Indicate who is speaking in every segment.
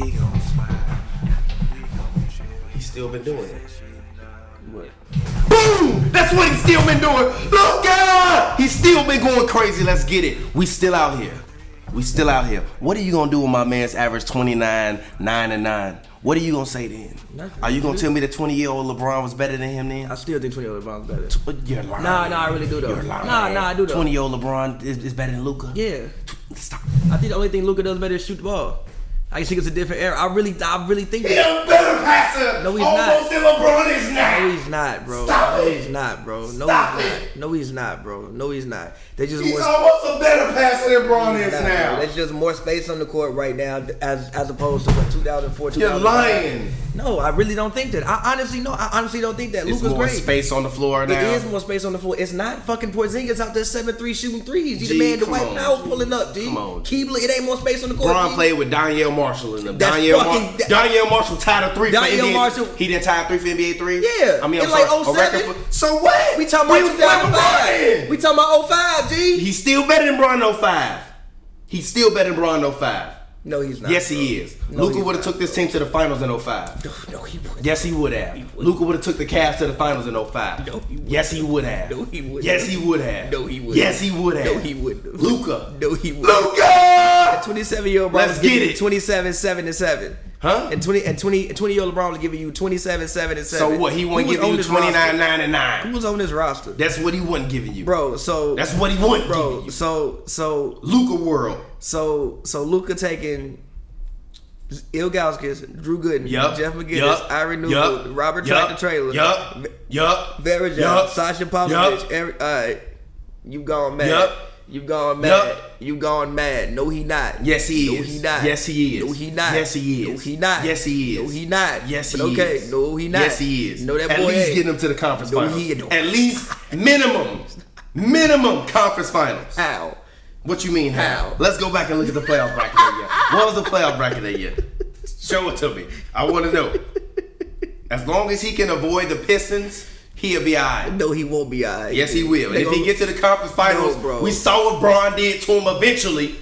Speaker 1: We gon' slide. We gon' chill.
Speaker 2: He's still been doing it.
Speaker 3: What?
Speaker 2: Boom! That's what he's still been doing. Look out! He's still been going crazy. Let's get it. We still out here. We still out here. What are you gonna do when my man's average 29, 9 and 9? What are you gonna say then?
Speaker 3: Nothing.
Speaker 2: Are you gonna tell me that 20 year old LeBron was better than him then?
Speaker 3: I still think 20 year old LeBron's better.
Speaker 2: But You're lying.
Speaker 3: Nah, nah, I really do though.
Speaker 2: You're lying.
Speaker 3: Nah, nah, I do though.
Speaker 2: 20 year old LeBron is, is better than Luka.
Speaker 3: Yeah.
Speaker 2: Stop.
Speaker 3: I think the only thing Luka does better is shoot the ball. I think it's a different era. I really, I really think
Speaker 2: He's
Speaker 3: that.
Speaker 2: a better passer.
Speaker 3: No, he's
Speaker 2: Almost
Speaker 3: not.
Speaker 2: than LeBron is now.
Speaker 3: No, he's not, bro.
Speaker 2: Stop
Speaker 3: no,
Speaker 2: it.
Speaker 3: he's not, bro. No,
Speaker 2: Stop
Speaker 3: he's
Speaker 2: it.
Speaker 3: not. No, he's not, bro. No, he's not. They just
Speaker 2: He's
Speaker 3: more.
Speaker 2: almost a better passer than LeBron is
Speaker 3: Nah,
Speaker 2: now.
Speaker 3: bro. There's just more space on the court right now as as opposed to what 2004,
Speaker 2: You're
Speaker 3: 2005.
Speaker 2: lying.
Speaker 3: No, I really don't think that. I honestly no. I honestly don't think that.
Speaker 2: It's
Speaker 3: Luka's
Speaker 2: more
Speaker 3: great.
Speaker 2: space on the floor now.
Speaker 3: It is more space on the floor. It's not fucking Porzingis out there seven three shooting threes.
Speaker 2: G,
Speaker 3: the man to
Speaker 2: come
Speaker 3: out pulling up. G.
Speaker 2: Come on,
Speaker 3: Keebler, it ain't more space on the court. G.
Speaker 2: played with Donyell Marshall in them.
Speaker 3: That's Donyell,
Speaker 2: Mar- Donyell Marshall tied a three
Speaker 3: Donyell
Speaker 2: for NBA.
Speaker 3: Marshall-
Speaker 2: He didn't tie a three for NBA three.
Speaker 3: Yeah,
Speaker 2: I mean, I'm
Speaker 3: like
Speaker 2: sorry, a
Speaker 3: 07.
Speaker 2: for- So what?
Speaker 3: We talking about
Speaker 2: was
Speaker 3: 2005. We talking about 05, G.
Speaker 2: He's still better than Bron 05. He's still better than Bron 05.
Speaker 3: No, he's not.
Speaker 2: Yes,
Speaker 3: bro.
Speaker 2: he is.
Speaker 3: No, Luka
Speaker 2: would have took this team to the finals in 05.
Speaker 3: No, he wouldn't.
Speaker 2: Yes, he would have. Luka would have took the Cavs to the finals in 05.
Speaker 3: No, he wouldn't.
Speaker 2: Yes, he would have.
Speaker 3: No, he wouldn't.
Speaker 2: Yes, he would have.
Speaker 3: No, he wouldn't.
Speaker 2: Yes, he would have.
Speaker 3: No, he wouldn't.
Speaker 2: Luka.
Speaker 3: No, he wouldn't.
Speaker 2: Luka.
Speaker 3: 27 year old LeBron
Speaker 2: Let's
Speaker 3: was giving
Speaker 2: get
Speaker 3: you
Speaker 2: it.
Speaker 3: 27, 7, and 7.
Speaker 2: Huh?
Speaker 3: And 20 and 20 and 20 year old LeBron was giving you 27, 7, and 7.
Speaker 2: So what? He wasn't
Speaker 3: was
Speaker 2: giving you
Speaker 3: this
Speaker 2: 29,
Speaker 3: roster?
Speaker 2: 9, and 9.
Speaker 3: Who was on this roster?
Speaker 2: That's what he wasn't giving you.
Speaker 3: Bro, so
Speaker 2: That's what he wasn't
Speaker 3: bro, so so
Speaker 2: Luka world.
Speaker 3: so so Luka taking Ilgauskas, Drew Gooden,
Speaker 2: Yup.
Speaker 3: Jeff McInnis,
Speaker 2: Yup. Ira.
Speaker 3: Newble, Robert
Speaker 2: Yup.
Speaker 3: Tractor Traylor,
Speaker 2: Yup. Yup.
Speaker 3: Vera
Speaker 2: Yup.
Speaker 3: Sasha. Pavlovich, Eric, all right, you gone mad.
Speaker 2: Yup.
Speaker 3: You gone mad.
Speaker 2: Yup.
Speaker 3: You gone mad. No, he not.
Speaker 2: Yes, he
Speaker 3: no,
Speaker 2: is.
Speaker 3: No, he not.
Speaker 2: Yes, he is.
Speaker 3: No, he not.
Speaker 2: Yes, he is.
Speaker 3: No, he not.
Speaker 2: Yes, he is.
Speaker 3: No, he not.
Speaker 2: Yes,
Speaker 3: But
Speaker 2: he
Speaker 3: okay.
Speaker 2: is.
Speaker 3: No, he not.
Speaker 2: Yes, he is.
Speaker 3: No, that
Speaker 2: At
Speaker 3: boy
Speaker 2: least
Speaker 3: ain't.
Speaker 2: getting him to the conference
Speaker 3: No,
Speaker 2: finals.
Speaker 3: he ain't.
Speaker 2: At least minimum, minimum conference finals.
Speaker 3: How?
Speaker 2: What you mean how?
Speaker 3: How?
Speaker 2: Let's go back and look at the playoff bracket that year. What was the playoff bracket that year? Show it to me. I want to know. As long as he can avoid the Pistons, he'll be alright.
Speaker 3: No, he won't be alright.
Speaker 2: Yes, he will.
Speaker 3: They
Speaker 2: if he get to the conference finals,
Speaker 3: No, bro.
Speaker 2: we saw what Bron did to him eventually.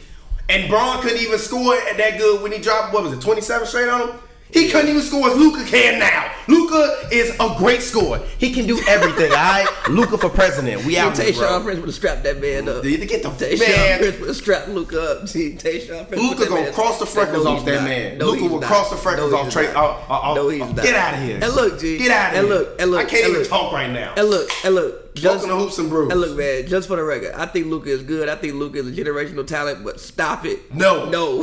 Speaker 2: And Bron couldn't even score that good when he dropped, what was it, 27 straight on him? He couldn't even score as Luka can now. Luka is a great scorer. He can do everything, all right? Luka for president. We out here,
Speaker 3: Tayshaun
Speaker 2: bro.
Speaker 3: Prince would have strapped that man up.
Speaker 2: Dude, Get the
Speaker 3: Tayshaun
Speaker 2: man.
Speaker 3: Prince would have strapped Luka up. Prince. Luka
Speaker 2: gonna cross the freckles off that man.
Speaker 3: No, Luka
Speaker 2: will cross the freckles off Trey.
Speaker 3: not.
Speaker 2: off- off-
Speaker 3: No, he's not.
Speaker 2: Get out of here.
Speaker 3: And look, G.
Speaker 2: Get out of
Speaker 3: and
Speaker 2: here.
Speaker 3: Look, and look,
Speaker 2: I can't even talk right now.
Speaker 3: And look, and look. Just,
Speaker 2: Welcome to Hoops and Brews.
Speaker 3: And look, man. Just for the record, I think Luka is good. I think Luka is a generational talent. But stop it.
Speaker 2: No.
Speaker 3: No.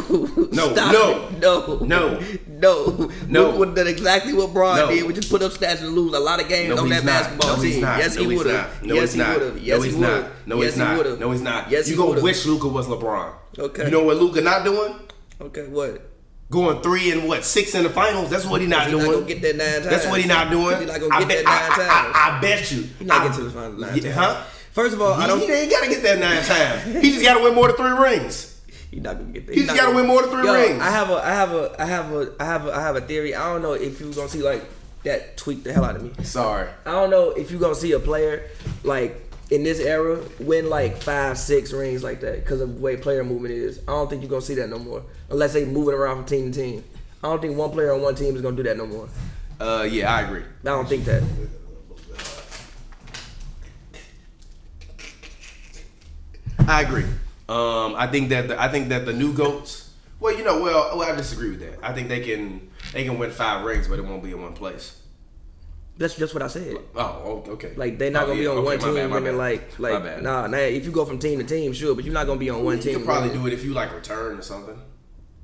Speaker 2: No.
Speaker 3: Stop
Speaker 2: No.
Speaker 3: it. No.
Speaker 2: No.
Speaker 3: No.
Speaker 2: No.
Speaker 3: Have done exactly what Bron
Speaker 2: No.
Speaker 3: did, which is put up stats and lose a lot of games
Speaker 2: No,
Speaker 3: on that
Speaker 2: not.
Speaker 3: basketball
Speaker 2: no,
Speaker 3: team. Yes, he would have.
Speaker 2: No,
Speaker 3: yes, he would have.
Speaker 2: No,
Speaker 3: Yes, he
Speaker 2: not.
Speaker 3: would.
Speaker 2: No,
Speaker 3: yes,
Speaker 2: he's not. No, he's not.
Speaker 3: Yes,
Speaker 2: you gonna wish Luka was LeBron.
Speaker 3: Okay.
Speaker 2: You know what Luka not doing?
Speaker 3: Okay, what?
Speaker 2: Going three and what six in the finals? That's what he not
Speaker 3: He's
Speaker 2: doing.
Speaker 3: not gonna get that nine times.
Speaker 2: That's what he not doing.
Speaker 3: He's not gonna
Speaker 2: I
Speaker 3: get
Speaker 2: bet,
Speaker 3: that nine
Speaker 2: I,
Speaker 3: times.
Speaker 2: I, I, I bet you.
Speaker 3: He not
Speaker 2: I-
Speaker 3: getting to the finals nine
Speaker 2: Yeah,
Speaker 3: times.
Speaker 2: Huh?
Speaker 3: First of all, I don't.
Speaker 2: He ain't gotta get that nine times. He just gotta win more than three rings.
Speaker 3: He's not gonna get there.
Speaker 2: He just gotta
Speaker 3: gonna-
Speaker 2: win more than three
Speaker 3: Yo,
Speaker 2: rings.
Speaker 3: I have a, I have a, I have a, I have a, I have a theory. I don't know if you're gonna see like that tweak the hell out of me.
Speaker 2: Sorry.
Speaker 3: I don't know if you're gonna see a player like in this era win like five, six rings like that because of the way player movement is. I don't think you're gonna see that no more unless they moving around from team to team. I don't think one player on one team is gonna do that no more.
Speaker 2: Uh, yeah, I agree.
Speaker 3: I don't think that.
Speaker 2: I agree. Um, I think that the, I think that the new goats. Well, you know, well, well, I disagree with that. I think they can they can win five rings, but it won't be in one place.
Speaker 3: That's just what I said.
Speaker 2: Oh, oh, okay.
Speaker 3: Like they're not
Speaker 2: Oh,
Speaker 3: gonna be on
Speaker 2: okay,
Speaker 3: one team
Speaker 2: bad,
Speaker 3: winning
Speaker 2: bad.
Speaker 3: like like nah nah. If you go from team to team, sure, but you're not gonna be on one team.
Speaker 2: You
Speaker 3: team.
Speaker 2: could probably do it if you like return or something.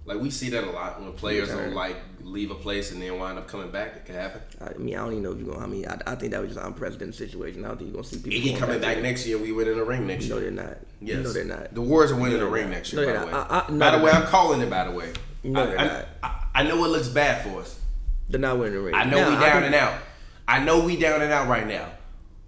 Speaker 2: Like we see that a lot when players
Speaker 3: Return.
Speaker 2: will like leave a place and then wind up coming back. It could happen.
Speaker 3: I mean, I don't even know if you're gonna. I mean, I, I think that was just an unprecedented situation. I don't think you're gonna see people. Going
Speaker 2: coming back
Speaker 3: there.
Speaker 2: next year. We win in the ring next year.
Speaker 3: No, they're not.
Speaker 2: Yes.
Speaker 3: No, they're not.
Speaker 2: The Warriors are winning the ring next year.
Speaker 3: No,
Speaker 2: by
Speaker 3: they're
Speaker 2: the way.
Speaker 3: I- I- no,
Speaker 2: by the way. I'm calling it. By the way.
Speaker 3: No,
Speaker 2: I,
Speaker 3: they're not.
Speaker 2: I, I know it looks bad for us.
Speaker 3: They're not winning the ring.
Speaker 2: I know
Speaker 3: Now,
Speaker 2: we down and out. I know we down and out right now.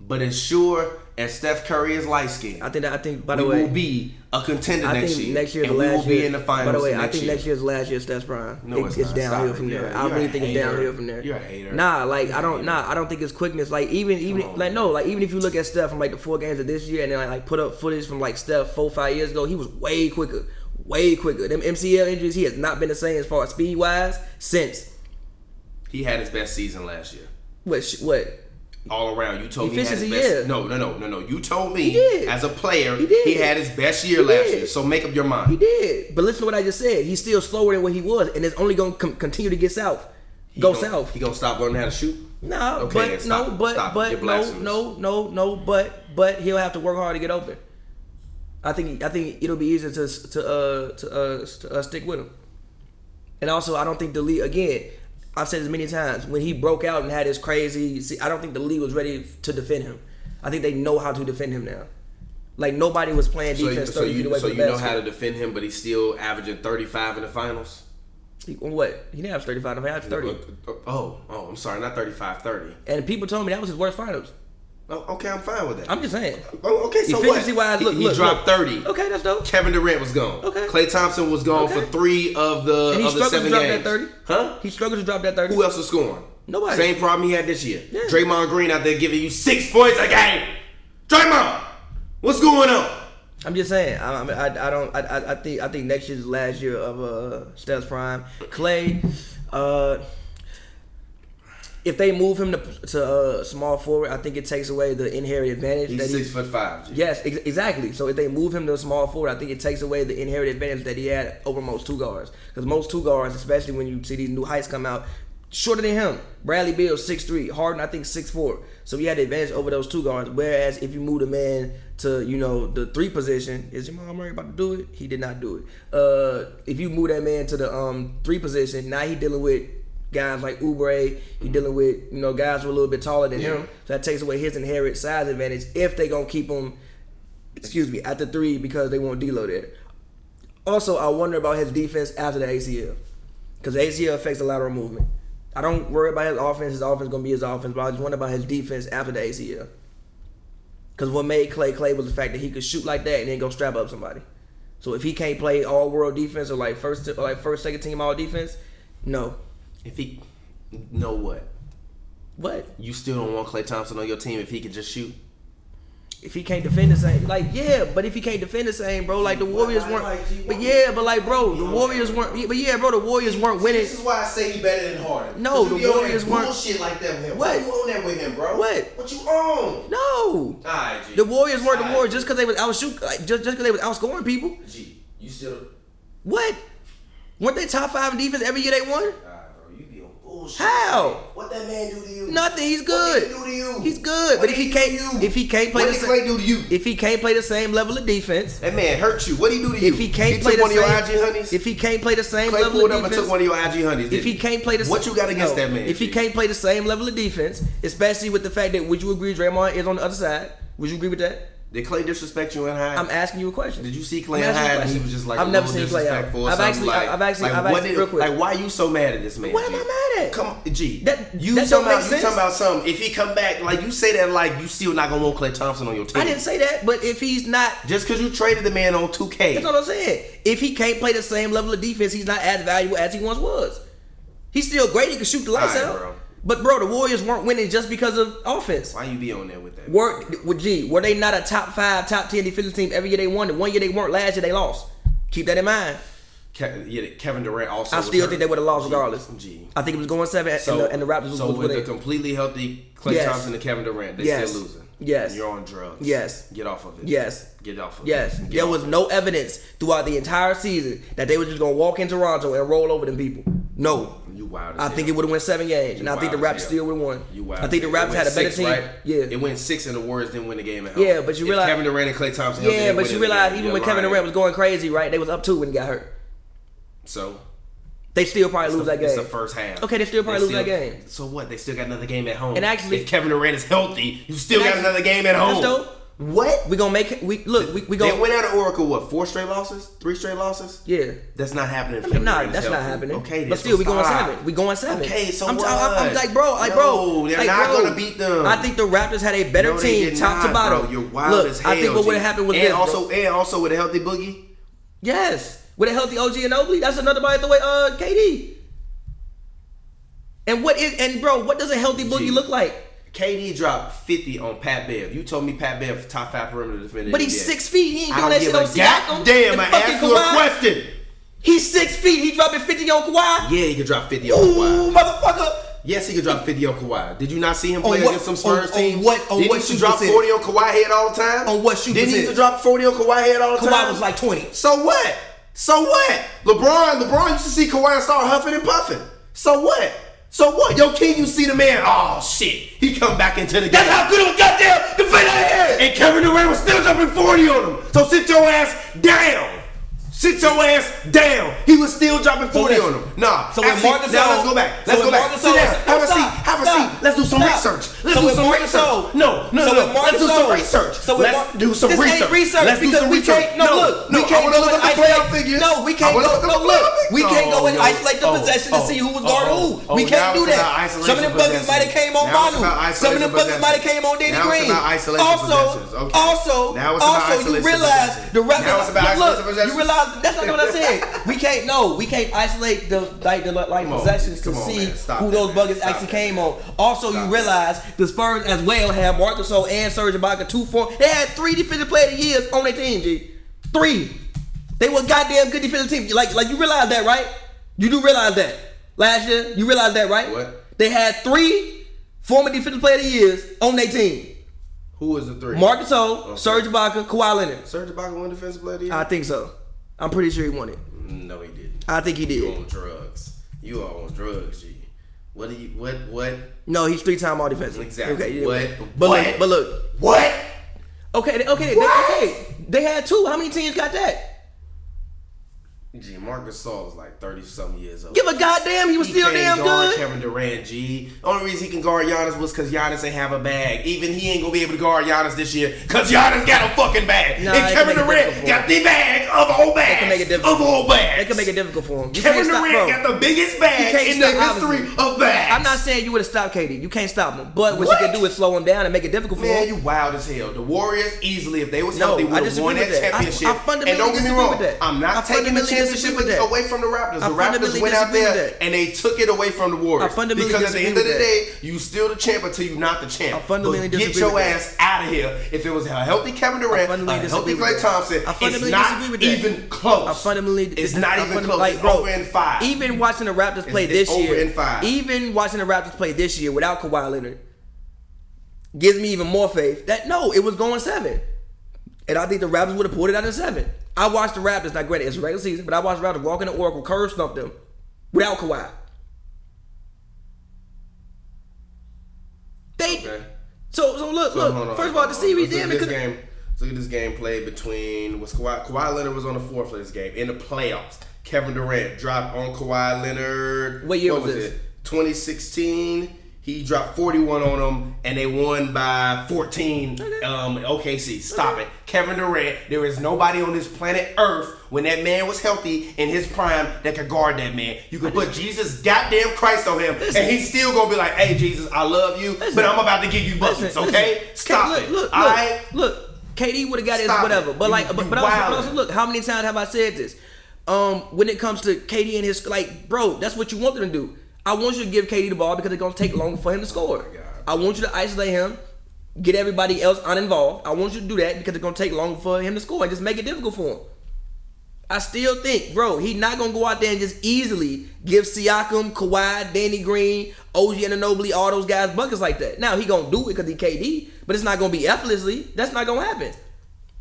Speaker 2: But as sure as Steph Curry is light skinned,
Speaker 3: I think that. I think. By
Speaker 2: we
Speaker 3: the way,
Speaker 2: will be a contender
Speaker 3: I
Speaker 2: next
Speaker 3: think
Speaker 2: year.
Speaker 3: next year's
Speaker 2: and
Speaker 3: the
Speaker 2: we
Speaker 3: last
Speaker 2: will be
Speaker 3: year.
Speaker 2: in the finals
Speaker 3: By the way, I think
Speaker 2: year.
Speaker 3: next year's last year's Stats Prime.
Speaker 2: No,
Speaker 3: It-
Speaker 2: it's not.
Speaker 3: downhill
Speaker 2: Stop
Speaker 3: from
Speaker 2: it.
Speaker 3: there.
Speaker 2: You're-
Speaker 3: I
Speaker 2: you're
Speaker 3: really
Speaker 2: a
Speaker 3: think it's
Speaker 2: hater.
Speaker 3: downhill from there.
Speaker 2: You're a hater.
Speaker 3: Nah, like
Speaker 2: You're
Speaker 3: I
Speaker 2: a
Speaker 3: don't.
Speaker 2: hater.
Speaker 3: Nah, I don't think it's quickness. Like even even
Speaker 2: on,
Speaker 3: like
Speaker 2: man.
Speaker 3: no, like even if you look at Steph from like the four games of this year and then like, like put up footage from like Steph four five years ago, he was way quicker. way quicker. Them MCL injuries, he has not been the same as far as speed wise since
Speaker 2: He had his best season last year.
Speaker 3: What sh- what
Speaker 2: All around, you told me he had his best. No, no, no, no, no. You told me
Speaker 3: He
Speaker 2: as a player
Speaker 3: He did.
Speaker 2: had his best year
Speaker 3: He
Speaker 2: last
Speaker 3: did.
Speaker 2: year. So make up your mind.
Speaker 3: he did. But listen to what I just said. He's still slower than what he was, and it's only gonna com- continue to get south.
Speaker 2: He
Speaker 3: Go south.
Speaker 2: He gonna stop learning how to shoot.
Speaker 3: No,
Speaker 2: Okay,
Speaker 3: but
Speaker 2: stop
Speaker 3: no, but
Speaker 2: Stop
Speaker 3: but no, no, no, no, but but he'll have to work hard to get open. I think I think it'll be easier to to uh to uh, to, uh stick with him. And also, I don't think the league again. I've said this many times. When he broke out and had his crazy, see, I don't think the league was ready to defend him. I think they know how to defend him now. Like nobody was playing
Speaker 2: So you,
Speaker 3: defense
Speaker 2: so you, so you know how to defend him, but he's still averaging 35 in the finals.
Speaker 3: He- what? He didn't have thirty five. He had thirty.
Speaker 2: Uh, uh, oh, oh, I'm sorry, not 35, 30.
Speaker 3: And people told me that was his worst finals.
Speaker 2: Oh, okay, I'm fine with that.
Speaker 3: I'm just saying.
Speaker 2: oh, okay, so what?
Speaker 3: Efficiency wise,
Speaker 2: He-
Speaker 3: look,
Speaker 2: he,
Speaker 3: look,
Speaker 2: dropped
Speaker 3: look.
Speaker 2: 30.
Speaker 3: Okay, that's dope.
Speaker 2: Kevin Durant was gone.
Speaker 3: Okay.
Speaker 2: Klay Thompson was gone
Speaker 3: Okay.
Speaker 2: for three of the
Speaker 3: And he
Speaker 2: of the
Speaker 3: struggled to
Speaker 2: seven
Speaker 3: drop
Speaker 2: games.
Speaker 3: that 30.
Speaker 2: Huh?
Speaker 3: He struggled to drop that 30.
Speaker 2: Who else was scoring?
Speaker 3: Nobody.
Speaker 2: Same problem he had this year.
Speaker 3: Yeah.
Speaker 2: Draymond Green out there giving you six points a game. Draymond, what's going on?
Speaker 3: I'm just saying. I, I, I, I don't. I, I, I think. I think next year's last year of uh, Steph's prime. Klay, uh, if they move him to, to uh, small forward, I think it takes away the inherent advantage
Speaker 2: He's
Speaker 3: that
Speaker 2: six
Speaker 3: he.
Speaker 2: foot five. G.
Speaker 3: Yes, ex- exactly. So if they move him to a small forward, I think it takes away the inherent advantage that he had over most two guards. Because most two guards, especially when you see these new heights come out, shorter than him. Bradley Beal six three, Harden I think six four. So he had the advantage over those two guards. Whereas if you move the man to you know the three position, is Jamal Murray about to do it? He did not do it. Uh, if you move that man to the um three position, now he dealing with guys like Oubre. He dealing with you know guys who are a little bit taller than him. So that takes away his inherent size advantage if they gonna keep him. Excuse me, at the three because they want D'Lo it. Also, I wonder about his defense after the ACL because the ACL affects the lateral movement. I don't worry about his offense. His offense gonna be his offense, but I just wonder about his defense after the ACL. Because what made Klay Klay was the fact that he could shoot like that and then go strap up somebody. So if he can't play all world defense or like first or like first second team all defense, no.
Speaker 2: If he, know what?
Speaker 3: What
Speaker 2: You still don't want Klay Thompson on your team if he can just shoot.
Speaker 3: if he can't defend the same? Like yeah, but if he can't defend the same, bro, like the Warriors weren't. But yeah, but like bro, the Warriors weren't. But yeah, bro, the Warriors weren't winning.
Speaker 2: This is why I say he better than Harden.
Speaker 3: No, the
Speaker 2: be
Speaker 3: Warriors weren't-
Speaker 2: bullshit like that with him.
Speaker 3: What?
Speaker 2: Why you on that with him, bro?
Speaker 3: What?
Speaker 2: What you on?
Speaker 3: No,
Speaker 2: Alright, G.
Speaker 3: the Warriors weren't the Warriors just because they was out shoot like, just just because they was outscoring people.
Speaker 2: G, you still.
Speaker 3: What? Weren't they top five in defense every year they won?
Speaker 2: Alright, bro, you be on bullshit.
Speaker 3: How?
Speaker 2: What that man do to you?
Speaker 3: Nothing. He's
Speaker 2: What
Speaker 3: good.
Speaker 2: did he do to you?
Speaker 3: He's good.
Speaker 2: What
Speaker 3: But if he can't,
Speaker 2: you?
Speaker 3: if he can't play
Speaker 2: what
Speaker 3: the
Speaker 2: Klay
Speaker 3: same,
Speaker 2: do to you?
Speaker 3: if he can't play the same level of defense,
Speaker 2: that man hurt you. What did he do to you?
Speaker 3: if he can't
Speaker 2: he
Speaker 3: play the
Speaker 2: one of your
Speaker 3: same, if he can't play the same
Speaker 2: Klay
Speaker 3: level of
Speaker 2: and
Speaker 3: defense,
Speaker 2: took one of your IG honeys.
Speaker 3: if he can't play the
Speaker 2: what you got against
Speaker 3: no,
Speaker 2: that man?
Speaker 3: If he can't play the same level of defense, especially with the fact that would you agree Draymond is on the other side? Would you agree with that?
Speaker 2: Did Klay disrespect you in high?
Speaker 3: I'm asking you a question.
Speaker 2: Did you see
Speaker 3: Klay
Speaker 2: in and he was just like
Speaker 3: I've never seen Klay out. I've actually-
Speaker 2: like,
Speaker 3: I've actually-
Speaker 2: like
Speaker 3: I've actually-
Speaker 2: did,
Speaker 3: real quick.
Speaker 2: like why you so mad at this man?
Speaker 3: What am
Speaker 2: G?
Speaker 3: I mad at?
Speaker 2: Come, G.
Speaker 3: That-
Speaker 2: you
Speaker 3: that
Speaker 2: talking about you talking about something? If he come back, like you say that, like you still not gonna want Klay Thompson on your team.
Speaker 3: I didn't say that, but if he's not
Speaker 2: just because you traded the man on two K.
Speaker 3: That's what I'm saying. If he can't play the same level of defense, he's not as valuable as he once was. He's still great. He can shoot the lights
Speaker 2: Alright,
Speaker 3: out.
Speaker 2: bro.
Speaker 3: But bro, the Warriors weren't winning just because of offense.
Speaker 2: Why you be on there with that?
Speaker 3: Were, well, gee, were they not a top five, top ten defensive team every year they won? The one year they weren't, last year they lost. Keep that in mind.
Speaker 2: Ke- yeah, Kevin Durant also.
Speaker 3: I still think they would have lost
Speaker 2: G,
Speaker 3: regardless.
Speaker 2: G.
Speaker 3: I think it was going seven,
Speaker 2: So,
Speaker 3: and, the, and the Raptors was,
Speaker 2: so
Speaker 3: was
Speaker 2: with a completely healthy Klay
Speaker 3: Yes.
Speaker 2: Thompson and Kevin Durant, they
Speaker 3: Yes.
Speaker 2: still losing.
Speaker 3: Yes.
Speaker 2: You're on drugs.
Speaker 3: Yes.
Speaker 2: Get off of it.
Speaker 3: Yes.
Speaker 2: Get off of
Speaker 3: Yes.
Speaker 2: Get
Speaker 3: there
Speaker 2: off
Speaker 3: was
Speaker 2: of
Speaker 3: no evidence throughout the entire season that they were just gonna walk in Toronto and roll over them people. No,
Speaker 2: You wild. As
Speaker 3: I think it would have won seven games, and I think the Raptors still would have won.
Speaker 2: You wild.
Speaker 3: I think the. Raptors had a better
Speaker 2: six,
Speaker 3: team.
Speaker 2: Right?
Speaker 3: Yeah,
Speaker 2: It went six, and the Warriors didn't win the game at home.
Speaker 3: Yeah, but you
Speaker 2: If
Speaker 3: realize-
Speaker 2: Kevin Durant and Klay Thompson.
Speaker 3: yeah, but you realize even when Kevin. Durant was going crazy, right? They was up two when he got hurt.
Speaker 2: so
Speaker 3: They still probably
Speaker 2: it's
Speaker 3: lose
Speaker 2: the,
Speaker 3: that
Speaker 2: it's
Speaker 3: game.
Speaker 2: the first half.
Speaker 3: Okay, they still probably lose that game.
Speaker 2: So what? They still got another game at home.
Speaker 3: And actually-
Speaker 2: if Kevin Durant is healthy, you still got
Speaker 3: actually-
Speaker 2: another game at home.
Speaker 3: Dope.
Speaker 2: What?
Speaker 3: We gonna make we look we we
Speaker 2: They
Speaker 3: gonna
Speaker 2: went out of Oracle. What? Four straight losses? Three straight losses?
Speaker 3: yeah.
Speaker 2: That's not happening.
Speaker 3: I mean, nah, that's not happening.
Speaker 2: Okay,
Speaker 3: but still, we going
Speaker 2: stop.
Speaker 3: seven. We going seven.
Speaker 2: Okay, so
Speaker 3: I'm,
Speaker 2: what?
Speaker 3: I'm, I'm like, bro, like, bro,
Speaker 2: No, they're
Speaker 3: like,
Speaker 2: not
Speaker 3: bro,
Speaker 2: gonna beat them.
Speaker 3: I think the Raptors had a better
Speaker 2: No,
Speaker 3: team, top
Speaker 2: not,
Speaker 3: to bottom.
Speaker 2: Bro. You're wild
Speaker 3: Look,
Speaker 2: as hell.
Speaker 3: I think what would have happened was
Speaker 2: and
Speaker 3: this,
Speaker 2: also
Speaker 3: bro.
Speaker 2: and also with a healthy boogie.
Speaker 3: Yes, with a healthy OG and Oakley, that's another body the way uh KD. And what is and bro, what does a healthy boogie look like?
Speaker 2: KD dropped 50 on Pat Bev. You told me Pat Bev top five perimeter defender.
Speaker 3: But he's six feet. He ain't doing that shit on Siakam. And
Speaker 2: I asked you a question.
Speaker 3: He's six feet. He dropping 50 on Kawhi.
Speaker 2: Yeah, he could drop 50 on
Speaker 3: Ooh,
Speaker 2: Kawhi.
Speaker 3: motherfucker.
Speaker 2: Yes, he could drop 50 on Kawhi. Did you not see him play
Speaker 3: what-
Speaker 2: against some Spurs
Speaker 3: on- on what- on
Speaker 2: Didn't
Speaker 3: what
Speaker 2: he drop
Speaker 3: percentage?
Speaker 2: 40 on Kawhi head all the time?
Speaker 3: On what shoot
Speaker 2: Didn't he used to drop 40 on Kawhi head all the
Speaker 3: Kawhi
Speaker 2: time?
Speaker 3: Kawhi was like 20.
Speaker 2: So what? So what? LeBron, LeBron used to see Kawhi start huffing and puffing. So what? So what? Yo, King, you see the man? Oh shit, he come back into the game. That's how good of a goddamn defender is. And Kevin Durant was still jumping 40 on him. So sit your ass down. Sit your ass down. He was still dropping 40
Speaker 3: listen.
Speaker 2: on him. Nah.
Speaker 3: So when
Speaker 2: actually,
Speaker 3: Marcus
Speaker 2: now let's go back. Let's
Speaker 3: when
Speaker 2: go back.
Speaker 3: Marcus
Speaker 2: Sit down. Have a
Speaker 3: Stop,
Speaker 2: seat. Have a
Speaker 3: stop,
Speaker 2: seat. Let's do some
Speaker 3: stop.
Speaker 2: research. Let's
Speaker 3: So
Speaker 2: do some
Speaker 3: Marcus
Speaker 2: research.
Speaker 3: Gasol-
Speaker 2: No, no,
Speaker 3: so
Speaker 2: no. Let's do some research.
Speaker 3: so
Speaker 2: Let's
Speaker 3: Mar-
Speaker 2: do some research.
Speaker 3: research
Speaker 2: Let's do
Speaker 3: because
Speaker 2: some
Speaker 3: we
Speaker 2: research.
Speaker 3: can't- no, look,
Speaker 2: no,
Speaker 3: we can't
Speaker 2: wanna
Speaker 3: go
Speaker 2: look
Speaker 3: and
Speaker 2: at the playoff figures.
Speaker 3: No, we can't go- no, look, we can't go and isolate the
Speaker 2: oh,
Speaker 3: possession to
Speaker 2: oh,
Speaker 3: see who was guarding
Speaker 2: oh,
Speaker 3: who.
Speaker 2: Oh,
Speaker 3: we can't do that. Some of them buckets might have came on Manu. Some of them buckets might have came on Danny Green. Also, also,
Speaker 2: Now it's about
Speaker 3: also, you realize the Raptors.
Speaker 2: Now it's about
Speaker 3: look,
Speaker 2: isolation
Speaker 3: look, you realize that's not what I said. We can't. No, we can't isolate the like the like
Speaker 2: Come on,
Speaker 3: possessions to see. Who
Speaker 2: that,
Speaker 3: those
Speaker 2: man.
Speaker 3: buckets actually
Speaker 2: that,
Speaker 3: came
Speaker 2: man.
Speaker 3: on. Also,
Speaker 2: Stop
Speaker 3: you
Speaker 2: that.
Speaker 3: realize the Spurs as well have Marcus Gasol and Serge Ibaka two form. They had three defensive player of the years on their team. G, three. They were goddamn good defensive team. Like like you realize that, right? You do realize that last year. You realize that, right?
Speaker 2: What?
Speaker 3: They had three former defensive player of the years on their team.
Speaker 2: Who was the three?
Speaker 3: Marcus Gasol,
Speaker 2: Okay.
Speaker 3: Serge Ibaka, Kawhi Leonard.
Speaker 2: Serge Ibaka won defensive player of the year?
Speaker 3: I think so. I'm pretty sure he won it.
Speaker 2: No, he didn't.
Speaker 3: I think he
Speaker 2: You
Speaker 3: did.
Speaker 2: on drugs. You are on drugs, G. What do you what what
Speaker 3: No, he's three time all defensive.
Speaker 2: exactly?
Speaker 3: Okay.
Speaker 2: What
Speaker 3: But
Speaker 2: what
Speaker 3: look, but look.
Speaker 2: what?
Speaker 3: Okay, okay, they, okay. They had two. How many teams got that?
Speaker 2: G Marc Gasol is like thirty something years old.
Speaker 3: Give a goddamn. He was
Speaker 2: He
Speaker 3: still
Speaker 2: can't
Speaker 3: damn
Speaker 2: guard
Speaker 3: good.
Speaker 2: Kevin Durant, G. The Only reason he can guard Giannis was because Giannis ain't have a bag. Even he ain't gonna be able to guard Giannis this year because Giannis got a fucking bag.
Speaker 3: Nah,
Speaker 2: and Kevin Durant got the bag of all bags.
Speaker 3: can make it difficult.
Speaker 2: Of all bags.
Speaker 3: They can make it difficult for him. You
Speaker 2: Kevin
Speaker 3: can't stop,
Speaker 2: Durant got the biggest bag in the history
Speaker 3: obviously.
Speaker 2: of bags.
Speaker 3: I'm not saying you would have stopped KD. You can't stop him. But what,
Speaker 2: What?
Speaker 3: you can do is slow him down and make it difficult for
Speaker 2: Man,
Speaker 3: him.
Speaker 2: you wild as hell. The Warriors easily, if they was
Speaker 3: No,
Speaker 2: healthy,
Speaker 3: I
Speaker 2: would have won
Speaker 3: that. I-
Speaker 2: championship.
Speaker 3: I fundamentally
Speaker 2: and don't get me wrong, I'm not taking the championship
Speaker 3: disagree with that.
Speaker 2: away from the Raptors. The Raptors went out there and they took it away from the Warriors.
Speaker 3: I fundamentally
Speaker 2: because at the end of the day, you still the champ until you not the champ.
Speaker 3: I fundamentally
Speaker 2: but get your ass out of here. If it was a healthy Kevin Durant, a healthy
Speaker 3: disagree
Speaker 2: Klay
Speaker 3: with that.
Speaker 2: Thompson,
Speaker 3: I fundamentally
Speaker 2: it's not
Speaker 3: disagree with that.
Speaker 2: even close.
Speaker 3: I fundamentally
Speaker 2: it's not even close.
Speaker 3: Like, bro,
Speaker 2: over in five.
Speaker 3: Even watching the Raptors play this year,
Speaker 2: in five.
Speaker 3: even watching the Raptors play this year without Kawhi Leonard, gives me even more faith that no, it was going seven, and I think the Raptors would have pulled it out in seven. I watched the Raptors. Not granted, it's regular season, but I watched the Raptors walk in the Oracle, curve stump them without Kawhi. They
Speaker 2: Okay.
Speaker 3: so so look
Speaker 2: So,
Speaker 3: look.
Speaker 2: on,
Speaker 3: First of all, the series damn it
Speaker 2: at this
Speaker 3: could
Speaker 2: game. Look at this game played between was Kawhi. Kawhi Leonard was on the fourth for this game in the playoffs. Kevin Durant dropped on Kawhi Leonard.
Speaker 3: What year was this?
Speaker 2: it? 2016. He dropped 41 on them, and they won by 14. Um, OKC, stop it. Kevin Durant, there is nobody on this planet Earth when that man was healthy in his prime that could guard that man. You could put Jesus goddamn Christ on him, and he's still gonna be like, "Hey Jesus, I love you, but I'm about to give you buckets,
Speaker 3: Listen,
Speaker 2: okay?
Speaker 3: listen.
Speaker 2: Stop
Speaker 3: look,
Speaker 2: it.
Speaker 3: Look, look,
Speaker 2: right?
Speaker 3: look. KD would have got his whatever,
Speaker 2: it.
Speaker 3: but
Speaker 2: You-
Speaker 3: like,
Speaker 2: you
Speaker 3: but, but, also, also, look, how many times have I said this? Um, when it comes to KD and his like, bro, that's what you want them to do. I want you to give KD the ball because it's gonna take longer for him to score.
Speaker 2: Oh God.
Speaker 3: I want you to isolate him, get everybody else uninvolved. I want you to do that because it's gonna take longer for him to score and just make it difficult for him. I still think, bro, he not gonna go out there and just easily give Siakam, Kawhi, Danny Green, OG Anunoby, all those guys buckets like that. Now he gonna do it because he KD, but it's not gonna be effortlessly. That's not gonna happen.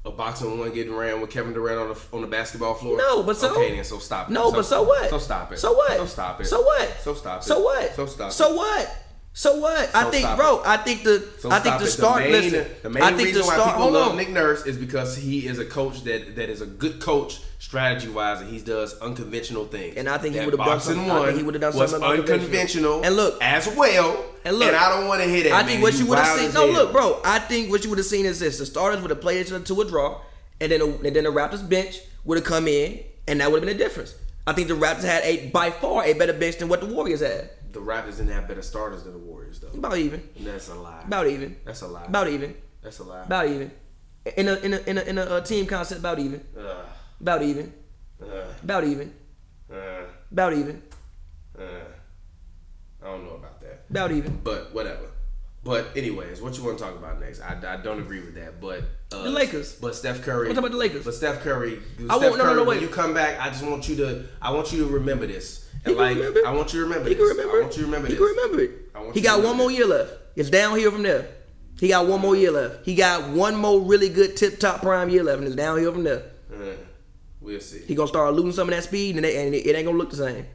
Speaker 2: A boxing one getting ran with Kevin Durant on the on the basketball floor.
Speaker 3: No, but so
Speaker 2: okay then, so stop it.
Speaker 3: No, but so what?
Speaker 2: So stop it.
Speaker 3: So what?
Speaker 2: So stop it.
Speaker 3: So what?
Speaker 2: So stop it.
Speaker 3: So what?
Speaker 2: So stop it.
Speaker 3: So what? So what? I think, bro.
Speaker 2: it.
Speaker 3: I think the
Speaker 2: So
Speaker 3: I think the start.
Speaker 2: The main,
Speaker 3: listen,
Speaker 2: the main
Speaker 3: I think
Speaker 2: reason
Speaker 3: the
Speaker 2: why
Speaker 3: start.
Speaker 2: people
Speaker 3: Hold
Speaker 2: love
Speaker 3: on.
Speaker 2: Nick Nurse is because he is a coach that that is a good coach strategy wise, and he does unconventional things.
Speaker 3: And I think he would've done
Speaker 2: boxing
Speaker 3: something-
Speaker 2: one
Speaker 3: he would've done something unconventional.
Speaker 2: unconventional.
Speaker 3: And look-
Speaker 2: as well.
Speaker 3: and look, and
Speaker 2: I don't want to hear that.
Speaker 3: I think
Speaker 2: man.
Speaker 3: what you would have seen. No,
Speaker 2: hell.
Speaker 3: look, bro. I think what you would have seen is this: the starters would have played each other to a draw, and then and then the Raptors bench would have come in, and that would have been the difference. I think the Raptors had a by far a better bench than what the Warriors had.
Speaker 2: The Raptors didn't have better starters than the Warriors, though.
Speaker 3: About even.
Speaker 2: That's a lie.
Speaker 3: About even.
Speaker 2: That's a lie.
Speaker 3: About even.
Speaker 2: That's a lie.
Speaker 3: About even. In a in a in a, in a uh, team concept, about even.
Speaker 2: Ugh.
Speaker 3: About even.
Speaker 2: Ugh.
Speaker 3: About even.
Speaker 2: Uh,
Speaker 3: About even.
Speaker 2: uh, I don't know about that.
Speaker 3: About even.
Speaker 2: But whatever. But anyways, what you want to talk about next? I, I don't agree with that, but uh,
Speaker 3: The Lakers.
Speaker 2: But Steph Curry.
Speaker 3: Talk about the Lakers.
Speaker 2: But Steph Curry.
Speaker 3: I
Speaker 2: Steph
Speaker 3: want- no, no,
Speaker 2: Curry,
Speaker 3: no,
Speaker 2: when you come back, I just want you to. I want you to remember this. And like,
Speaker 3: remember.
Speaker 2: I want you to remember
Speaker 3: He
Speaker 2: this.
Speaker 3: can remember
Speaker 2: I want you to remember
Speaker 3: He
Speaker 2: this.
Speaker 3: can remember it. He got one more year left. It's downhill from there. He got one more year left. He got one more really good tip top prime year left, and it's downhill from there.
Speaker 2: Uh, we'll see.
Speaker 3: He gonna start losing some of that speed, and, they, and it, it ain't gonna look the same.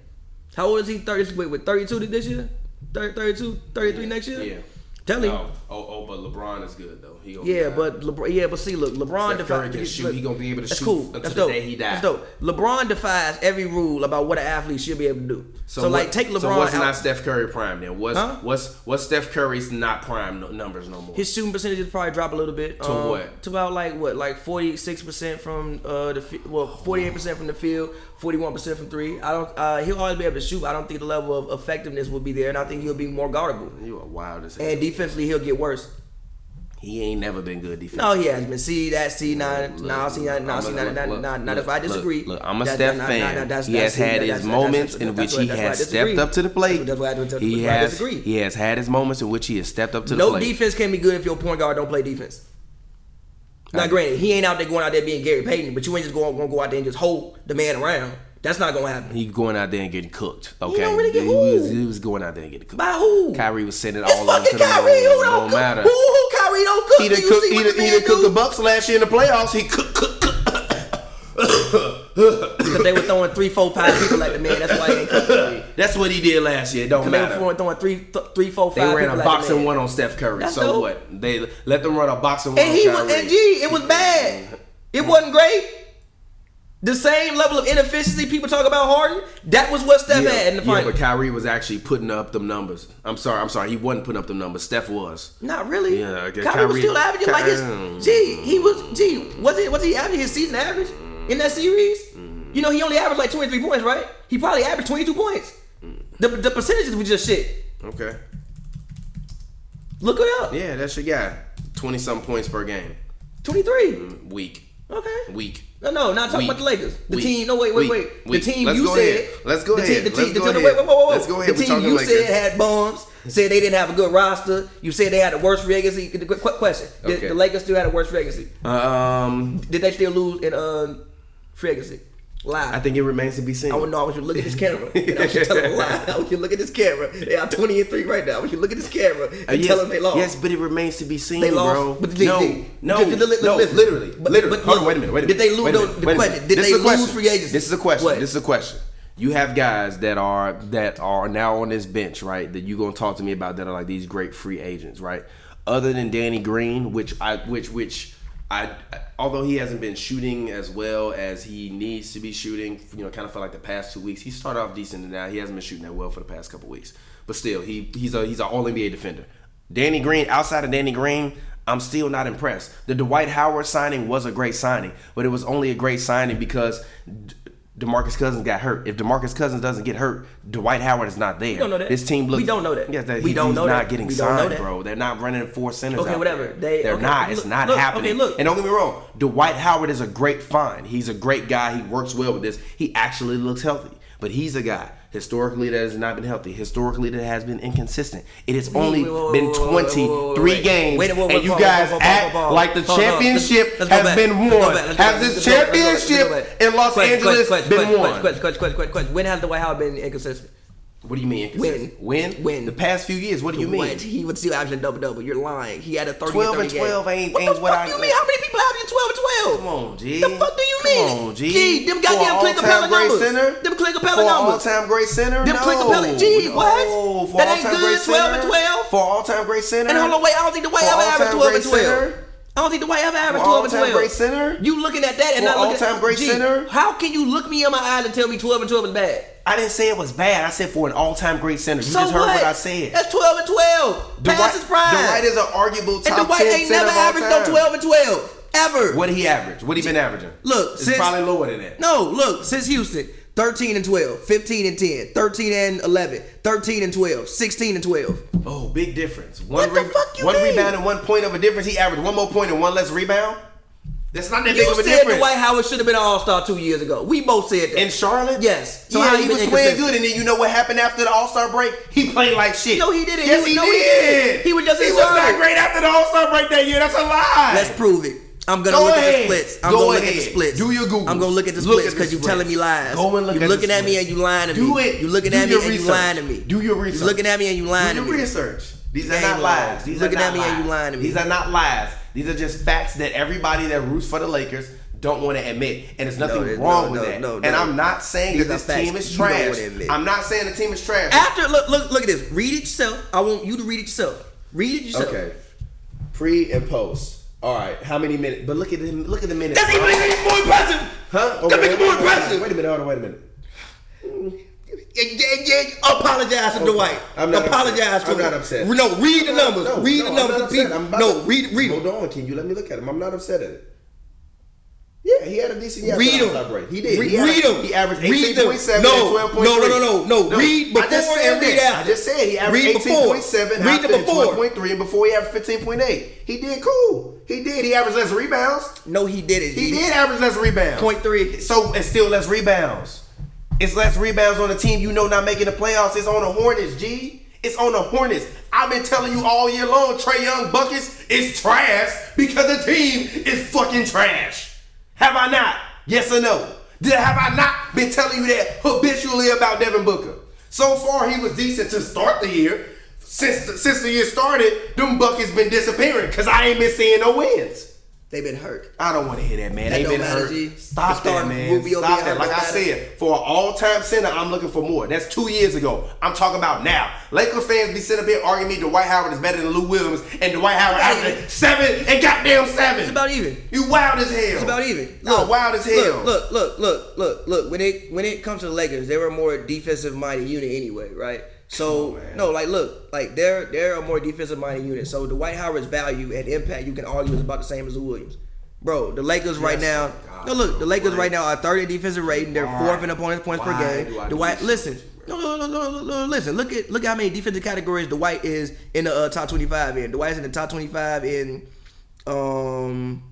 Speaker 3: How old is he? Thirty with, with thirty two this year? 30, 32, 33 next year?
Speaker 2: Yeah.
Speaker 3: Tell him.
Speaker 2: Oh, oh, oh, but LeBron is good though. He gonna
Speaker 3: Yeah, but LeBron, yeah, but see, look, LeBron defies.
Speaker 2: can shoot.
Speaker 3: look,
Speaker 2: He gonna be able to
Speaker 3: that's
Speaker 2: shoot
Speaker 3: cool.
Speaker 2: until
Speaker 3: That's
Speaker 2: the
Speaker 3: dope.
Speaker 2: day he
Speaker 3: That's dope. LeBron defies every rule about what an athlete should be able to do. So,
Speaker 2: what-
Speaker 3: like, take LeBron
Speaker 2: So what's
Speaker 3: out.
Speaker 2: not Steph Curry prime then? What's
Speaker 3: Huh?
Speaker 2: what's what's Steph Curry's not prime no, numbers no more?
Speaker 3: his shooting percentages probably drop a little bit.
Speaker 2: To
Speaker 3: um,
Speaker 2: what?
Speaker 3: To about like what, like forty six percent from uh the well forty eight percent from the field, forty one percent from three. I don't. Uh, he'll always be able to shoot. but I don't think the level of effectiveness will be there, and I think he'll be more guardable.
Speaker 2: you are wild as hell.
Speaker 3: And defensively, he'll get worse.
Speaker 2: He ain't never been good defensively.
Speaker 3: No, he has been. See that? See nine?
Speaker 2: Look,
Speaker 3: No, see nine? No, see
Speaker 2: look, look,
Speaker 3: That's
Speaker 2: look,
Speaker 3: why I disagree.
Speaker 2: Look, I'm a
Speaker 3: That-
Speaker 2: Steph
Speaker 3: nah,
Speaker 2: fan.
Speaker 3: nah, that's-
Speaker 2: he
Speaker 3: that's-
Speaker 2: has had his moments in which he
Speaker 3: that's why I
Speaker 2: has stepped up to the plate.
Speaker 3: That's why I- that's why
Speaker 2: he has he has had his moments in which he has stepped up to the plate.
Speaker 3: No defense can be good if your point guard don't play defense. Now, granted, he ain't out there going out there being Gary Payton, but you ain't just going to go out there and just hold the man around. That's not gonna happen.
Speaker 2: He going out there and getting cooked. Okay,
Speaker 3: don't really get
Speaker 2: he, was, he was going out there and getting cooked.
Speaker 3: By who?
Speaker 2: Kyrie was sending
Speaker 3: It's
Speaker 2: all over to the
Speaker 3: Kyrie. Who don't
Speaker 2: don't
Speaker 3: cook?
Speaker 2: matter.
Speaker 3: Who, who Kyrie don't cook?
Speaker 2: He
Speaker 3: Do
Speaker 2: done cooked. He done,
Speaker 3: the
Speaker 2: he done cooked the? Bucks last year in the playoffs. He cooked. cooked, cooked.
Speaker 3: Because they were throwing three, four, five people at the man. That's why he ain't cooking.
Speaker 2: That's what he did last year. It don't
Speaker 3: Because they were throwing, throwing three, th- three, four,
Speaker 2: They ran a boxing one on Steph Curry.
Speaker 3: That's
Speaker 2: so
Speaker 3: dope.
Speaker 2: what? They let them run a boxing one
Speaker 3: And
Speaker 2: on
Speaker 3: he was, and G, it was bad. It wasn't great. The same level of inefficiency people talk about Harden, that was what Steph
Speaker 2: yeah,
Speaker 3: had in the
Speaker 2: yeah, but Kyrie was actually putting up them numbers. I'm sorry, I'm sorry. He wasn't putting up them numbers. Steph was.
Speaker 3: Not really.
Speaker 2: Yeah, okay,
Speaker 3: Kyrie, was still averaging like his.
Speaker 2: Kyrie-
Speaker 3: Gee, he mm-hmm. was. Gee, was it? Was he averaging his season average in that series? Mm-hmm. You know, he only averaged like 23 points, right? He probably averaged 22 points. Mm-hmm. The, the percentages were just shit.
Speaker 2: Okay.
Speaker 3: Look it up.
Speaker 2: Yeah, that's your guy. Twenty some points per game.
Speaker 3: 23.
Speaker 2: Mm, week.
Speaker 3: Okay.
Speaker 2: Week.
Speaker 3: No, no, not talking
Speaker 2: Weak.
Speaker 3: about the Lakers. The
Speaker 2: Weak.
Speaker 3: team. No, wait, wait, wait.
Speaker 2: Weak.
Speaker 3: The team
Speaker 2: Let's
Speaker 3: you said.
Speaker 2: ahead. Let's go
Speaker 3: the
Speaker 2: ahead.
Speaker 3: Team, the
Speaker 2: Let's
Speaker 3: team,
Speaker 2: go
Speaker 3: the,
Speaker 2: ahead.
Speaker 3: Wait, wait, wait, wait.
Speaker 2: Let's go ahead.
Speaker 3: The team you
Speaker 2: Lakers.
Speaker 3: said had bombs. Said they didn't have a good roster. You said they had the worst. The quick question: Did
Speaker 2: Okay.
Speaker 3: the Lakers still had a worst agency?
Speaker 2: Um,
Speaker 3: Did they still lose in uh, free agency? Live.
Speaker 2: I think it remains to be seen.
Speaker 3: I would know. I want you to look at this camera. And I want you to tell them a lie. I want you to look at this camera. They are 20 and 3 right now. I want you to look at this camera and
Speaker 2: Uh, yes,
Speaker 3: tell them they lost.
Speaker 2: yes, but it remains to be seen,
Speaker 3: They lost,
Speaker 2: bro.
Speaker 3: but did they-
Speaker 2: no,
Speaker 3: did-
Speaker 2: no,
Speaker 3: did- did-
Speaker 2: no,
Speaker 3: listen.
Speaker 2: literally,
Speaker 3: But-
Speaker 2: literally.
Speaker 3: but
Speaker 2: Hold on, wait a minute, wait a minute.
Speaker 3: did they lose- no, the question, did
Speaker 2: This
Speaker 3: they
Speaker 2: is a question.
Speaker 3: lose free agency?
Speaker 2: This is a question.
Speaker 3: What?
Speaker 2: This is a question. You have guys that are that are now on this bench, right? That you gonna talk to me about that are like these great free agents, right? Other than Danny Green, which I which which I although he hasn't been shooting as well as he needs to be shooting, you know, kind of felt like the past two weeks. He started off decent and now he hasn't been shooting that well for the past couple weeks. But still, he he's a he's an all NBA defender. Danny Green, outside of Danny Green, I'm still not impressed. The Dwight Howard signing was a great signing, but it was only a great signing because DeMarcus Cousins got hurt. If DeMarcus Cousins doesn't get hurt, Dwight Howard is not there.
Speaker 3: We don't know that.
Speaker 2: This team looks.
Speaker 3: We don't know that.
Speaker 2: Yes, that
Speaker 3: We
Speaker 2: he-
Speaker 3: don't
Speaker 2: he's
Speaker 3: know
Speaker 2: not
Speaker 3: that.
Speaker 2: getting
Speaker 3: We don't know
Speaker 2: signed,
Speaker 3: that.
Speaker 2: bro. They're not running four centers.
Speaker 3: Okay, whatever. They-
Speaker 2: They're
Speaker 3: okay,
Speaker 2: not.
Speaker 3: look-
Speaker 2: it's not
Speaker 3: look,
Speaker 2: happening.
Speaker 3: okay, look.
Speaker 2: And don't get me wrong. Dwight Howard is a great find. He's a great guy. He works well with this. He actually looks healthy. But he's a guy historically that has not been healthy. Historically that has been inconsistent. It has only
Speaker 3: wait, wait,
Speaker 2: been
Speaker 3: wait, wait,
Speaker 2: 23 games, and you guys act like the championship
Speaker 3: let's- let's go
Speaker 2: has been won.
Speaker 3: back, let's go
Speaker 2: Has this
Speaker 3: let's go back, let's go back, let's
Speaker 2: championship in Los Angeles been won?
Speaker 3: Question, question, question, question, question. When has Dwight Howard been inconsistent?
Speaker 2: What do you mean inconsistent? When?
Speaker 3: When?
Speaker 2: The past few years. What do you mean?
Speaker 3: What? He would still averaging double double. You're lying. He had a 30
Speaker 2: 12
Speaker 3: 30
Speaker 2: and 12
Speaker 3: game.
Speaker 2: ain't-
Speaker 3: what
Speaker 2: ain't
Speaker 3: the
Speaker 2: what
Speaker 3: fuck
Speaker 2: I-
Speaker 3: you mean? How many people averaging 12 and 12?
Speaker 2: Come on, G.
Speaker 3: What the fuck do you
Speaker 2: Come
Speaker 3: mean?
Speaker 2: on, G.
Speaker 3: G, them goddamn
Speaker 2: all-time Capela
Speaker 3: numbers.
Speaker 2: Center?
Speaker 3: Them
Speaker 2: For Capela
Speaker 3: numbers.
Speaker 2: all-time great center?
Speaker 3: Them
Speaker 2: no.
Speaker 3: Clint Capela- G, what?
Speaker 2: No, for
Speaker 3: That ain't good,
Speaker 2: great
Speaker 3: 12 and
Speaker 2: center?
Speaker 3: 12?
Speaker 2: For all-time great center?
Speaker 3: And hold on, wait. I don't think Dwight
Speaker 2: For
Speaker 3: ever averaged 12 and
Speaker 2: great
Speaker 3: 12.
Speaker 2: center?
Speaker 3: I don't think Dwight ever averaged
Speaker 2: For
Speaker 3: 12 and
Speaker 2: all-time
Speaker 3: 12.
Speaker 2: great center?
Speaker 3: You looking at that and
Speaker 2: For
Speaker 3: not looking
Speaker 2: all-time great
Speaker 3: G,
Speaker 2: center?
Speaker 3: How can you look me in my eyes and tell me 12 and 12 is bad?
Speaker 2: I didn't say it was bad. I said for an all-time great center. You
Speaker 3: so
Speaker 2: just heard
Speaker 3: what?
Speaker 2: what I said.
Speaker 3: That's 12 and 12. Past his prime.
Speaker 2: Dwight is an arguable top
Speaker 3: and Dwight
Speaker 2: 10
Speaker 3: ain't never averaged no 12 and 12. Ever.
Speaker 2: What did he average? What he been averaging?
Speaker 3: Look,
Speaker 2: it's
Speaker 3: since-
Speaker 2: probably lower than that.
Speaker 3: No, look, since Houston, 13 and 12, 15 and 10, 13 and 11, 13 and 12, 16 and 12.
Speaker 2: Oh, big difference. One,
Speaker 3: What the fuck you
Speaker 2: one
Speaker 3: mean?
Speaker 2: rebound and one point of a difference. He averaged one more point and one less rebound. That's not that
Speaker 3: You
Speaker 2: big of a
Speaker 3: said. Dwight Howard should have been an All Star two years ago. We both said that.
Speaker 2: in Charlotte?
Speaker 3: Yes. So
Speaker 2: yeah,
Speaker 3: how
Speaker 2: he was playing good, and then you know what happened after the All Star break? He played like shit.
Speaker 3: No, he didn't.
Speaker 2: Yes,
Speaker 3: He
Speaker 2: he,
Speaker 3: no, he
Speaker 2: did.
Speaker 3: He was just
Speaker 2: He was not great after the All Star break that year. That's a lie.
Speaker 3: Let's prove it. I'm gonna
Speaker 2: Go
Speaker 3: look at the splits. I'm
Speaker 2: Go
Speaker 3: gonna look at the splits.
Speaker 2: Do your Googles.
Speaker 3: I'm gonna look at the
Speaker 2: Look
Speaker 3: splits
Speaker 2: at the
Speaker 3: because
Speaker 2: you're
Speaker 3: telling me lies.
Speaker 2: Go and look
Speaker 3: you
Speaker 2: at the
Speaker 3: looking at me
Speaker 2: splits.
Speaker 3: and you lying to me.
Speaker 2: Do it.
Speaker 3: You looking
Speaker 2: Do
Speaker 3: at me
Speaker 2: your
Speaker 3: and you
Speaker 2: research.
Speaker 3: lying to me.
Speaker 2: Do your research.
Speaker 3: You're looking at me and you lying
Speaker 2: Do
Speaker 3: to
Speaker 2: your
Speaker 3: me.
Speaker 2: research. These are
Speaker 3: ain't
Speaker 2: not
Speaker 3: lying.
Speaker 2: lies. These
Speaker 3: Looking
Speaker 2: are not
Speaker 3: at me and
Speaker 2: lies.
Speaker 3: you lying to me.
Speaker 2: These are not lies. These are just facts that everybody that roots for the Lakers don't want to admit, and there's nothing
Speaker 3: there's-
Speaker 2: wrong
Speaker 3: no,
Speaker 2: with
Speaker 3: no,
Speaker 2: that.
Speaker 3: no,
Speaker 2: and
Speaker 3: no.
Speaker 2: I'm not saying
Speaker 3: These
Speaker 2: that
Speaker 3: are
Speaker 2: this
Speaker 3: facts
Speaker 2: team is
Speaker 3: you don't
Speaker 2: trash.
Speaker 3: wanna admit.
Speaker 2: I'm not saying the team is trash.
Speaker 3: After look look look at this. Read it yourself. I want you to read it yourself. Read it yourself.
Speaker 2: Okay. Pre and post. All right. How many minutes? But look at him. Look at the minutes.
Speaker 3: That's even even more impressive.
Speaker 2: Huh?
Speaker 3: That make it more impressive.
Speaker 2: Wait a minute. Hold on. Wait a minute.
Speaker 3: Yeah, yeah, yeah. Apologize to
Speaker 2: Okay.
Speaker 3: Dwight.
Speaker 2: I'm not
Speaker 3: Apologize
Speaker 2: upset.
Speaker 3: to
Speaker 2: I'm
Speaker 3: him.
Speaker 2: not upset.
Speaker 3: No, read the numbers.
Speaker 2: no,
Speaker 3: read
Speaker 2: no,
Speaker 3: the
Speaker 2: I'm
Speaker 3: numbers.
Speaker 2: not upset. I'm
Speaker 3: No, read read
Speaker 2: Hold on. Can you let me look at him? I'm not upset at it. Yeah, he had a decent year.
Speaker 3: Read
Speaker 2: after
Speaker 3: them.
Speaker 2: the All-Star break. He did.
Speaker 3: Read,
Speaker 2: he
Speaker 3: read them.
Speaker 2: He averaged 18.7
Speaker 3: no,
Speaker 2: and 12.3.
Speaker 3: No, no, no, no, no. Read before
Speaker 2: I just said
Speaker 3: and read after.
Speaker 2: I just said he averaged 18.7
Speaker 3: Read
Speaker 2: after
Speaker 3: the before.
Speaker 2: 12.3 and before he averaged 15.8. He did cool. He did. He averaged less rebounds.
Speaker 3: No, he didn't.
Speaker 2: He did average less rebounds.
Speaker 3: Point three.
Speaker 2: So it's still less rebounds. It's less rebounds on the team you know not making the playoffs. It's on the Hornets, G. It's on the Hornets. I've been telling you all year long, Trae Young buckets is trash because the team is fucking trash. Have I not? Yes or no? Did have I not been telling you that habitually about Devin Booker? So far, he was decent to start the year. Since the, since the year started, them buckets been disappearing because I ain't been seeing no wins.
Speaker 3: They've been hurt.
Speaker 2: I don't want to hear that, man. They
Speaker 3: don't
Speaker 2: been
Speaker 3: matter,
Speaker 2: hurt.
Speaker 3: G.
Speaker 2: Stop that, man.
Speaker 3: Rubio
Speaker 2: Stop that. Like I
Speaker 3: matter.
Speaker 2: said, for an all-time center, I'm looking for more. That's two years ago. I'm talking about now. Lakers fans be sitting up here arguing me Dwight Howard is better than Lou Williams, and Dwight Howard averaging seven and goddamn seven.
Speaker 3: It's about even.
Speaker 2: You wild as hell.
Speaker 3: It's about even.
Speaker 2: No, wild as hell.
Speaker 3: Look, look, look, look, look, look. When it when it comes to the Lakers, they were a more defensive minded unit anyway, right? So
Speaker 2: on,
Speaker 3: no, like look, like they're they're a more defensive minded unit. So the Dwight Howard's value and impact you can argue is about the same as the Williams. Bro, the Lakers right now.
Speaker 2: Oh God.
Speaker 3: No, look, the Lakers
Speaker 2: Why?
Speaker 3: right now are third in defensive rating. They're
Speaker 2: Why?
Speaker 3: fourth in opponents points per game.
Speaker 2: do
Speaker 3: Dwight, listen. No, no, no, no, no, no, listen. Look at look at how many defensive categories Dwight is in the uh, top twenty five in. The Dwight's in the top twenty five in um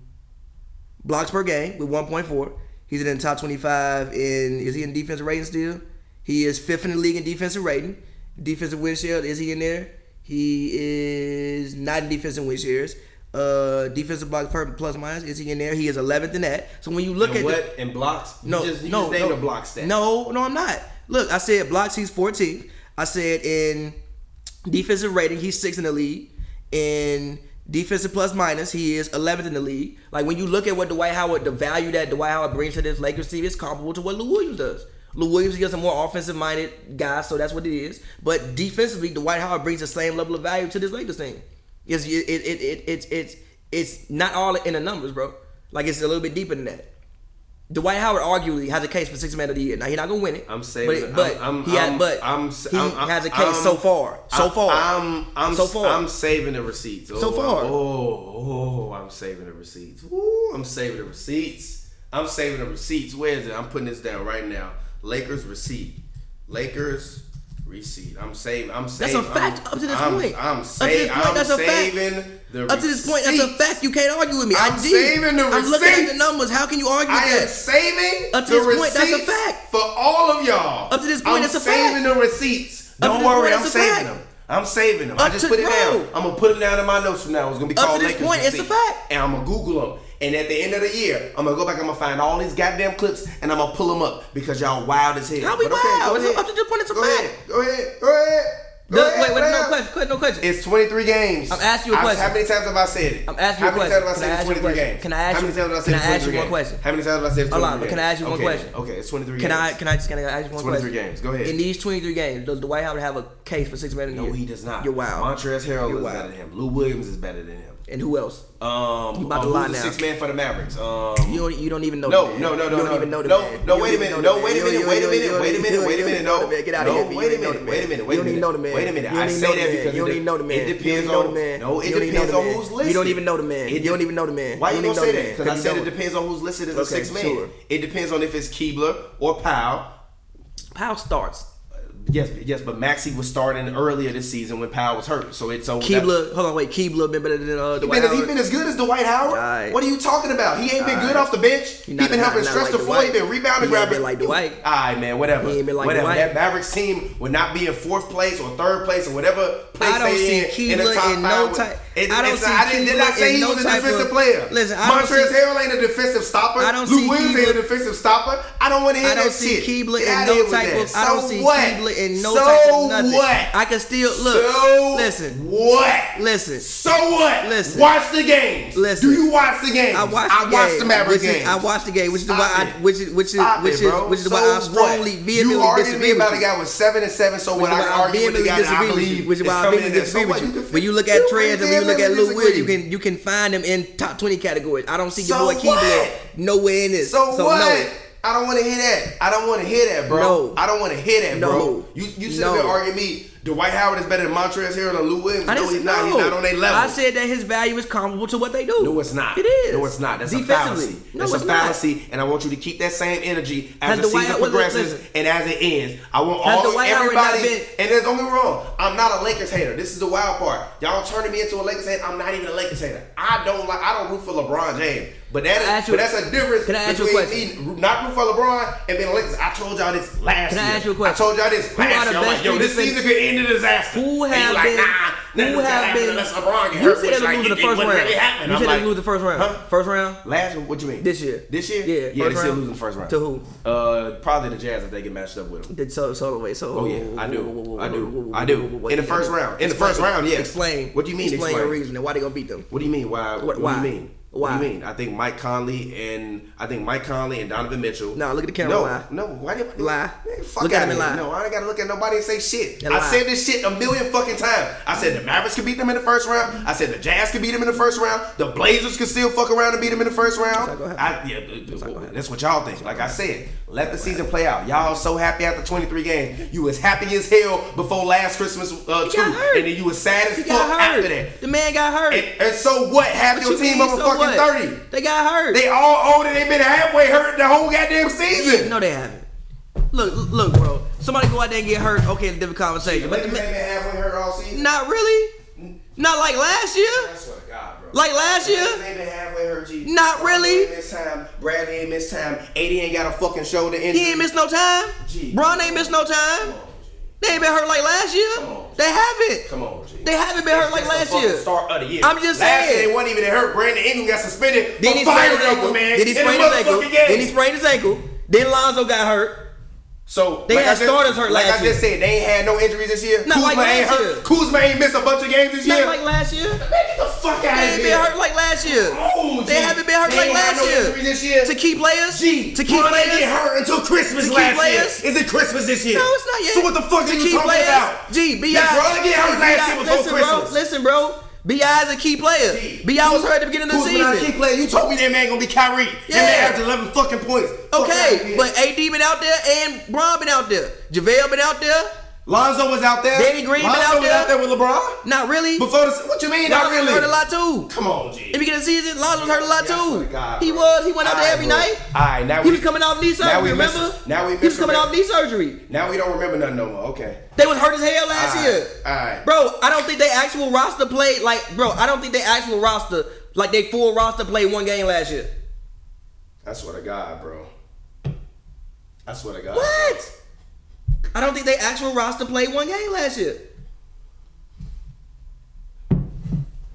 Speaker 3: blocks per game with 1.4. He's in the top 25 in is he in defensive rating still? He is fifth in the league in defensive rating. Defensive win share, is he in there? He is not in defensive win shares. Uh defensive blocks per plus minus, is he in there? He is 11th in that. So when you look
Speaker 2: And
Speaker 3: at
Speaker 2: what
Speaker 3: the,
Speaker 2: in blocks? You
Speaker 3: no,
Speaker 2: just, you
Speaker 3: no,
Speaker 2: just named
Speaker 3: no,
Speaker 2: a block stat.
Speaker 3: No, no, I'm not. Look, I said blocks. He's 14th. I said in defensive rating, he's sixth in the league. In defensive plus minus, he is 11th in the league. Like when you look at what Dwight Howard, the value that Dwight Howard brings to this Lakers team is comparable to what Lou Williams does. Lou Williams is a more offensive minded guy, so that's what it is. But defensively, Dwight Howard brings the same level of value to this Lakers team. It's it it it, it it's it's it's not all in the numbers, bro. Like it's a little bit deeper than that. Dwight Howard arguably has a case for six man of the year. Now he's not gonna win it.
Speaker 2: I'm saving.
Speaker 3: but,
Speaker 2: it.
Speaker 3: but
Speaker 2: I'm, I'm,
Speaker 3: he had, but
Speaker 2: I'm,
Speaker 3: he has a case so far. So far.
Speaker 2: I'm, I'm,
Speaker 3: So far.
Speaker 2: I'm saving the receipts. Oh,
Speaker 3: So far.
Speaker 2: Oh, oh, I'm saving the receipts. Woo, I'm saving the receipts. I'm saving the receipts. Where is it? I'm putting this down right now. Lakers receipt. Lakers receipt. I'm saving. I'm saving.
Speaker 3: That's a fact
Speaker 2: I'm,
Speaker 3: up to this
Speaker 2: I'm,
Speaker 3: point.
Speaker 2: I'm,
Speaker 3: Up to
Speaker 2: sa-
Speaker 3: this point,
Speaker 2: I'm
Speaker 3: that's a fact.
Speaker 2: saving the
Speaker 3: Up to this point, that's a fact. You can't argue with me. I
Speaker 2: I'm
Speaker 3: did.
Speaker 2: saving the
Speaker 3: I'm looking at the numbers. How can you argue with
Speaker 2: I am
Speaker 3: that?
Speaker 2: saving
Speaker 3: Up to
Speaker 2: the
Speaker 3: this point, that's a
Speaker 2: receipts
Speaker 3: fact.
Speaker 2: for all of y'all.
Speaker 3: Up to this point,
Speaker 2: I'm
Speaker 3: that's a
Speaker 2: saving the receipts. Don't worry,
Speaker 3: point,
Speaker 2: I'm saving
Speaker 3: fact.
Speaker 2: them. I'm saving them. I just put it
Speaker 3: bro.
Speaker 2: down. I'm gonna put them down in my notes from now. It's gonna be called
Speaker 3: Up to this
Speaker 2: Lakers
Speaker 3: point, it's a fact.
Speaker 2: And I'm gonna Google them. And at the end of the year, I'm gonna go back. I'm gonna find all these goddamn clips and I'm gonna pull them up because y'all wild as hell.
Speaker 3: How we
Speaker 2: But okay,
Speaker 3: wild?
Speaker 2: go
Speaker 3: It's
Speaker 2: ahead.
Speaker 3: up to this point, it's a
Speaker 2: go
Speaker 3: fact.
Speaker 2: Ahead. Go ahead. Go ahead. Go
Speaker 3: No,
Speaker 2: ahead.
Speaker 3: wait, wait, no question, question, no question.
Speaker 2: It's 23 games.
Speaker 3: I'm asking you a question.
Speaker 2: How many times have I said it?
Speaker 3: I'm asking you a question.
Speaker 2: How many times have I said
Speaker 3: I
Speaker 2: it's
Speaker 3: ask you a
Speaker 2: 23 games?
Speaker 3: Can I ask
Speaker 2: How
Speaker 3: you-
Speaker 2: many times have I said
Speaker 3: can
Speaker 2: it's
Speaker 3: I ask
Speaker 2: 23
Speaker 3: you one
Speaker 2: games?
Speaker 3: question?
Speaker 2: How many times have I said it's 23
Speaker 3: Hold on, but can I ask you one question?
Speaker 2: Okay, it's 23
Speaker 3: Can
Speaker 2: games.
Speaker 3: I can I just can I ask you one
Speaker 2: 23
Speaker 3: question?
Speaker 2: games. Go ahead.
Speaker 3: In these 23 games, does Dwight Howard have a case for six man of the
Speaker 2: No,
Speaker 3: year?
Speaker 2: he does not.
Speaker 3: You're wild.
Speaker 2: Montrezl Harrell
Speaker 3: You're
Speaker 2: is
Speaker 3: wild.
Speaker 2: better than him. Lou Williams is better than him.
Speaker 3: And who else?
Speaker 2: Um,
Speaker 3: You about to
Speaker 2: um,
Speaker 3: lie now.
Speaker 2: six man for the Mavericks? Um,
Speaker 3: You don't you don't even know.
Speaker 2: no,
Speaker 3: the
Speaker 2: no, no, no,
Speaker 3: You don't
Speaker 2: no,
Speaker 3: even know the
Speaker 2: no,
Speaker 3: man.
Speaker 2: no.
Speaker 3: You
Speaker 2: Wait a minute. No, wait a minute. Wait a minute. Wait a minute. Wait a minute. No,
Speaker 3: even know the man. Get out of here.
Speaker 2: Wait a minute. Wait a minute.
Speaker 3: You don't even know the man.
Speaker 2: Wait a minute. I say that because
Speaker 3: You don't even know the man.
Speaker 2: It depends
Speaker 3: don't even know
Speaker 2: on
Speaker 3: the man.
Speaker 2: No, it
Speaker 3: You don't even know
Speaker 2: depends on who's
Speaker 3: You don't even know the man. You don't even know the man.
Speaker 2: Why
Speaker 3: You don't
Speaker 2: gonna say that? Because. I said it depends on who's listed as a six man. It depends on if it's Kleber or Powell.
Speaker 3: Powell starts.
Speaker 2: Yes, yes, but Maxi was starting earlier this season when Powell was hurt. So it's that-
Speaker 3: Kleber, hold on, wait, Kleber been better than uh,
Speaker 2: He
Speaker 3: Dwight
Speaker 2: been, he been as good as Dwight Howard.
Speaker 3: Alright.
Speaker 2: What are you talking about? He ain't been good off the bench. He,
Speaker 3: not-
Speaker 2: been
Speaker 3: not-
Speaker 2: helping
Speaker 3: not
Speaker 2: stretch
Speaker 3: like
Speaker 2: the floor. He been rebounding,
Speaker 3: He ain't
Speaker 2: grabbing.
Speaker 3: been like Dwight.
Speaker 2: All right, man. Whatever.
Speaker 3: He ain't been like
Speaker 2: whatever.
Speaker 3: Dwight.
Speaker 2: That Mavericks team would not be in fourth place or third place or whatever place
Speaker 3: I don't
Speaker 2: they
Speaker 3: see
Speaker 2: in, in the
Speaker 3: Kleber
Speaker 2: top
Speaker 3: in no type-
Speaker 2: It,
Speaker 3: I don't see
Speaker 2: I didn't, did not say
Speaker 3: in
Speaker 2: he
Speaker 3: no
Speaker 2: was a
Speaker 3: type
Speaker 2: defensive
Speaker 3: of-
Speaker 2: player.
Speaker 3: Listen, I don't
Speaker 2: Montrezl
Speaker 3: see-
Speaker 2: Harrell ain't a defensive stopper.
Speaker 3: I don't
Speaker 2: Lou
Speaker 3: see
Speaker 2: Williams ain't a defensive stopper. I don't want to hear
Speaker 3: I don't
Speaker 2: that
Speaker 3: see
Speaker 2: shit. Kleber
Speaker 3: in no type of. I don't
Speaker 2: So
Speaker 3: see
Speaker 2: what?
Speaker 3: Kleber in no
Speaker 2: so
Speaker 3: type of nothing.
Speaker 2: What?
Speaker 3: I can still look.
Speaker 2: So
Speaker 3: listen,
Speaker 2: what?
Speaker 3: listen.
Speaker 2: So what?
Speaker 3: Listen.
Speaker 2: Watch the games.
Speaker 3: Listen.
Speaker 2: Do you watch the games?
Speaker 3: I watched the
Speaker 2: I
Speaker 3: game.
Speaker 2: the Mavericks games.
Speaker 3: I watched the game, which is why I, which is which is which is which is why I
Speaker 2: what?
Speaker 3: strongly vehemently disagree
Speaker 2: about a guy with seven and seven, so when I
Speaker 3: is
Speaker 2: can
Speaker 3: why I
Speaker 2: argue with the guy I believe.
Speaker 3: Which is why I vehemently.
Speaker 2: So
Speaker 3: disagree with you. When you look at trends and you look at Lou Will, you can you can find them in top twenty categories. I don't see your
Speaker 2: So
Speaker 3: boy Kleber
Speaker 2: what?
Speaker 3: nowhere in this.
Speaker 2: So, what?
Speaker 3: no.
Speaker 2: I don't want to hear that. I don't want to hear that, bro.
Speaker 3: No.
Speaker 2: I don't want to hear that, bro.
Speaker 3: No.
Speaker 2: You you sit there
Speaker 3: No.
Speaker 2: arguing me. Dwight Howard is better than Montrezl Harrell and Lou Williams.
Speaker 3: I
Speaker 2: No, he's not. He's not on their level.
Speaker 3: I said that his value is comparable to what they do.
Speaker 2: No, it's not.
Speaker 3: It is.
Speaker 2: No, it's not. That's a fallacy.
Speaker 3: No,
Speaker 2: That's
Speaker 3: it's
Speaker 2: a
Speaker 3: not.
Speaker 2: fallacy, and I want you to keep that same energy as
Speaker 3: Has
Speaker 2: the season
Speaker 3: Howard-
Speaker 2: progresses
Speaker 3: listen.
Speaker 2: and as it ends. I want
Speaker 3: Has
Speaker 2: all everybody.
Speaker 3: been-
Speaker 2: and there's don't get me wrong. I'm not a Lakers hater. This is the wild part. Y'all turning me into a Lakers hater. I'm not even a Lakers hater. I don't like. I don't root for LeBron James. But that
Speaker 3: I
Speaker 2: is,
Speaker 3: you-
Speaker 2: but that's a difference
Speaker 3: can I ask you a
Speaker 2: between
Speaker 3: question?
Speaker 2: me not root for LeBron and being a Lakers. I told y'all this last
Speaker 3: Can I
Speaker 2: year.
Speaker 3: ask you a question?
Speaker 2: I told y'all this
Speaker 3: Who
Speaker 2: last year. I'm like, yo, this season could end in disaster.
Speaker 3: Who
Speaker 2: you
Speaker 3: have
Speaker 2: like,
Speaker 3: been?
Speaker 2: Nah,
Speaker 3: who have been?
Speaker 2: unless LeBron get
Speaker 3: you
Speaker 2: hurt.
Speaker 3: said
Speaker 2: which,
Speaker 3: they
Speaker 2: like,
Speaker 3: lose the first round. You said
Speaker 2: like,
Speaker 3: they lose the first round.
Speaker 2: Huh?
Speaker 3: First round.
Speaker 2: Last what you mean?
Speaker 3: This year.
Speaker 2: This year?
Speaker 3: Yeah,
Speaker 2: Yeah, they still losing the first round.
Speaker 3: To who?
Speaker 2: Uh, probably the Jazz if they get matched up with them.
Speaker 3: Did so so wait so
Speaker 2: Oh yeah, I do. I do. I do. In the first round. In the first round, yeah.
Speaker 3: Explain.
Speaker 2: What do you mean?
Speaker 3: Explain, your reason and why they gonna beat them.
Speaker 2: What do you mean? Why? What- do you mean?
Speaker 3: Why?
Speaker 2: What do you mean? I think Mike Conley and I think Mike Conley and Donovan Mitchell.
Speaker 3: No, look at the camera,
Speaker 2: No,
Speaker 3: lie.
Speaker 2: no. Why did
Speaker 3: Lie.
Speaker 2: Man, fuck
Speaker 3: Look at him and lie.
Speaker 2: No, I ain't gotta look at nobody and say shit.
Speaker 3: And
Speaker 2: I
Speaker 3: lie.
Speaker 2: said this shit a million fucking times. I said the Mavericks could beat them in the first round. I said the Jazz could beat them in the first round. The Blazers could still fuck around and beat them in the first round. I, yeah, that's what y'all think. Like I said, let the season play out. Y'all so happy after 23 games. You was happy as hell before last Christmas uh, too, and then you was sad as fuck after that.
Speaker 3: The man got hurt.
Speaker 2: And, and so what? Half
Speaker 3: What
Speaker 2: your
Speaker 3: you
Speaker 2: team over
Speaker 3: so
Speaker 2: fucking
Speaker 3: what?
Speaker 2: 30.
Speaker 3: They got hurt.
Speaker 2: They all older. They been halfway hurt the whole goddamn season.
Speaker 3: no, they haven't. Look, look, bro. Somebody go out there and get hurt. Okay, different conversation. But the man,
Speaker 2: been halfway hurt all season.
Speaker 3: not really. Not like last year.
Speaker 2: I swear to God.
Speaker 3: Like last year.
Speaker 2: They been halfway hurt, G.
Speaker 3: Not really.
Speaker 2: Missed time. Bradley ain't missed time. AD ain't got a fucking shoulder injury.
Speaker 3: He ain't missed no time.
Speaker 2: Gee.
Speaker 3: Bron ain't missed no time.
Speaker 2: On,
Speaker 3: They ain't been hurt like last year.
Speaker 2: On.
Speaker 3: They haven't.
Speaker 2: Come on, G.
Speaker 3: They haven't been hurt like last year.
Speaker 2: Start of the year.
Speaker 3: I'm just
Speaker 2: last
Speaker 3: saying.
Speaker 2: Year they wasn't even hurt. Brandon Ingram got suspended
Speaker 3: Then he sprained his ankle.
Speaker 2: man.
Speaker 3: Then he
Speaker 2: in
Speaker 3: sprained his ankle. Then he sprained his ankle. Then Lonzo got hurt.
Speaker 2: So
Speaker 3: They
Speaker 2: like
Speaker 3: had
Speaker 2: just,
Speaker 3: starters hurt
Speaker 2: Like
Speaker 3: last
Speaker 2: I just said, they ain't had no injuries this year.
Speaker 3: Not
Speaker 2: Kuzma
Speaker 3: like
Speaker 2: ain't hurt.
Speaker 3: year.
Speaker 2: Kuzma ain't missed a bunch of games this
Speaker 3: Not
Speaker 2: year.
Speaker 3: like last year.
Speaker 2: Man, get the fuck out of
Speaker 3: last year.
Speaker 2: Oh,
Speaker 3: They haven't been hurt
Speaker 2: They
Speaker 3: like last
Speaker 2: no
Speaker 3: year.
Speaker 2: this year.
Speaker 3: To key players?
Speaker 2: G,
Speaker 3: To key
Speaker 2: Bron
Speaker 3: players?
Speaker 2: get hurt until Christmas
Speaker 3: To
Speaker 2: last
Speaker 3: players?
Speaker 2: year. Is it Christmas this year?
Speaker 3: No, it's not yet.
Speaker 2: So what the fuck
Speaker 3: To
Speaker 2: are you talking
Speaker 3: players?
Speaker 2: about?
Speaker 3: G, B.I.
Speaker 2: Did Bron get hurt last year before
Speaker 3: listen,
Speaker 2: Christmas?
Speaker 3: Bro, listen, bro. B.I. is a key player. B.I. was hurt at the beginning of the
Speaker 2: Kuzma not a key player. You told me that man gonna be Kyrie.
Speaker 3: Yeah.
Speaker 2: That man averaged 11 fucking points. Fuck
Speaker 3: Okay, but AD been out there and Bron been out there. JaVale been out there.
Speaker 2: Lonzo was out there.
Speaker 3: Danny Green
Speaker 2: Lonzo
Speaker 3: out
Speaker 2: was
Speaker 3: there.
Speaker 2: out there with LeBron.
Speaker 3: Not really.
Speaker 2: Before the, what you mean? Not
Speaker 3: Lonzo
Speaker 2: really.
Speaker 3: hurt a lot too.
Speaker 2: Come on, G.
Speaker 3: In the beginning of the season, Lonzo was hurt a lot too.
Speaker 2: God,
Speaker 3: he was. He went out there every
Speaker 2: bro.
Speaker 3: night.
Speaker 2: Alright, now
Speaker 3: he
Speaker 2: we-
Speaker 3: was coming off knee
Speaker 2: now
Speaker 3: surgery.
Speaker 2: we miss-
Speaker 3: remember?
Speaker 2: now we
Speaker 3: he was coming off knee surgery.
Speaker 2: Now we don't remember nothing no more. Okay.
Speaker 3: They was hurt as hell last
Speaker 2: Alright,
Speaker 3: year.
Speaker 2: alright.
Speaker 3: Bro, I don't think they actual roster played like bro, I don't think they actual roster like they full roster played one game last year.
Speaker 2: That's what I got, bro. That's what I got.
Speaker 3: What? I don't think they actual roster played one game last year.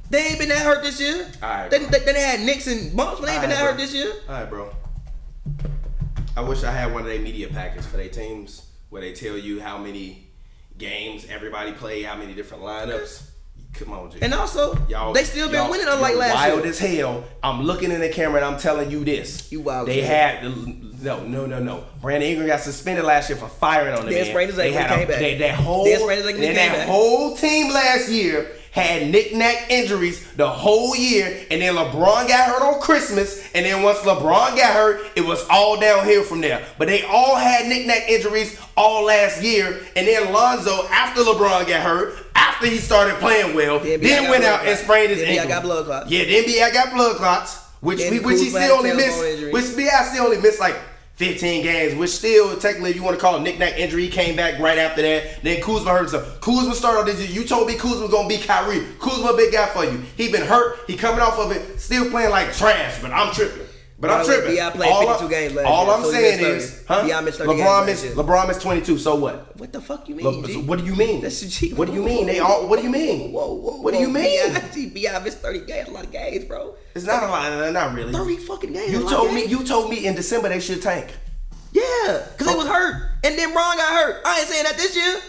Speaker 3: They ain't been that hurt this year.
Speaker 2: Alright,
Speaker 3: They,
Speaker 2: bro.
Speaker 3: they, they had nicks and bumps, but they ain't been that
Speaker 2: Alright,
Speaker 3: hurt this year.
Speaker 2: All right, bro. I wish I had one of their media packets for their teams where they tell you how many games everybody played, how many different lineups. Come on, G.
Speaker 3: And also,
Speaker 2: Y'all,
Speaker 3: they still been winning unlike last
Speaker 2: wild
Speaker 3: year.
Speaker 2: as hell. I'm looking in the camera and I'm telling you this.
Speaker 3: You wild
Speaker 2: They had no, no, no, no. Brandon Ingram got suspended last year for firing on the
Speaker 3: Then
Speaker 2: man. They had a. They, that whole
Speaker 3: Then sprained his ankle came
Speaker 2: that
Speaker 3: back.
Speaker 2: whole team last year had knick-knack injuries the whole year, and then LeBron got hurt on Christmas, and then once LeBron got hurt, it was all downhill from there. But they all had knick-knack injuries all last year, and then Lonzo, after LeBron got hurt, after he started playing well,
Speaker 3: Then
Speaker 2: then, went out and sprained his
Speaker 3: Then B.I.
Speaker 2: ankle.
Speaker 3: got blood clots.
Speaker 2: Yeah, then B.I. got blood clots, which he, which he still only missed, which B.I. still only missed like 15 games, which still technically, if you want to call it knick-knack injury, he came back right after that. Then Kuzma hurt himself. Kuzma started this. You told me Kuzma was gonna be Kyrie. Kuzma big guy for you. He been hurt. He coming off of it, still playing like trash. But I'm tripping. But I'm tripping.
Speaker 3: B.I. played 52 games last
Speaker 2: all
Speaker 3: year,
Speaker 2: I'm
Speaker 3: so
Speaker 2: saying is, huh?
Speaker 3: B.I. missed 30
Speaker 2: LeBron missed. LeBron missed 22. So what?
Speaker 3: What the fuck you mean?
Speaker 2: So what do you mean?
Speaker 3: That's G.
Speaker 2: What do you mean? They all. What do you mean?
Speaker 3: Whoa, whoa, whoa
Speaker 2: What do you mean?
Speaker 3: B.I. Missed 30 games, a lot of games, bro.
Speaker 2: It's not a lot. uh, Not really.
Speaker 3: 30 fucking games.
Speaker 2: You told me. You told me in December they should tank.
Speaker 3: Yeah, because he was hurt. And then Ron got hurt. I ain't saying that this year.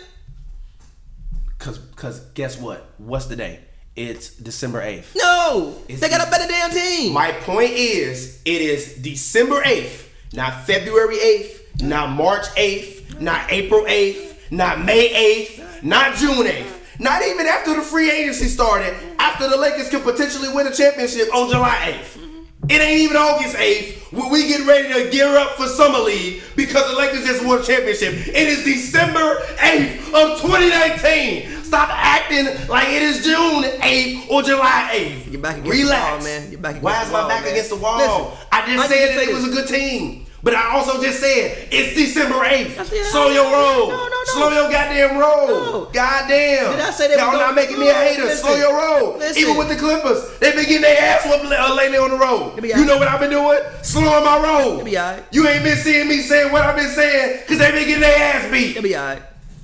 Speaker 2: Cause, cause guess what? What's the day? It's December eighth.
Speaker 3: No.
Speaker 2: It's
Speaker 3: they got a better damn team.
Speaker 2: My point is, it is December eighth, not February eighth, not March eighth, not April eighth, not May eighth, not June eighth, not even after the free agency started. After the Lakers can potentially win a championship on July eighth. It ain't even August 8th when we get ready to gear up for Summer League because the Lakers just won a championship. It is December 8th of 2019. Stop acting like it is June 8th or July 8th.
Speaker 3: You're back against
Speaker 2: Relax.
Speaker 3: the wall, man. You're back against
Speaker 2: Why
Speaker 3: the
Speaker 2: is my back
Speaker 3: man.
Speaker 2: against the wall?
Speaker 3: Listen,
Speaker 2: I just
Speaker 3: I
Speaker 2: said that
Speaker 3: say
Speaker 2: it was a good team. But I also just said it's December 8th.
Speaker 3: I
Speaker 2: Slow your roll.
Speaker 3: no, no, no.
Speaker 2: Slow your goddamn roll.
Speaker 3: No.
Speaker 2: Goddamn.
Speaker 3: Did I say that
Speaker 2: Y'all not making me a hater.
Speaker 3: listen.
Speaker 2: Slow your roll.
Speaker 3: Listen.
Speaker 2: Even with the Clippers, they been getting their ass whooped uh, lately on the road. You know what I've been doing? Slowing my roll.
Speaker 3: Alright.
Speaker 2: You ain't been seeing me saying what I've been saying because they been getting their ass beat.
Speaker 3: They'll be alright.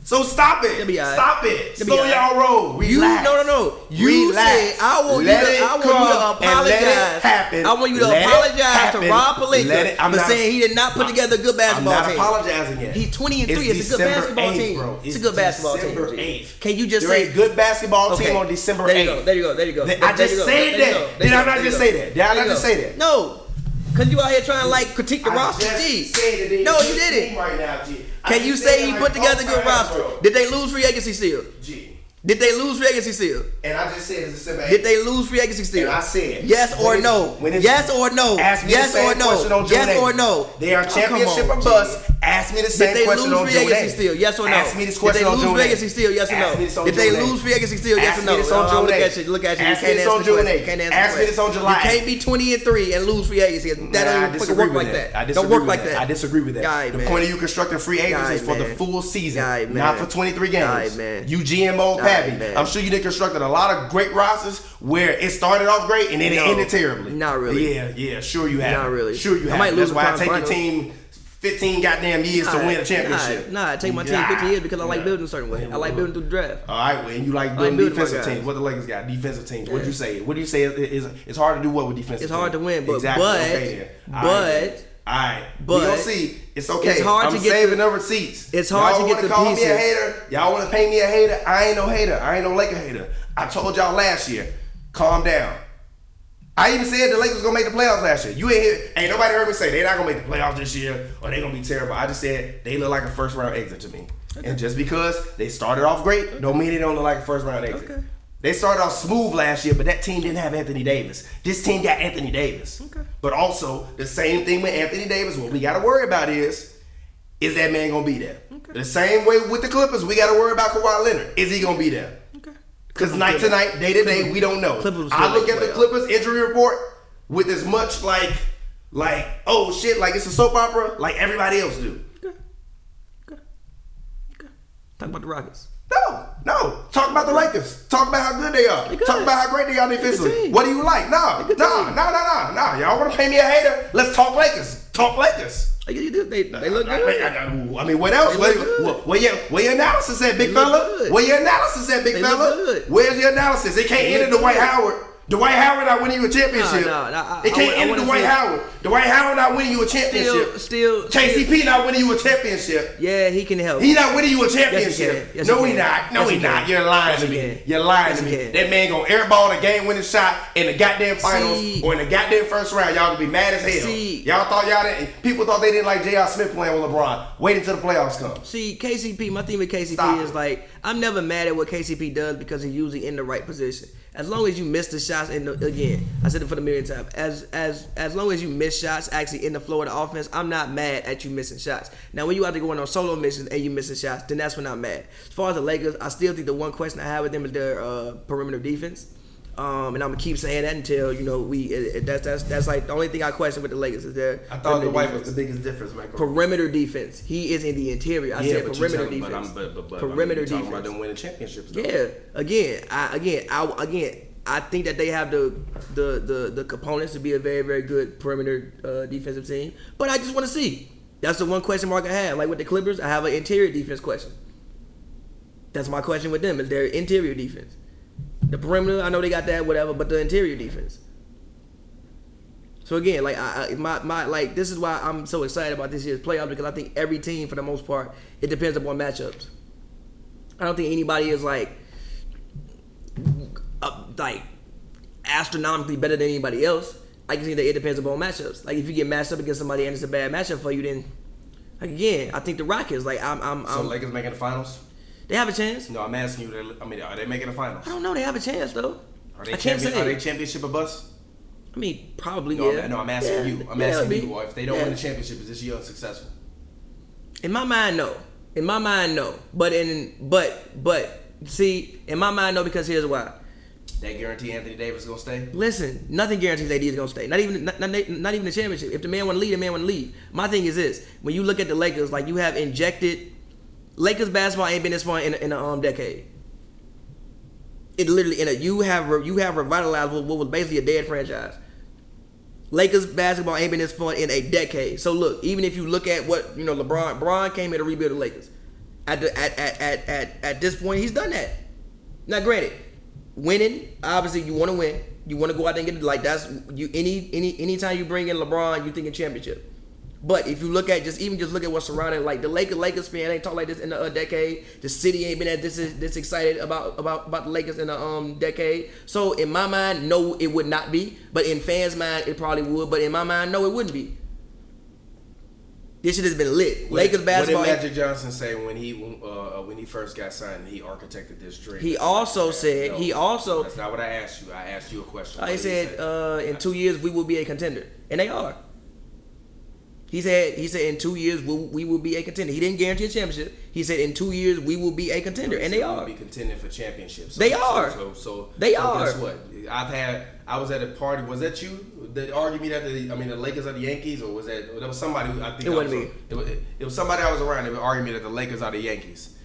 Speaker 2: So stop it.
Speaker 3: Be alright.
Speaker 2: Uh, stop it. Slow
Speaker 3: alright.
Speaker 2: y'all roll.
Speaker 3: You no no no. You
Speaker 2: Relax.
Speaker 3: said I want
Speaker 2: Let
Speaker 3: you to I want you to apologize.
Speaker 2: let it happen.
Speaker 3: I want you to
Speaker 2: Let
Speaker 3: apologize to Rob
Speaker 2: Pelinka
Speaker 3: for saying he did not put together a good basketball team.
Speaker 2: I'm not
Speaker 3: team.
Speaker 2: apologizing yet.
Speaker 3: He's 20 and 3. It's, a good basketball
Speaker 2: 8th,
Speaker 3: team.
Speaker 2: Bro.
Speaker 3: It's, a good basketball
Speaker 2: December
Speaker 3: team. G.
Speaker 2: 8th.
Speaker 3: Can you just
Speaker 2: There
Speaker 3: say
Speaker 2: a good basketball
Speaker 3: Okay.
Speaker 2: team on December
Speaker 3: there
Speaker 2: 8th?
Speaker 3: you go. There you go. There you go.
Speaker 2: I just said that. Did I not just say that? Did I not just say that?
Speaker 3: No. Cause you out here trying to like critique the roster, G.
Speaker 2: it
Speaker 3: No, you didn't.
Speaker 2: team Right now, G.
Speaker 3: Can you say he put together a good roster?
Speaker 2: bro.
Speaker 3: Did they lose free agency still?
Speaker 2: G.
Speaker 3: Did they lose free agency still?
Speaker 2: And I just said it's December 8th.
Speaker 3: Did they lose free agency still?
Speaker 2: And I said,
Speaker 3: yes or no. Yes or no.
Speaker 2: Ask me
Speaker 3: yes
Speaker 2: the same
Speaker 3: or no.
Speaker 2: question on June
Speaker 3: yes
Speaker 2: 8th.
Speaker 3: or no.
Speaker 2: They are
Speaker 3: Oh,
Speaker 2: championship
Speaker 3: on,
Speaker 2: or bust. Ask me the same Did
Speaker 3: they
Speaker 2: question
Speaker 3: lose
Speaker 2: on
Speaker 3: free
Speaker 2: June
Speaker 3: agency
Speaker 2: 8th.
Speaker 3: still? Yes or no?
Speaker 2: Ask me this
Speaker 3: Did they lose free agency still? Yes or no?
Speaker 2: me
Speaker 3: Did they lose free agency still? Yes or
Speaker 2: me
Speaker 3: no?
Speaker 2: this on June
Speaker 3: look at you. Look at you. You
Speaker 2: Ask me
Speaker 3: can't
Speaker 2: this
Speaker 3: answer
Speaker 2: on June 8th.
Speaker 3: Can't answer
Speaker 2: Ask me this on. July
Speaker 3: You can't be 20 and 3 and lose free agency. That
Speaker 2: nah,
Speaker 3: don't work like
Speaker 2: that.
Speaker 3: that.
Speaker 2: I disagree
Speaker 3: Don't work like
Speaker 2: that. I disagree with that. The point of you constructing free agents is for the full season, not for 23 games. You GMO
Speaker 3: Guy,
Speaker 2: Pappy.
Speaker 3: man.
Speaker 2: I'm sure you did constructed a lot of great rosters where it started off great and then
Speaker 3: No,
Speaker 2: it ended terribly.
Speaker 3: not really.
Speaker 2: Yeah, yeah, sure you have.
Speaker 3: Not really.
Speaker 2: Sure you have.
Speaker 3: I might lose
Speaker 2: That's why I take your team 15 goddamn years to win a championship.
Speaker 3: Nah, nah, I take my team
Speaker 2: Nah.
Speaker 3: 50 years because I like
Speaker 2: Yeah.
Speaker 3: building a certain way. I like building through the draft.
Speaker 2: All right, well, and you like
Speaker 3: like
Speaker 2: building
Speaker 3: building my
Speaker 2: defensive teams. What the Lakers got? Defensive teams. What'd you say? What do you say? Is it's hard to do what with defensive?
Speaker 3: It's hard to win, but-
Speaker 2: exactly.
Speaker 3: but-
Speaker 2: okay. All
Speaker 3: but-.
Speaker 2: All right,
Speaker 3: but
Speaker 2: we gonna see. It's okay.
Speaker 3: it's hard
Speaker 2: I'm
Speaker 3: to get
Speaker 2: saving
Speaker 3: the-
Speaker 2: the receipts.
Speaker 3: it's hard
Speaker 2: y'all
Speaker 3: to get the
Speaker 2: call me a hater. Y'all want to pay me a hater? I ain't no hater. I ain't no Laker hater. I told y'all last year. Calm down. I even said the Lakers gonna make the playoffs last year. You ain't hear, ain't nobody heard me say they not gonna make the playoffs this year or they gonna be terrible. I just said they look like a first round exit to me. And just because they started off great, don't mean they don't look like a first round exit.
Speaker 3: Okay.
Speaker 2: They started off smooth last year, but that team didn't have Anthony Davis. This team got Anthony Davis.
Speaker 3: Okay.
Speaker 2: But also the same thing with Anthony Davis. What we gotta worry about is, is that man gonna be there? The same way with the Clippers, we gotta worry about Kawhi Leonard. Is he gonna be there?
Speaker 3: Okay.
Speaker 2: Because night to night, day to day, we don't know.
Speaker 3: Clippers
Speaker 2: I look at the. Clippers injury report with as much like, like, oh shit, like it's a soap opera, like everybody else do.
Speaker 3: Okay. Okay. Okay. Talk about the Rockets.
Speaker 2: No, no. Talk about the Lakers. Talk about how good they are.
Speaker 3: Good.
Speaker 2: Talk about how great they are defensively. What do you like? Nah, nah,
Speaker 3: nah,
Speaker 2: nah,
Speaker 3: nah,
Speaker 2: no. Y'all want to pay me a hater? Let's talk Lakers. Talk Lakers.
Speaker 3: Oh, you do- They, they look good.
Speaker 2: I- I- I mean, what else?
Speaker 3: They
Speaker 2: Where, where, where your, where your analysis at, big fella? Where your analysis at, big
Speaker 3: They
Speaker 2: fella? Where's your analysis? It can't
Speaker 3: They
Speaker 2: end in
Speaker 3: look
Speaker 2: Dwight. Howard. Dwight Howard not winning you a championship.
Speaker 3: No, no, no, I-
Speaker 2: it can't
Speaker 3: I
Speaker 2: end
Speaker 3: wanna
Speaker 2: Dwight Howard. Dwight Howard not winning you a championship.
Speaker 3: Still, still.
Speaker 2: KCP not winning you a championship.
Speaker 3: Yeah, he can help.
Speaker 2: He not winning you a championship.
Speaker 3: Yes, he. Yes,
Speaker 2: no,
Speaker 3: he
Speaker 2: he not. No,
Speaker 3: Yes,
Speaker 2: he,
Speaker 3: he
Speaker 2: not. You're lying to me. You're lying to me. That man gonna airball the game winning shot in the goddamn finals
Speaker 3: See-
Speaker 2: or in the goddamn first round. Y'all gonna be mad as hell.
Speaker 3: See-
Speaker 2: y'all thought y'all didn't. People thought they didn't like J.R. Smith playing with LeBron. Wait until the playoffs come.
Speaker 3: See, KCP, my thing with KCP
Speaker 2: Stop
Speaker 3: is like, I'm never mad at what KCP does because he's usually in the right position. As long as you miss the shots, the, again, I said it for the millionth time. As as as long as you miss shots actually in the flow of the offense, I'm not mad at you missing shots. Now, when you out there going on solo missions and you missing shots, then that's when I'm mad. As far as the Lakers, I still think the one question I have with them is their uh, perimeter defense. Um, and I'm gonna keep saying that until you know we. It, it, that's that's that's like the only thing I question with the Lakers is their
Speaker 2: I thought the
Speaker 3: perimeter
Speaker 2: Dwight was
Speaker 3: defense.
Speaker 2: the biggest difference, man.
Speaker 3: perimeter defense. He is in the interior. I
Speaker 2: yeah,
Speaker 3: said
Speaker 2: but you
Speaker 3: perimeter
Speaker 2: talking- but
Speaker 3: defense.
Speaker 2: I'm- But, but, but,
Speaker 3: perimeter
Speaker 2: I mean, you talking
Speaker 3: defense.
Speaker 2: about them winning championships. Though.
Speaker 3: Yeah. Again, I again, I again, I think that they have the the the, the components to be a very very good perimeter uh, defensive team. But I just want to see. That's the one question mark I have. Like with the Clippers, I have an interior defense question. That's my question with them is their interior defense. The perimeter, I know they got that, whatever, but the interior defense. So again, like I, I my my like this is why I'm so excited about this year's playoff because I think every team for the most part it depends upon matchups. I don't think anybody is like uh, like astronomically better than anybody else. I can think that it depends upon matchups. Like if you get matched up against somebody and it's a bad matchup for you, then like again, I think the Rockets like I'm I'm,
Speaker 2: So
Speaker 3: I'm
Speaker 2: Lakers making the finals?
Speaker 3: They have a chance.
Speaker 2: No, I'm asking you. I mean, are they making the finals?
Speaker 3: I don't know. They have a chance though.
Speaker 2: Are they
Speaker 3: I can't say.
Speaker 2: Are they championship or bust?
Speaker 3: I mean, probably.
Speaker 2: No,
Speaker 3: yeah.
Speaker 2: I'm, no, I'm asking
Speaker 3: Yeah.
Speaker 2: you. I'm
Speaker 3: Yeah,
Speaker 2: asking
Speaker 3: it'll
Speaker 2: you. If they don't
Speaker 3: yeah.
Speaker 2: win the championship, is this year unsuccessful?
Speaker 3: In my mind, no. In my mind, no. But in but but see, in my mind, no. Because here's why.
Speaker 2: That guarantee Anthony Davis is gonna stay?
Speaker 3: Listen, nothing guarantees AD is gonna stay. Not even not, not, not even the championship. If the man want to leave, the man want to leave. My thing is this: when you look at the Lakers, like you have injected, Lakers basketball ain't been this far in a, in a um decade. It literally in a you have you have revitalized what, was basically a dead franchise. Lakers basketball ain't been this fun in a decade. So look, even if you look at what you know, LeBron, LeBron came here to rebuild the Lakers. At the at at at at, at this point, he's done that. Now, granted, winning obviously you want to win. You want to go out there and get it. Like that's you. Any any anytime you bring in LeBron, you thinking championship. But if you look at just even just look at what's surrounding like the Lakers Lakers fan ain't talk like this in a, a decade. The city ain't been at this is this excited about about about the Lakers in a um decade. So in my mind, no, it would not be. But in fans' mind, it probably would. But in my mind, no, it wouldn't be. This shit has been lit. Lakers basketball.
Speaker 2: What did Magic Johnson say when he uh, when he first got signed? He architected this dream.
Speaker 3: He also said- he also-
Speaker 2: That's not what I asked you. I asked you a question.
Speaker 3: I
Speaker 2: What did
Speaker 3: said uh, in two years we will be a contender, and they are. He said he said in two years we, we will be a contender. He didn't guarantee a championship. He said in two years we will be a contender, and they
Speaker 2: We'll
Speaker 3: are.
Speaker 2: be contending for championships.
Speaker 3: They are.
Speaker 2: So, so
Speaker 3: They
Speaker 2: so
Speaker 3: are.
Speaker 2: Guess what? I've had. I was at a party. Was that you that argued me that the I mean the Lakers are the Yankees, or was that there was somebody? I think
Speaker 3: It
Speaker 2: I
Speaker 3: wasn't
Speaker 2: was,
Speaker 3: me.
Speaker 2: It was, it was somebody I was around. that arguing me that the Lakers are the Yankees.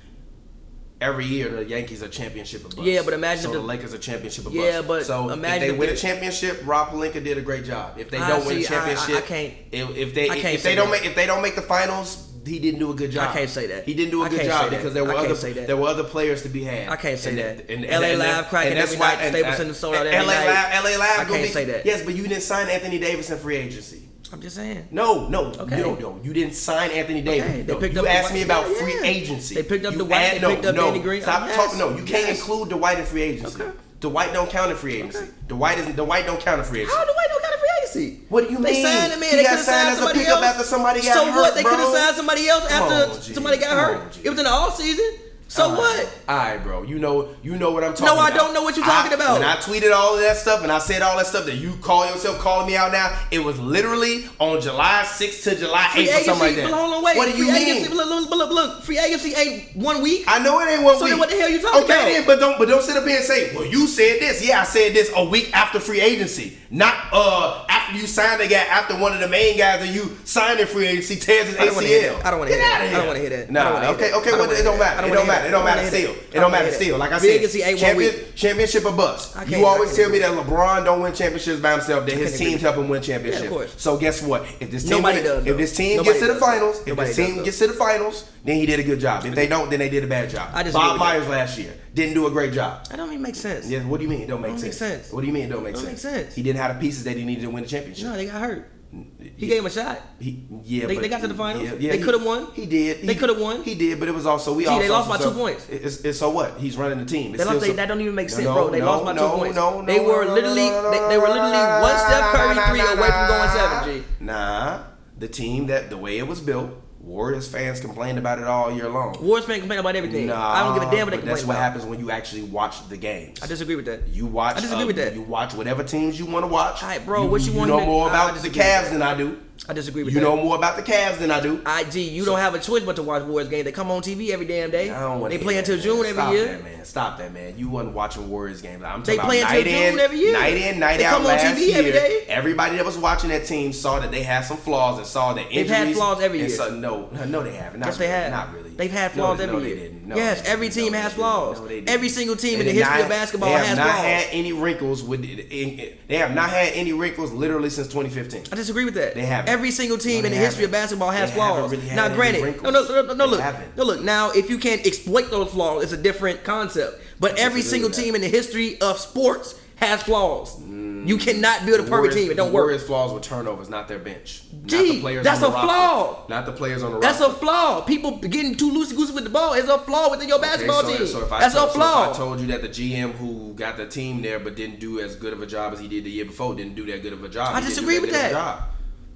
Speaker 2: Every year the Yankees are championship or bust.
Speaker 3: Yeah, but imagine
Speaker 2: so the,
Speaker 3: the-
Speaker 2: Lakers are championship bust.
Speaker 3: Yeah, but
Speaker 2: so
Speaker 3: imagine
Speaker 2: if they
Speaker 3: if
Speaker 2: win a championship, Rob Pelinka did a great job. If they
Speaker 3: I
Speaker 2: don't win a
Speaker 3: see, I- I-
Speaker 2: championship,
Speaker 3: can't-
Speaker 2: If, if they
Speaker 3: I can't
Speaker 2: if
Speaker 3: say
Speaker 2: they don't
Speaker 3: that.
Speaker 2: make if they don't make the finals, he didn't do a good job.
Speaker 3: I can't say that.
Speaker 2: He didn't do a good job because there were other there were other players to be had.
Speaker 3: I can't say
Speaker 2: And-
Speaker 3: that.
Speaker 2: and-
Speaker 3: LA
Speaker 2: and-
Speaker 3: Live cracking
Speaker 2: and that's
Speaker 3: every
Speaker 2: why-
Speaker 3: night,
Speaker 2: and-
Speaker 3: Staples Center
Speaker 2: and-
Speaker 3: sold out every
Speaker 2: LA
Speaker 3: night.
Speaker 2: Live, LA Live
Speaker 3: I can't
Speaker 2: make-
Speaker 3: say that.
Speaker 2: Yes, but you didn't sign Anthony Davis in free agency.
Speaker 3: I'm just saying.
Speaker 2: No, no,
Speaker 3: Okay.
Speaker 2: no, no. You didn't sign Anthony Davis.
Speaker 3: Okay, they
Speaker 2: No,
Speaker 3: picked
Speaker 2: you
Speaker 3: up
Speaker 2: asked
Speaker 3: the
Speaker 2: me
Speaker 3: Dwight-
Speaker 2: about
Speaker 3: yeah,
Speaker 2: free
Speaker 3: yeah.
Speaker 2: agency.
Speaker 3: They picked up
Speaker 2: You
Speaker 3: the Dwight, they
Speaker 2: no,
Speaker 3: picked up
Speaker 2: no.
Speaker 3: Danny Green.
Speaker 2: Stop
Speaker 3: Yes,
Speaker 2: talking. No, you can't
Speaker 3: yes.
Speaker 2: include Dwight in free agency.
Speaker 3: Okay.
Speaker 2: Dwight don't count in free agency. Dwight is Dwight don't count in free agency.
Speaker 3: How do I know kind of free agency?
Speaker 2: What do you
Speaker 3: They
Speaker 2: mean?
Speaker 3: signed him in.
Speaker 2: He
Speaker 3: They
Speaker 2: got signed
Speaker 3: signed
Speaker 2: as a pickup
Speaker 3: else.
Speaker 2: after somebody got
Speaker 3: so
Speaker 2: hurt,
Speaker 3: what? They could have signed somebody else after
Speaker 2: on,
Speaker 3: somebody got hurt.
Speaker 2: on,
Speaker 3: it was in the off season. So
Speaker 2: All
Speaker 3: what?
Speaker 2: right. All right, bro. You know, you know what I'm talking about.
Speaker 3: No,
Speaker 2: about.
Speaker 3: I don't know what you're talking
Speaker 2: I-
Speaker 3: about.
Speaker 2: When I tweeted all of that stuff and I said all that stuff that you call yourself calling me out now, it was literally on July 6th to July 8th
Speaker 3: Free
Speaker 2: or something like that.
Speaker 3: Hold on, wait.
Speaker 2: What do you
Speaker 3: free
Speaker 2: mean?
Speaker 3: Agency, look, look, look, look. Free agency ain't one week.
Speaker 2: I know it ain't one
Speaker 3: So
Speaker 2: week.
Speaker 3: then what the hell you talking
Speaker 2: okay,
Speaker 3: about?
Speaker 2: then, but don't but don't sit up here and say, well, you said this. Yeah, I said this a week after free agency, not uh after you signed the guy after one of the main guys that you signed in free agency tears his
Speaker 3: I don't wanna hear
Speaker 2: ACL.
Speaker 3: I don't wanna hear that. I don't wanna hear that.
Speaker 2: Nah, okay, okay, well, it don't matter. It
Speaker 3: don't
Speaker 2: matter. It don't matter still. It don't matter still. Like I said,
Speaker 3: agency ain't
Speaker 2: champion, championship or bust. You always tell me that LeBron don't win championships by himself. That his teams help him win championships.
Speaker 3: Yeah, of course.
Speaker 2: So guess what? If this team
Speaker 3: Nobody
Speaker 2: win-
Speaker 3: does,
Speaker 2: if this team gets to the finals, if this team gets to the finals, then he did a good job. If they don't, then they did a bad job. Bob. Myers last year didn't do a great job.
Speaker 3: That don't even make sense.
Speaker 2: Yeah, what do you mean it don't make
Speaker 3: Don't make
Speaker 2: sense?
Speaker 3: sense.
Speaker 2: What do you mean it don't make
Speaker 3: Don't
Speaker 2: sense?
Speaker 3: make sense.
Speaker 2: He didn't have the pieces that he needed to win the championship.
Speaker 3: No, they got hurt. Mm, he gave him a shot.
Speaker 2: He, yeah,
Speaker 3: They-
Speaker 2: but,
Speaker 3: they got to the finals.
Speaker 2: Yeah, yeah,
Speaker 3: They could have won.
Speaker 2: He did.
Speaker 3: They could have won.
Speaker 2: He did, but it was also we
Speaker 3: Gee,
Speaker 2: also
Speaker 3: they lost by
Speaker 2: so-
Speaker 3: two points.
Speaker 2: It's, it's so what? He's running the team.
Speaker 3: They lost,
Speaker 2: so-
Speaker 3: that don't even make sense,
Speaker 2: no,
Speaker 3: bro. They
Speaker 2: no,
Speaker 3: lost by
Speaker 2: no,
Speaker 3: two points.
Speaker 2: No, no,
Speaker 3: they were literally they, they were literally one Steph Curry three away from going seven. G.
Speaker 2: Nah, the team that the way it was built, Warriors fans complained about it all year long.
Speaker 3: Warriors fans complain about everything.
Speaker 2: Nah,
Speaker 3: I don't give a damn what they complain
Speaker 2: that's what
Speaker 3: about.
Speaker 2: happens when you actually watch the games.
Speaker 3: I disagree with that.
Speaker 2: You watch.
Speaker 3: I disagree
Speaker 2: uh,
Speaker 3: with that.
Speaker 2: You watch whatever teams you want to watch.
Speaker 3: All right, bro, what you want
Speaker 2: know
Speaker 3: me to-
Speaker 2: more about the Cavs than I do.
Speaker 3: I disagree with
Speaker 2: You
Speaker 3: You
Speaker 2: know more about the Cavs than I do.
Speaker 3: I G, you don't have a choice but to watch Warriors games. They come on TV every damn day.
Speaker 2: I don't want
Speaker 3: They play until June every
Speaker 2: Stop
Speaker 3: year.
Speaker 2: That, man. Stop that, man. You wasn't watching Warriors games. I'm
Speaker 3: They play
Speaker 2: about
Speaker 3: until
Speaker 2: night
Speaker 3: June
Speaker 2: in,
Speaker 3: every year.
Speaker 2: night in, night
Speaker 3: They
Speaker 2: out.
Speaker 3: come on TV
Speaker 2: year,
Speaker 3: every day.
Speaker 2: Everybody that was watching that team saw that they had some flaws and saw that injuries.
Speaker 3: They've had flaws every year.
Speaker 2: So, no, no, they haven't. Not
Speaker 3: Yes, they have.
Speaker 2: Not really.
Speaker 3: They've had flaws
Speaker 2: no,
Speaker 3: every
Speaker 2: they
Speaker 3: year.
Speaker 2: No,
Speaker 3: yes, every team
Speaker 2: No,
Speaker 3: has flaws.
Speaker 2: No,
Speaker 3: every single team in the history
Speaker 2: not-
Speaker 3: of basketball has flaws.
Speaker 2: they have not
Speaker 3: flaws.
Speaker 2: had any wrinkles with. They have not had any wrinkles literally since 2015.
Speaker 3: I disagree with that.
Speaker 2: They haven't.
Speaker 3: Every single team
Speaker 2: No,
Speaker 3: in the
Speaker 2: they
Speaker 3: history of basketball has
Speaker 2: They
Speaker 3: flaws.
Speaker 2: really
Speaker 3: now, granted, no, no, no, no, no look,
Speaker 2: haven't.
Speaker 3: no, look. Now, if you can't exploit those flaws, it's a different concept. But every single team in the history of sports has flaws. You cannot build a perfect team. It don't
Speaker 2: the
Speaker 3: work.
Speaker 2: Warriors' flaws with turnovers, not their bench. not
Speaker 3: Gee,
Speaker 2: the players
Speaker 3: that's a
Speaker 2: roster.
Speaker 3: flaw.
Speaker 2: Not the players on the
Speaker 3: That's a flaw. People getting too loosey goosey with the ball is a flaw within your basketball
Speaker 2: Okay, so,
Speaker 3: team.
Speaker 2: so if I
Speaker 3: That's
Speaker 2: told,
Speaker 3: a
Speaker 2: so
Speaker 3: flaw.
Speaker 2: if I told you that the GM who got the team there but didn't do as good of a job as he did the year before didn't do that good of a job.
Speaker 3: I
Speaker 2: He didn't do
Speaker 3: disagree with
Speaker 2: good of a
Speaker 3: that.
Speaker 2: job.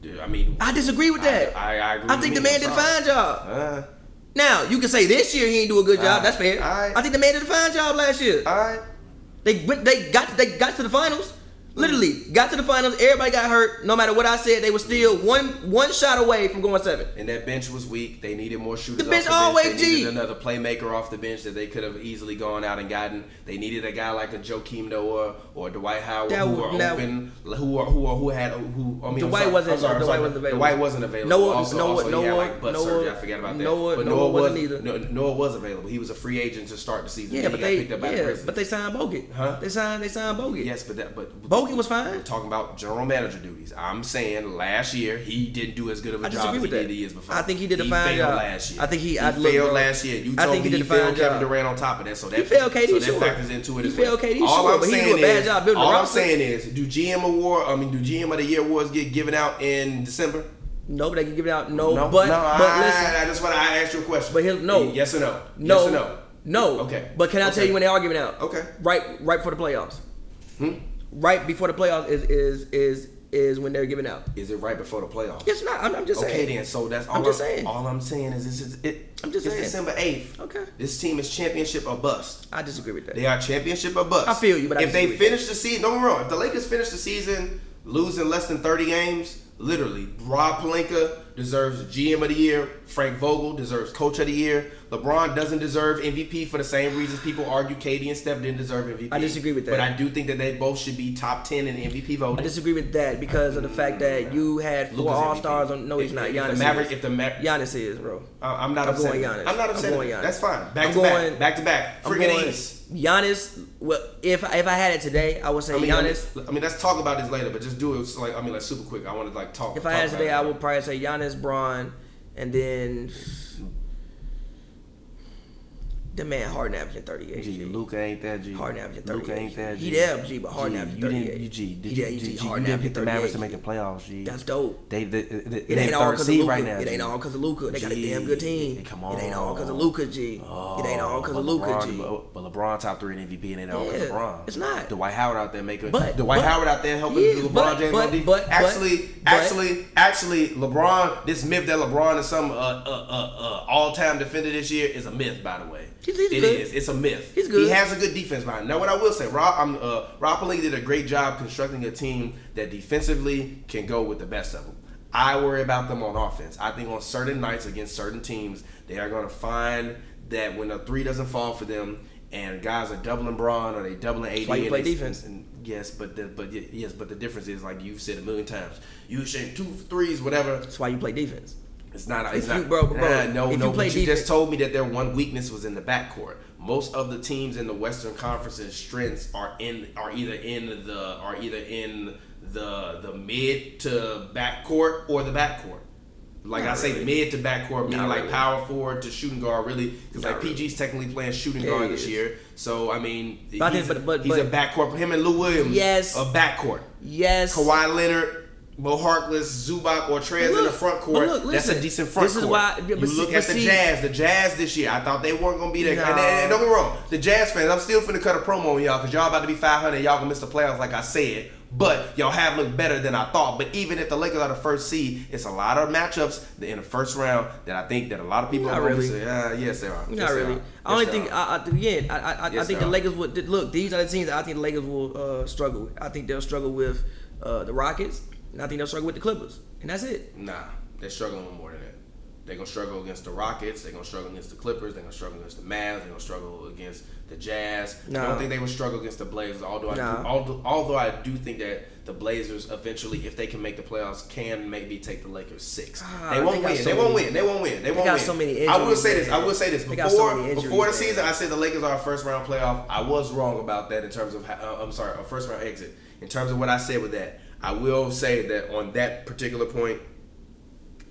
Speaker 2: Dude, I mean,
Speaker 3: I disagree with that.
Speaker 2: I, I, I agree.
Speaker 3: I
Speaker 2: with
Speaker 3: think the man did a fine job.
Speaker 2: Uh,
Speaker 3: Now you can say this year he ain't do a good job. That's fair. I think the man did a fine job last year.
Speaker 2: all right.
Speaker 3: They went. They got. They got to the finals. Literally got to the finals. Everybody got hurt. No matter what I said, they were still one one shot away from going seven.
Speaker 2: And that bench was weak. They needed more shooters.
Speaker 3: The bench
Speaker 2: off the
Speaker 3: always
Speaker 2: bench. They needed another playmaker off the bench that they could have easily gone out and gotten. They needed a guy like a Joakim Noah or Dwight Howard
Speaker 3: That
Speaker 2: who were
Speaker 3: that-
Speaker 2: open, who are who are who had who. I mean,
Speaker 3: Dwight
Speaker 2: sorry,
Speaker 3: wasn't-
Speaker 2: I'm sorry, I'm
Speaker 3: Dwight
Speaker 2: sorry,
Speaker 3: wasn't available.
Speaker 2: Dwight wasn't available.
Speaker 3: Noah-
Speaker 2: also,
Speaker 3: Noah-
Speaker 2: also he had
Speaker 3: Noah-
Speaker 2: like butt
Speaker 3: Noah-
Speaker 2: surgery. I forgot about that.
Speaker 3: Noah-
Speaker 2: but
Speaker 3: Noah
Speaker 2: Noah, was
Speaker 3: wasn't either.
Speaker 2: No, Noah was available. He was a free agent to start the season.
Speaker 3: Yeah, but they
Speaker 2: picked up by
Speaker 3: yeah, but they signed Bogut.
Speaker 2: Huh?
Speaker 3: They signed they signed Bogut.
Speaker 2: Yes, but that but
Speaker 3: Bogut was fine.
Speaker 2: We're talking about general manager duties. I'm saying last year he didn't do as good of a job as he
Speaker 3: that.
Speaker 2: did the years before.
Speaker 3: I think he did a
Speaker 2: he
Speaker 3: fine job.
Speaker 2: last year.
Speaker 3: I think he-
Speaker 2: he
Speaker 3: I-
Speaker 2: failed
Speaker 3: bro,
Speaker 2: last year. You
Speaker 3: I
Speaker 2: told
Speaker 3: think he
Speaker 2: me he,
Speaker 3: did a fine
Speaker 2: failed Kevin
Speaker 3: job.
Speaker 2: Durant on top of that, so that
Speaker 3: He failed KD,
Speaker 2: so
Speaker 3: sure.
Speaker 2: that factors into it
Speaker 3: He
Speaker 2: as well.
Speaker 3: failed KD,
Speaker 2: All
Speaker 3: sure,
Speaker 2: I'm
Speaker 3: but he
Speaker 2: saying
Speaker 3: a bad
Speaker 2: is,
Speaker 3: job
Speaker 2: all I'm saying is, do GM award? I mean, do GM of the year awards get given out in December?
Speaker 3: No, but they can give it out. No,
Speaker 2: No,
Speaker 3: but
Speaker 2: no.
Speaker 3: but
Speaker 2: I,
Speaker 3: listen.
Speaker 2: I just want to ask you a question.
Speaker 3: But here's- no.
Speaker 2: Yes or no?
Speaker 3: No,
Speaker 2: Yes or no?
Speaker 3: no.
Speaker 2: Okay.
Speaker 3: But can I tell you when they are giving out?
Speaker 2: Okay.
Speaker 3: Right, right before the playoffs.
Speaker 2: Hmm?
Speaker 3: Right before the playoffs is is is is when they're giving out.
Speaker 2: Is it right before the playoffs?
Speaker 3: It's not. I'm, I'm just
Speaker 2: Okay,
Speaker 3: saying.
Speaker 2: then. So that's all
Speaker 3: I'm just saying.
Speaker 2: All I'm saying is this is it.
Speaker 3: I'm just
Speaker 2: it's
Speaker 3: saying.
Speaker 2: December eighth.
Speaker 3: Okay.
Speaker 2: This team is championship or bust.
Speaker 3: I disagree with that.
Speaker 2: They are championship or bust.
Speaker 3: I feel you, but I
Speaker 2: if they finish the season, don't wrong. If the Lakers finish the season losing less than thirty games, literally, Rob Pelinka deserves GM of the year. Frank Vogel deserves Coach of the year. LeBron doesn't deserve MVP for the same reasons people argue KD and Steph didn't deserve MVP.
Speaker 3: I disagree with that.
Speaker 2: But I do think that they both should be top ten in MVP
Speaker 3: vote.
Speaker 2: I
Speaker 3: disagree with that because of the fact that you had four All. Stars on. No, he's
Speaker 2: If-
Speaker 3: not.
Speaker 2: If
Speaker 3: Giannis.
Speaker 2: the Maverick,
Speaker 3: is.
Speaker 2: if the Maverick,
Speaker 3: Giannis is, bro.
Speaker 2: I- I'm not
Speaker 3: I'm
Speaker 2: upset.
Speaker 3: going Giannis.
Speaker 2: I'm not
Speaker 3: I'm going Giannis.
Speaker 2: That's fine. Back
Speaker 3: I'm
Speaker 2: to
Speaker 3: going-
Speaker 2: back. Back to back. Friggin' Ace.
Speaker 3: Giannis. Well, if if I had it today, I would say
Speaker 2: I mean,
Speaker 3: Giannis.
Speaker 2: I mean, let's talk about this later, but just do it like I mean, like super quick. I want to like talk.
Speaker 3: If I had it today. I would probably say Giannis, Bron, and then the man Harden averaging 38.
Speaker 2: G,
Speaker 3: G.
Speaker 2: Luka ain't that G.
Speaker 3: Harden averaging 38.
Speaker 2: Luka ain't that G.
Speaker 3: He there, G, but Harden
Speaker 2: G,
Speaker 3: averaging
Speaker 2: you didn't,
Speaker 3: 38.
Speaker 2: you G. Did
Speaker 3: He
Speaker 2: you,
Speaker 3: there,
Speaker 2: G,
Speaker 3: G,
Speaker 2: G,
Speaker 3: Harden
Speaker 2: you didn't pick the Mavericks to make the playoffs, G.
Speaker 3: That's dope.
Speaker 2: They, the, the,
Speaker 3: It ain't all because of Luka.
Speaker 2: right now.
Speaker 3: it ain't all because of Luka. They got a
Speaker 2: G,
Speaker 3: damn good team.
Speaker 2: Come on.
Speaker 3: It ain't all because of. Luka, G. it ain't all because of
Speaker 2: Luka,
Speaker 3: G.
Speaker 2: But, but LeBron top three in MVP and it ain't all because
Speaker 3: Yeah,
Speaker 2: of LeBron.
Speaker 3: it's not.
Speaker 2: Dwight Howard out there making.
Speaker 3: But-
Speaker 2: Dwight
Speaker 3: but-
Speaker 2: Howard out there helping
Speaker 3: Yeah,
Speaker 2: LeBron
Speaker 3: but-
Speaker 2: James.
Speaker 3: but- but-
Speaker 2: actually,
Speaker 3: but-
Speaker 2: actually, actually, LeBron. This myth that LeBron is some uh, uh, uh, uh, all-time defender this year is a myth, by the way.
Speaker 3: He's- he's
Speaker 2: It is. It's a myth.
Speaker 3: He's good.
Speaker 2: He has a good defense behind. him. Now, what I will say, Rob, I'm, uh, Rob Pelinka did a great job constructing a team that defensively can go with the best of them. I worry about them on offense. I think on certain nights against certain teams, they are going to find that when a three doesn't fall for them, and guys are doubling Bron or they doubling AD.
Speaker 3: why you play defense.
Speaker 2: and yes, but the, but yes, but the difference is like you've said a million times. You shoot two threes, whatever.
Speaker 3: That's why you play defense.
Speaker 2: It's not.
Speaker 3: If
Speaker 2: It's
Speaker 3: you-
Speaker 2: not.
Speaker 3: bro, bro,
Speaker 2: Nah, no, no. but you
Speaker 3: defense-
Speaker 2: just told me that their one weakness was in the backcourt. Most of the teams in the Western Conference's strengths are in are either in the are either in the the mid to backcourt or the backcourt. Like
Speaker 3: Not
Speaker 2: I say,
Speaker 3: really.
Speaker 2: mid to backcourt, meaning like
Speaker 3: really.
Speaker 2: power forward to shooting guard, really, because like
Speaker 3: really.
Speaker 2: PG's technically playing shooting
Speaker 3: Yeah,
Speaker 2: guard this year. So I mean,
Speaker 3: But I think-
Speaker 2: he's,
Speaker 3: but- but-
Speaker 2: he's a backcourt. Him and Lou Williams,
Speaker 3: Yes.
Speaker 2: a backcourt.
Speaker 3: Yes.
Speaker 2: Kawhi Leonard, Mo Harkless, Zubac, or Trez in the front court.
Speaker 3: look,
Speaker 2: that's a decent front
Speaker 3: this is why- yeah,
Speaker 2: you look
Speaker 3: see-
Speaker 2: at the
Speaker 3: see-
Speaker 2: Jazz. The Jazz this year, I thought they weren't gonna be there. And,
Speaker 3: No.
Speaker 2: and don't get me wrong, the Jazz fans, I'm still finna cut a promo on y'all because y'all about to be 500. Y'all gonna miss the playoffs, like I said. But y'all have looked better than I thought. But even if the Lakers are the first seed, it's a lot of matchups in the first round that I think that a lot of people
Speaker 3: Not
Speaker 2: are going to
Speaker 3: really.
Speaker 2: say, uh, yes, they are.
Speaker 3: Not
Speaker 2: Yes,
Speaker 3: really.
Speaker 2: are.
Speaker 3: I only
Speaker 2: Yes,
Speaker 3: think. I, I, again. I, I, I think the. Lakers would look. These are the teams that I think the Lakers will uh, struggle with. I think they'll struggle with uh, the Rockets, and I think they'll struggle with the Clippers. and that's it.
Speaker 2: Nah, they're struggling more than that. They're gonna struggle against the Rockets. They're gonna struggle against the Clippers. They're gonna struggle against the Mavs. They're gonna struggle against the Jazz. I don't think they would struggle against the Blazers. Although I
Speaker 3: Nah.
Speaker 2: do, although, although I do think that the Blazers eventually, if they can make the playoffs, can maybe take the Lakers six.
Speaker 3: Ah,
Speaker 2: they won't
Speaker 3: they
Speaker 2: win.
Speaker 3: so
Speaker 2: they won't
Speaker 3: many-
Speaker 2: win. They won't win. They, won't
Speaker 3: got
Speaker 2: win.
Speaker 3: so many
Speaker 2: I will say this. I will say this.
Speaker 3: They got so
Speaker 2: Before
Speaker 3: injuries,
Speaker 2: before the
Speaker 3: man.
Speaker 2: season, I said the Lakers are a first round playoff. I was wrong about that in terms of. Uh, I'm sorry, a first round exit. In terms of what I said with that, I will say that on that particular point,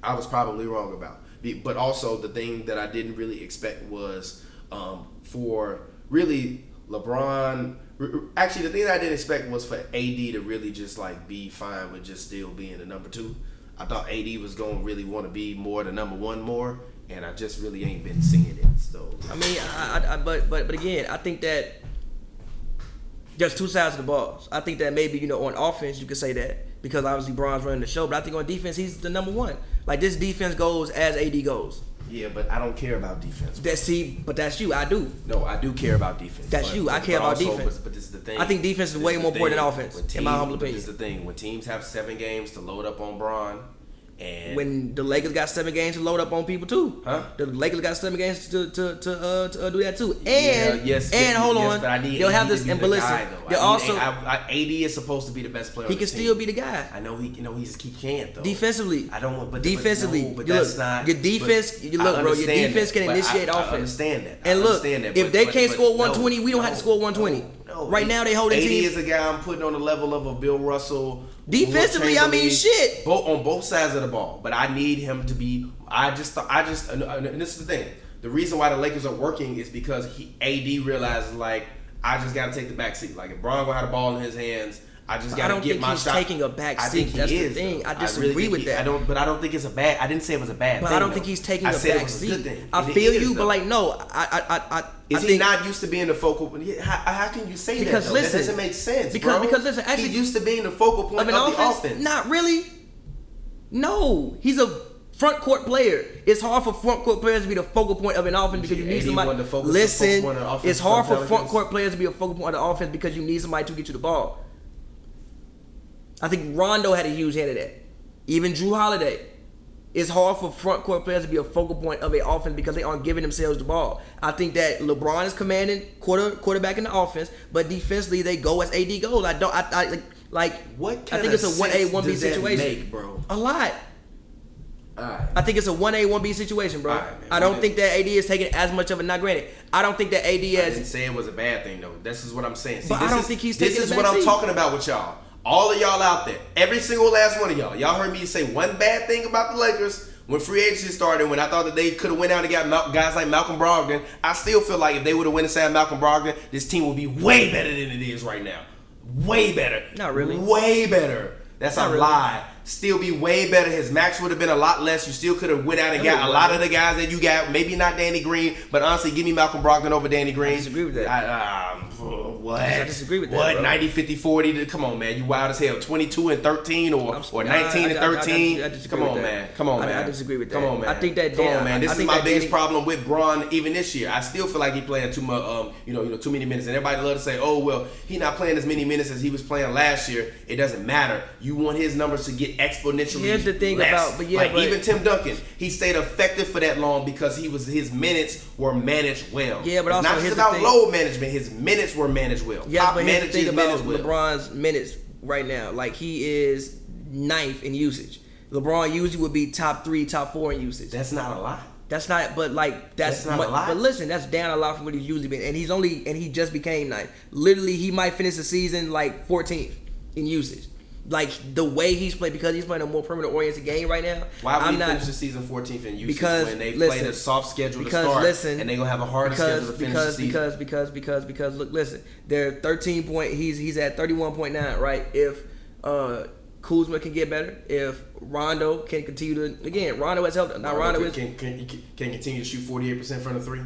Speaker 2: I was probably wrong about. But also the thing that I didn't really expect was um, for really LeBron. Actually, the thing that I didn't expect was for AD to really just like be fine with just still being the number two. I thought AD was gonna really want to be more the number one more, and I just really ain't been seeing it. So
Speaker 3: I mean, I, I, I, but but but again, I think that there's two sides of the ball. I think that maybe you know on offense you could say that because obviously Bron's running the show, but I think on defense he's the number one. Like this defense goes as AD goes.
Speaker 2: yeah, but I don't care about defense.
Speaker 3: That see, but that's you. I do.
Speaker 2: No, I do care about defense.
Speaker 3: That's
Speaker 2: but-
Speaker 3: you. I care about
Speaker 2: also-
Speaker 3: defense.
Speaker 2: But, but this is the thing.
Speaker 3: I think defense is
Speaker 2: This
Speaker 3: way more important than offense,
Speaker 2: When
Speaker 3: in my humble
Speaker 2: but This is the thing. When teams have seven games to load up on Bron, and
Speaker 3: When the Lakers got seven games to load up on people too.
Speaker 2: Huh?
Speaker 3: The Lakers got seven games to to to, uh, to uh, do that too. And
Speaker 2: Yeah, yes,
Speaker 3: and hold
Speaker 2: yes,
Speaker 3: on,
Speaker 2: but I need
Speaker 3: they'll have
Speaker 2: AD to
Speaker 3: this. And but listen,
Speaker 2: guy,
Speaker 3: they're also
Speaker 2: I, I, AD is supposed to be the best player.
Speaker 3: he can still
Speaker 2: team.
Speaker 3: be the guy.
Speaker 2: I know he, you know he's he can't though.
Speaker 3: Defensively,
Speaker 2: I don't want, but
Speaker 3: defensively,
Speaker 2: but, no, but that's
Speaker 3: look,
Speaker 2: not
Speaker 3: your defense. You look, bro. Your defense
Speaker 2: that,
Speaker 3: can initiate
Speaker 2: I, I
Speaker 3: offense.
Speaker 2: understand that.
Speaker 3: And look,
Speaker 2: that,
Speaker 3: if
Speaker 2: but-
Speaker 3: they
Speaker 2: but-
Speaker 3: can't score
Speaker 2: no,
Speaker 3: 120, we don't have to score 120.
Speaker 2: no, no.
Speaker 3: Right now, they holding
Speaker 2: AD
Speaker 3: teams-
Speaker 2: is a guy I'm putting on the level of a Bill Russell.
Speaker 3: Defensively, I mean, shit.
Speaker 2: Both on both sides of the ball, but I need him to be. I just, I just, and this is the thing. The reason why the Lakers are working is because he AD realizes like I just got to take the back seat. Like if Bron gonna have the ball in his hands, I just got to
Speaker 3: don't
Speaker 2: get
Speaker 3: think
Speaker 2: my
Speaker 3: he's
Speaker 2: shot.
Speaker 3: taking a back
Speaker 2: I
Speaker 3: seat.
Speaker 2: think he
Speaker 3: That's the thing.
Speaker 2: though.
Speaker 3: I
Speaker 2: really
Speaker 3: disagree
Speaker 2: think
Speaker 3: with
Speaker 2: he-
Speaker 3: that.
Speaker 2: I don't, but I don't think it's a bad. I didn't say it was a bad
Speaker 3: But
Speaker 2: thing.
Speaker 3: I don't
Speaker 2: though.
Speaker 3: think he's taking
Speaker 2: I
Speaker 3: a back
Speaker 2: a
Speaker 3: seat.
Speaker 2: thing.
Speaker 3: I feel
Speaker 2: is,
Speaker 3: you,
Speaker 2: though.
Speaker 3: but like no, I I I, I
Speaker 2: Is
Speaker 3: I
Speaker 2: he not used to being the focal point? How, how can you say
Speaker 3: Because
Speaker 2: that? though?
Speaker 3: listen,
Speaker 2: that doesn't make sense.
Speaker 3: because-
Speaker 2: bro.
Speaker 3: because listen, actually-
Speaker 2: he's used to being the focal point
Speaker 3: of
Speaker 2: of,
Speaker 3: an
Speaker 2: the
Speaker 3: offense?
Speaker 2: offense.
Speaker 3: Not really. No, he's a front court player. It's hard for front court players to be the focal point of an offense because you need somebody.
Speaker 2: wanted to focus-
Speaker 3: Listen,
Speaker 2: focus point of the offense
Speaker 3: it's hard
Speaker 2: for
Speaker 3: for front court players to be a focal point of the offense because you need somebody to get you the ball. I think Rondo had a huge hand in that. Even Jrue Holiday. It's hard for front court players to be a focal point of a offense because they aren't giving themselves the ball. I think that LeBron is commanding quarter quarterback in the offense, but defensively they go as AD goes. I don't. I, I like like.
Speaker 2: What
Speaker 3: I think it's a one A one B situation.
Speaker 2: make, bro?
Speaker 3: A lot.
Speaker 2: Right.
Speaker 3: I think it's a one A one B situation, bro.
Speaker 2: Alright, man.
Speaker 3: I don't think that AD is taking as much of a. Not granted, I don't think that AD
Speaker 2: I didn't
Speaker 3: has.
Speaker 2: say it was a bad thing though. This is what I'm saying. See,
Speaker 3: But I
Speaker 2: this
Speaker 3: don't
Speaker 2: is-
Speaker 3: think he's
Speaker 2: This is what I'm
Speaker 3: backseat.
Speaker 2: talking about with y'all. All of y'all out there, every single last one of y'all. Y'all heard me say one bad thing about the Lakers when free agency started. When I thought that they could have went out and got Mal- guys like Malcolm Brogdon. I still feel like if they would have went and signed Malcolm Brogdon, this team would be way better than it is right now. Way better.
Speaker 3: Not really.
Speaker 2: Way better. That's
Speaker 3: Not
Speaker 2: a
Speaker 3: really.
Speaker 2: lie. Still be way better. His max would have been a lot less. You still could have went out and got a lot of the guys that you got. Maybe not Danny Green, but honestly, give me Malcolm Brogdon over Danny Green.
Speaker 3: I disagree with that.
Speaker 2: I, um, what?
Speaker 3: I disagree with that,
Speaker 2: What?
Speaker 3: bro.
Speaker 2: 90, 50, 40? to- Come on, man. You wild as hell. 22 and 13 or, or 19
Speaker 3: I-
Speaker 2: and
Speaker 3: I- I- I
Speaker 2: 13? Come on, man. Come on,
Speaker 3: I- I disagree with that.
Speaker 2: Come on, man.
Speaker 3: I think that
Speaker 2: Come on, man. This
Speaker 3: I
Speaker 2: is my biggest problem with Bron even this year. I still feel like he playing too much, um, you know, you know, too many minutes. And everybody love to say, oh, well, he not playing as many minutes as he was playing last year. It doesn't matter. You want his numbers to get exponentially
Speaker 3: Here's the thing
Speaker 2: less.
Speaker 3: about- but yeah,
Speaker 2: like
Speaker 3: but-
Speaker 2: even Tim Duncan, he stayed effective for that long because he was his minutes were managed well.
Speaker 3: Yeah, but
Speaker 2: it's
Speaker 3: also
Speaker 2: not just about load management. His minutes were managed well.
Speaker 3: Yeah,
Speaker 2: Top
Speaker 3: but here's the thing about
Speaker 2: well.
Speaker 3: LeBron's minutes right now. Like he is ninth in usage. LeBron usually would be top three, top four in usage.
Speaker 2: That's not a lot.
Speaker 3: That's not, but like that's,
Speaker 2: That's not a lot.
Speaker 3: But listen, that's down a lot from what he's usually been, and he's only and he just became ninth. Literally, he might finish the season like 14th in usage. Like the way he's played because he's playing a more perimeter oriented game right now.
Speaker 2: Why would
Speaker 3: I'm
Speaker 2: he
Speaker 3: not
Speaker 2: finish the season 14th in usage
Speaker 3: because
Speaker 2: when they
Speaker 3: listen,
Speaker 2: played a soft schedule to start
Speaker 3: listen,
Speaker 2: and they gonna have a hard
Speaker 3: because,
Speaker 2: schedule to finish
Speaker 3: because,
Speaker 2: the season?
Speaker 3: Because because because because look, listen, they're 13 point. He's he's at 31.9, right? If uh Kuzma can get better, if Rondo can continue to again, Rondo has helped. Now Rondo,
Speaker 2: Rondo
Speaker 3: is
Speaker 2: can, can, can, can continue to shoot 48% from the three.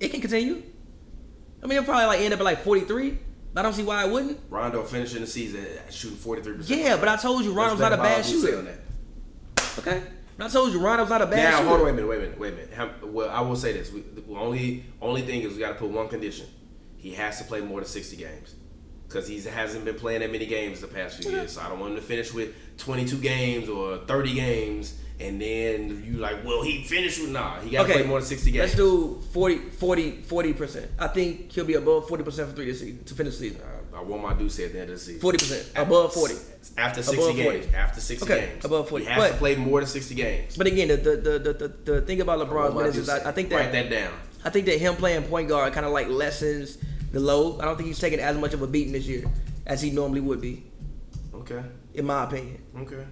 Speaker 3: it can continue. I mean, it'll probably like end up at like 43. I don't see why I wouldn't.
Speaker 2: Rondo finishing the season shooting 43%.
Speaker 3: Yeah, but I told you Rondo's not a bad shooter. Okay, I told you Rondo's not a bad
Speaker 2: Now,
Speaker 3: shooter.
Speaker 2: hold on, wait a minute, wait a minute, wait a minute. How, well, I will say this. We, the only only thing is we got to put one condition. He has to play more than 60 games. because he hasn't been playing that many games the past few years. So I don't want him to finish with 22 games or 30 games, and then you like, well, he finished with nah. He got to
Speaker 3: Okay,
Speaker 2: play more than 60 games.
Speaker 3: Let's do 40, 40 percent. I think he'll be above forty percent for three this season to finish the season.
Speaker 2: Uh, I want my due say at the end of the season.
Speaker 3: Forty percent above forty.
Speaker 2: After 60
Speaker 3: Above 40.
Speaker 2: games. After 60
Speaker 3: Okay,
Speaker 2: games.
Speaker 3: above 40.
Speaker 2: He has to play more than 60 games.
Speaker 3: But again, the the the the, the, thing about LeBron's minutes is I. I think
Speaker 2: Write
Speaker 3: that,
Speaker 2: that down.
Speaker 3: I think that him playing point guard kind of like lessens the load. I don't think he's taking as much of a beating this year as he normally would be,
Speaker 2: Okay.
Speaker 3: in my opinion.
Speaker 2: Okay.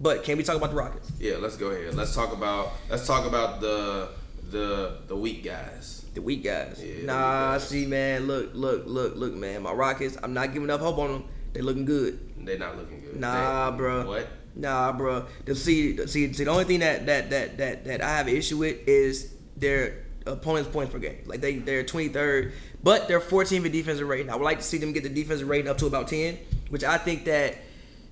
Speaker 3: But can we talk about the Rockets?
Speaker 2: Yeah, let's go ahead. Let's talk about let's talk about the the the weak guys.
Speaker 3: The weak guys.
Speaker 2: Yeah,
Speaker 3: nah,
Speaker 2: weak guys.
Speaker 3: see, man, look, look, look, look, man. My Rockets, I'm not giving up hope on them. They looking good.
Speaker 2: They're not looking good.
Speaker 3: Nah,
Speaker 2: They-
Speaker 3: bruh.
Speaker 2: What?
Speaker 3: Nah, bro. The see, see, see. The only thing that that that that that I have an issue with is their opponent's points per game. Like they they're 23rd, but they're 14th in defensive rating. I would like to see them get the defensive rating up to about 10, which I think that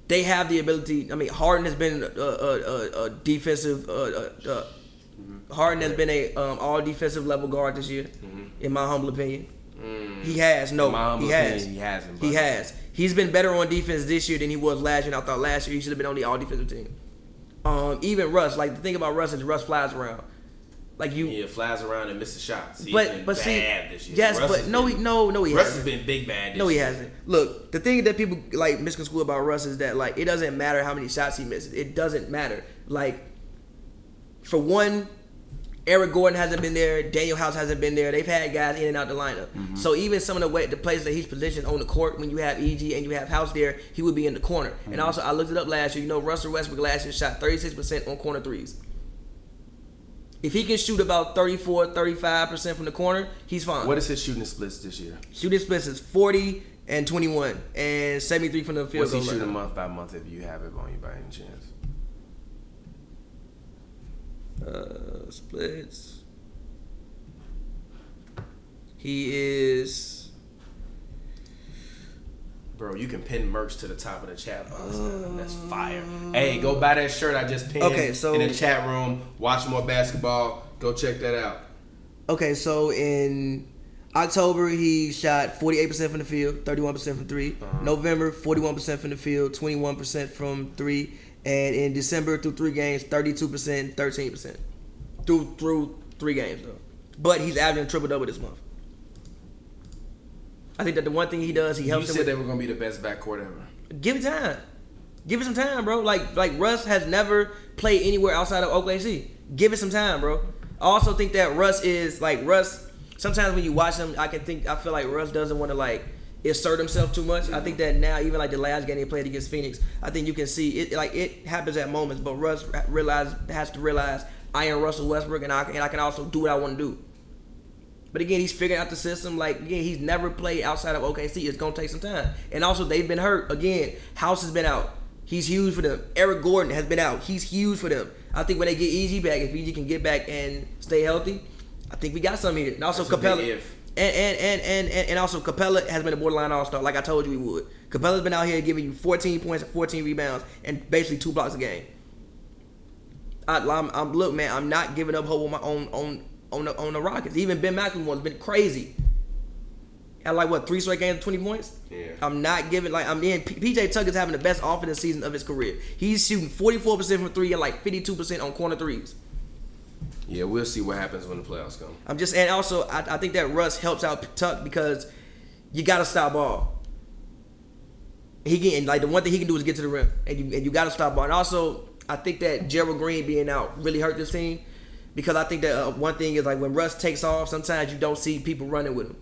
Speaker 3: they have the ability. I mean, Harden has been a, a, a, a defensive. Uh, Harden has been a um, all defensive level guard this year, in my humble opinion. He has no.
Speaker 2: In my humble
Speaker 3: he has.
Speaker 2: opinion, he hasn't,
Speaker 3: He has. He's been better on defense this year than he was last year. And I thought last year he should have been on the all defensive team. Um, even Russ, like the thing about Russ is Russ flies around. Like you,
Speaker 2: yeah, flies around and misses shots. He's
Speaker 3: but but see,
Speaker 2: this year.
Speaker 3: yes,
Speaker 2: Russ
Speaker 3: but no,
Speaker 2: been-
Speaker 3: he, no, no, he
Speaker 2: Russ
Speaker 3: hasn't.
Speaker 2: Russ has been big bad. This
Speaker 3: No, he
Speaker 2: year.
Speaker 3: hasn't. Look, the thing that people like misconstrue about Russ is that like it doesn't matter how many shots he misses. It doesn't matter. Like for one, Eric Gordon hasn't been there. Danuel House hasn't been there. They've had guys in and out the lineup.
Speaker 2: Mm-hmm.
Speaker 3: So even some of the way the places that he's positioned on the court, when you have EG and you have House there, he would be in the corner.
Speaker 2: Mm-hmm.
Speaker 3: And also, I looked it up last year. You know, Russell Westbrook last year shot 36% on corner threes. If he can shoot about 34, 35% from the corner, he's fine.
Speaker 2: What is his shooting splits this year?
Speaker 3: Shooting splits is 40 and 21 and 73 from the field
Speaker 2: What's he shooting month by month if you have it on you by any chance?
Speaker 3: Uh, splits. He is.
Speaker 2: Bro, you can pin merch to the top of the chat box. now. That's fire. Hey, go buy that shirt I just pinned
Speaker 3: Okay, so-
Speaker 2: in the chat room. Watch more basketball. Go check that out.
Speaker 3: Okay, so in October he shot 48% from the field, 31% from 3 uh-huh. November 41% from the field, 21% from three, and in December through three games, 32%, 13% through through three games though. But he's averaging triple double this month. I think that the one thing he does, he helps him
Speaker 2: said
Speaker 3: with
Speaker 2: they were gonna be the best backcourt ever.
Speaker 3: Give it time. Give it some time, bro. Like like Russ has never played anywhere outside of OKC. Give it some time, bro. I also think that Russ is like Russ. Sometimes when you watch him, I can think I feel like Russ doesn't want to like assert himself too much. I think that now, even like the last game he played against Phoenix, I think you can see it. Like it happens at moments, but Russ realize has to realize I am Russell Westbrook, and I and I can also do what I want to do. But again, he's figuring out the system. Like again, he's never played outside of OKC. It's gonna take some time. And also, they've been hurt. Again, House has been out. He's huge for them. Eric Gordon has been out. He's huge for them. I think when they get EG back, if EG can get back and stay healthy, I think we got something here. And also
Speaker 2: That's Capela.
Speaker 3: And, and, and, and, and, and also Capela has been a borderline all star, like I told you he would. Capela's been out here giving you 14 points, 14 rebounds, and basically two blocks a game. I, I'm, I'm look, man. I'm not giving up hope on my own on on the on the Rockets. Even Ben McLemore's been crazy. Had like what three straight games, twenty points.
Speaker 2: Yeah.
Speaker 3: I'm not giving like I'm in. PJ Tucker's having the best offensive season of his career. He's shooting 44 percent from three and like 52 percent on corner threes.
Speaker 2: Yeah, we'll see what happens when the playoffs come.
Speaker 3: I'm just and also I, I think that Russ helps out Tuck because you got to stop ball. He can like the one thing he can do is get to the rim, and you and you got to stop ball. And also I think that Gerald Green being out really hurt this team because I think that uh, one thing is like when Russ takes off, sometimes you don't see people running with him.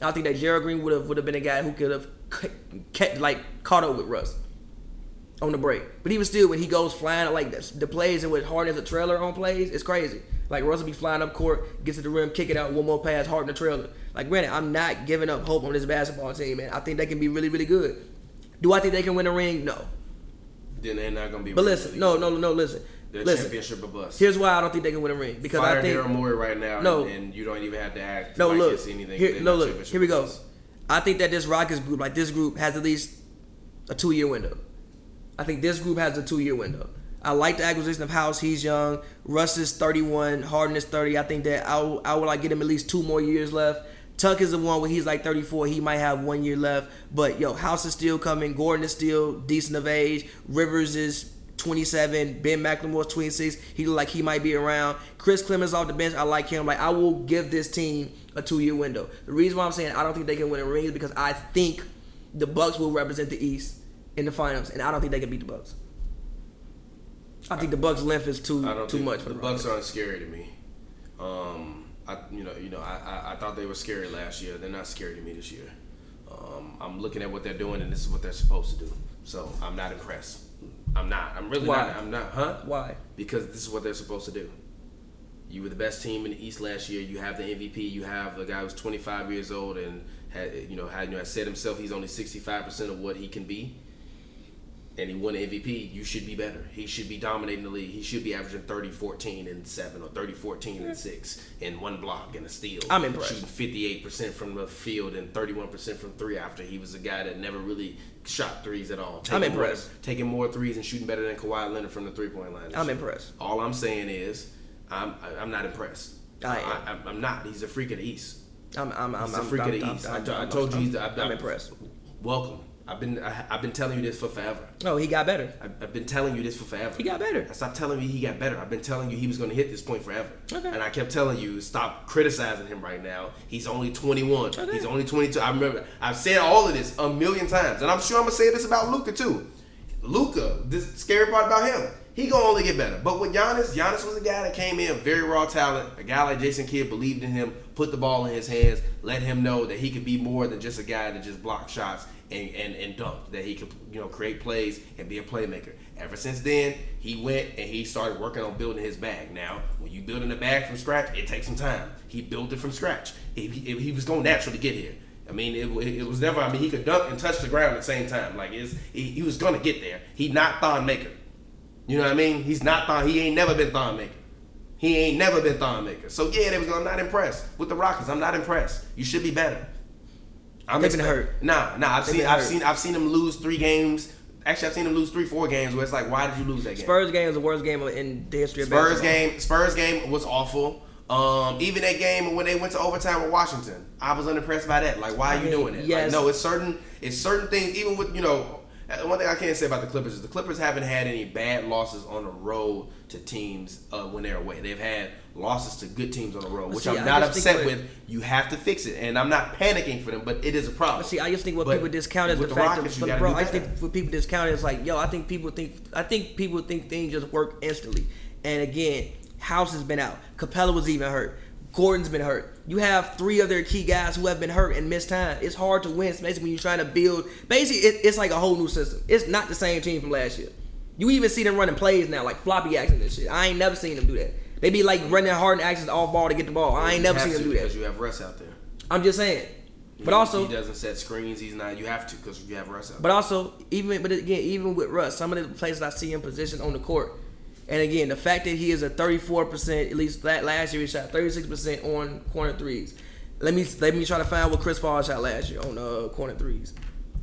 Speaker 3: I think that Gerald Green would have would have been a guy who could have kept like caught up with Russ on the break. But even still, when he goes flying like this, the plays and with Harden as a trailer on plays, it's crazy. Like Russ will be flying up court, gets to the rim, kick it out, one more pass, Harden the trailer. Like granted, I'm not giving up hope on this basketball team, man. I think they can be really, really good. Do I think they can win a ring? No.
Speaker 2: Then they're not gonna be.
Speaker 3: But
Speaker 2: really,
Speaker 3: listen,
Speaker 2: really
Speaker 3: no, no, no, listen.
Speaker 2: They're
Speaker 3: Listen.
Speaker 2: championship or bust.
Speaker 3: Here's why I don't think they can win a ring because
Speaker 2: Fire
Speaker 3: I think
Speaker 2: Daryl Morey right now,
Speaker 3: No.
Speaker 2: and, and you don't even have to act.
Speaker 3: No,
Speaker 2: like
Speaker 3: look.
Speaker 2: anything.
Speaker 3: Here, no, look. Here we go. I think that this Rockets group, like this group, has at least a two year window. I think this group has a two year window. I like the acquisition of House. He's young. Russ is 31. Harden is 30. I think that I I would like get him at least two more years left Tuck is the one where he's like 34. He might have one year left. But yo, House is still coming. Gordon is still decent of age. Rivers is 27. Ben McLemore's 26. He look like he might be around. Chris Clemons off the bench. I like him. Like I will give this team a two year window. The reason why I'm saying I don't think they can win a ring is because I think the Bucks will represent the East in the finals, and I don't think they can beat the Bucks. I think the Bucks' length is too too much for
Speaker 2: the Bucks. aren't scary to me. Um, I you know you know I, I I thought they were scary last year. They're not scary to me this year. Um, I'm looking at what they're doing, and this is what they're supposed to do. So I'm not impressed. I'm not. I'm really
Speaker 3: Why?
Speaker 2: not. I'm not. Huh?
Speaker 3: Why?
Speaker 2: Because this is what they're supposed to do. You were the best team in the East last year. You have the MVP. You have a guy who's 25 years old and had you know had you know has said himself he's only 65 percent of what he can be. And he won the MVP. You should be better. He should be dominating the league. He should be averaging 30, 14, and seven, or 30, 14, and mm-hmm. six, and one block and a steal.
Speaker 3: I'm impressed.
Speaker 2: Shooting 58 percent from the field and 31 percent from three. After he was a guy that never really shot threes at all.
Speaker 3: I'm
Speaker 2: Taking more-
Speaker 3: impressed.
Speaker 2: taking more threes and shooting better than Kawhi Leonard from the three point line.
Speaker 3: I'm
Speaker 2: year.
Speaker 3: impressed.
Speaker 2: All I'm saying is, I'm I'm not impressed.
Speaker 3: I am.
Speaker 2: I, am not. He's a freak of the East.
Speaker 3: I'm I'm I'm
Speaker 2: He's a
Speaker 3: I'm,
Speaker 2: freak
Speaker 3: I'm,
Speaker 2: of the
Speaker 3: I'm-
Speaker 2: East.
Speaker 3: I'm-
Speaker 2: I, I
Speaker 3: I'm-
Speaker 2: told you
Speaker 3: I'm-
Speaker 2: he's. The, I,
Speaker 3: I'm impressed.
Speaker 2: Welcome. I've been I, I've been telling you this for forever.
Speaker 3: No, he got better.
Speaker 2: I've, I've been telling you this for forever.
Speaker 3: He got better.
Speaker 2: I stopped telling you he got better. I've been telling you he was going to hit this point forever.
Speaker 3: Okay.
Speaker 2: And I kept telling you stop criticizing him right now. He's only 21.
Speaker 3: Okay.
Speaker 2: He's only 22. I remember I've said all of this a million times, and I'm sure I'm gonna say this about Luka too. Luka, this scary part about him, he gonna only get better. But with Giannis, Giannis was a guy that came in very raw talent. A guy like Jason Kidd believed in him, put the ball in his hands, let him know that he could be more than just a guy that just block shots and, and, and dunk. That he could you know create plays and be a playmaker. Ever since then, he went and he started working on building his bag. Now, when you building a bag from scratch, it takes some time. He built it from scratch. If he, he was gonna naturally get here. I mean, it, it was never. I mean, he could dunk and touch the ground at the same time. Like it's, he, he was gonna get there. He not Thon Maker. You know what I mean? He's not Thon. He ain't never been Thon Maker. He ain't never been Thon Maker. So yeah, they was, I'm not impressed with the Rockets. I'm not impressed. You should be better. I'm
Speaker 3: They've been hurt.
Speaker 2: Nah, nah. I've
Speaker 3: They've
Speaker 2: seen, I've
Speaker 3: hurt.
Speaker 2: seen, I've seen them lose three games. Actually, I've seen them lose three, four games. Where it's like, why did you lose that game?
Speaker 3: Spurs game is the worst game in the history of
Speaker 2: Spurs
Speaker 3: basketball.
Speaker 2: game, Spurs game was awful. Um, even that game when they went to overtime with Washington, I was unimpressed by that. Like, why are you
Speaker 3: mean,
Speaker 2: doing that?
Speaker 3: yes.
Speaker 2: Like, no, it's certain, it's certain things. Even with you know, one thing I can't say about the Clippers is the Clippers haven't had any bad losses on the road to teams uh, when they're away. They've had losses to good teams on the road, which
Speaker 3: see,
Speaker 2: I'm not upset with. You have to fix it, and I'm not panicking for them, but it is a problem.
Speaker 3: See, I just think what
Speaker 2: But
Speaker 3: people discount is the, fact
Speaker 2: Rockets,
Speaker 3: that, bro, I think what people discount is like, yo, I think people think, I think people think things just work instantly. And again, House has been out. Capela was even hurt. Gordon's been hurt. You have three other key guys who have been hurt and missed time. It's hard to win, especially when you're trying to build. Basically, it, it's like a whole new system. It's not the same team from last year. You even see them running plays now, like floppy actions and shit. I ain't never seen them do that. They be like running hard and actions off ball to get the ball. I ain't never seen them do that.
Speaker 2: because you have Russ out there.
Speaker 3: I'm just saying. But
Speaker 2: He-
Speaker 3: also,
Speaker 2: he doesn't set screens. He's not. You have to because you have Russ out.
Speaker 3: But also, even but again, even with Russ, some of the places I see him positioned on the court, and again, the fact that he is a 34 percent, at least that last year he shot 36 percent on corner threes. Let me let me try to find what Chris Paul shot last year on uh, corner threes.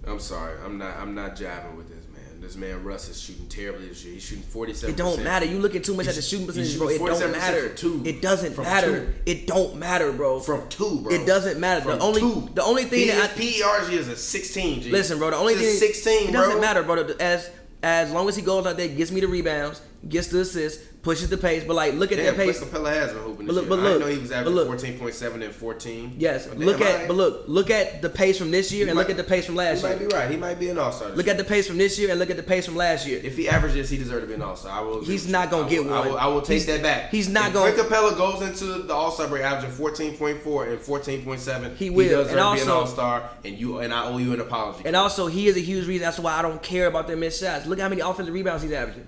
Speaker 2: I'm sorry. I'm not. I'm not jiving with this man. This man Russ is shooting terribly this year. He's shooting 47.
Speaker 3: It don't matter. You looking too much at the shooting
Speaker 2: he's
Speaker 3: percentage, bro. It don't matter.
Speaker 2: two.
Speaker 3: It doesn't
Speaker 2: From
Speaker 3: matter.
Speaker 2: two.
Speaker 3: It don't matter, bro.
Speaker 2: from two, bro.
Speaker 3: It doesn't matter. The
Speaker 2: From
Speaker 3: only
Speaker 2: two.
Speaker 3: the only thing
Speaker 2: His
Speaker 3: that I,
Speaker 2: PERG is a 16. G.
Speaker 3: Listen, bro. The only
Speaker 2: It's
Speaker 3: thing
Speaker 2: a 16,
Speaker 3: it doesn't
Speaker 2: bro.
Speaker 3: matter, bro. As as long as he goes out there, gets me the rebounds, gets the assists, pushes the pace. But like, look at
Speaker 2: Damn,
Speaker 3: that pace.
Speaker 2: Chris Capela has been hooping
Speaker 3: But look-
Speaker 2: year.
Speaker 3: but
Speaker 2: I know he was averaging
Speaker 3: look.
Speaker 2: 14.7 and 14.
Speaker 3: Yes,
Speaker 2: But
Speaker 3: look at
Speaker 2: alright.
Speaker 3: but look look at the pace from this year and
Speaker 2: might-
Speaker 3: look at the pace from last year.
Speaker 2: He might be right. He might be an all star.
Speaker 3: Look at the pace from this year and look at the pace from last year.
Speaker 2: If he averages, he deserves to be an all star. I will.
Speaker 3: He's not gonna
Speaker 2: I
Speaker 3: get
Speaker 2: will- I
Speaker 3: one.
Speaker 2: will, I will take
Speaker 3: He's-
Speaker 2: that back.
Speaker 3: he's not
Speaker 2: if
Speaker 3: gonna-
Speaker 2: Clint Capela goes into the All Star break averaging 14.4 and 14.7.
Speaker 3: He will.
Speaker 2: does
Speaker 3: And
Speaker 2: to be an All Star, and you and I owe you an apology.
Speaker 3: And also, he is a huge reason That's why I don't care about them missed shots. Look how many offensive rebounds he's averaging.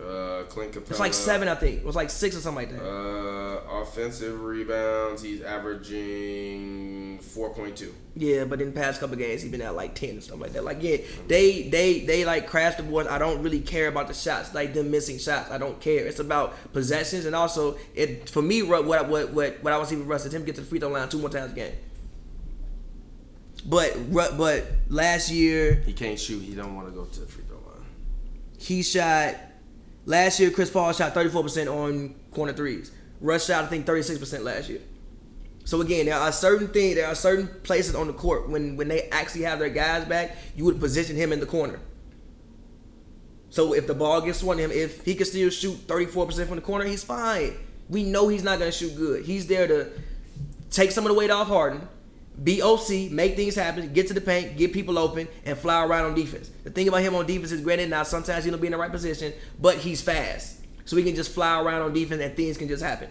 Speaker 2: Uh, Clint Capela.
Speaker 3: It's like seven, I think. It was like six or something like that.
Speaker 2: Uh, offensive rebounds, he's averaging 4.2.
Speaker 3: Yeah, but in the past couple games, he's been at like ten and stuff like that. Like, yeah, they they they like crash the boards. I don't really care about the shots, like them missing shots. I don't care. It's about possessions and also it for me. What what what what, what I was even Russ is him get to the free throw line two more times a game. But but last year
Speaker 2: He can't shoot. He don't want to go to the free throw line.
Speaker 3: he shot. Last year, Chris Paul shot thirty four percent on corner threes. Russ shot I think thirty six percent last year. So again, there are certain things, there are certain places on the court when when they actually have their guys back, you would position him in the corner. So if the ball gets swung to him, if he can still shoot 34% from the corner, he's fine. We know he's not gonna shoot good. He's there to take some of the weight off Harden, be OC, make things happen, get to the paint, get people open, and fly around on defense. The thing about him on defense is granted now sometimes he'll be in the right position, but he's fast. So he can just fly around on defense and things can just happen.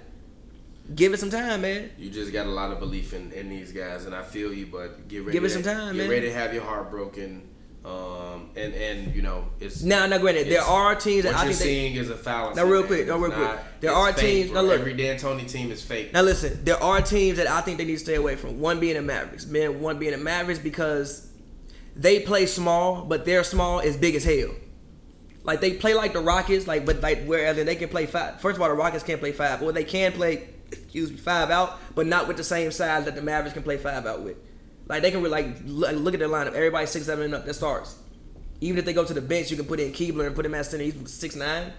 Speaker 3: Give it some time, man.
Speaker 2: You just got a lot of belief in, in these guys, and I feel you. But get ready.
Speaker 3: Give it
Speaker 2: to-
Speaker 3: some time,
Speaker 2: Get
Speaker 3: man.
Speaker 2: ready to have your heart broken. Um, and and you know it's
Speaker 3: Now, now, granted, there are teams that I think they-
Speaker 2: seeing is a fallacy.
Speaker 3: Now, real quick, no,
Speaker 2: It's
Speaker 3: real quick.
Speaker 2: not-
Speaker 3: There are teams- now, look.
Speaker 2: every D'Antoni team is fake.
Speaker 3: Now listen, there are teams that I think they need to stay away from. One being the Mavericks. Man, one being the Mavericks because they play small, but their small is big as hell. Like they play like the Rockets, like but like whereas they can play five. First of all, the Rockets can't play five, or they can play, excuse me, five out, but not with the same size that the Mavericks can play five out with. Like they can like look look at their lineup. Everybody six seven and up. That starts. Even if they go to the bench, you can put in Kleber and put him at center. He's six nine.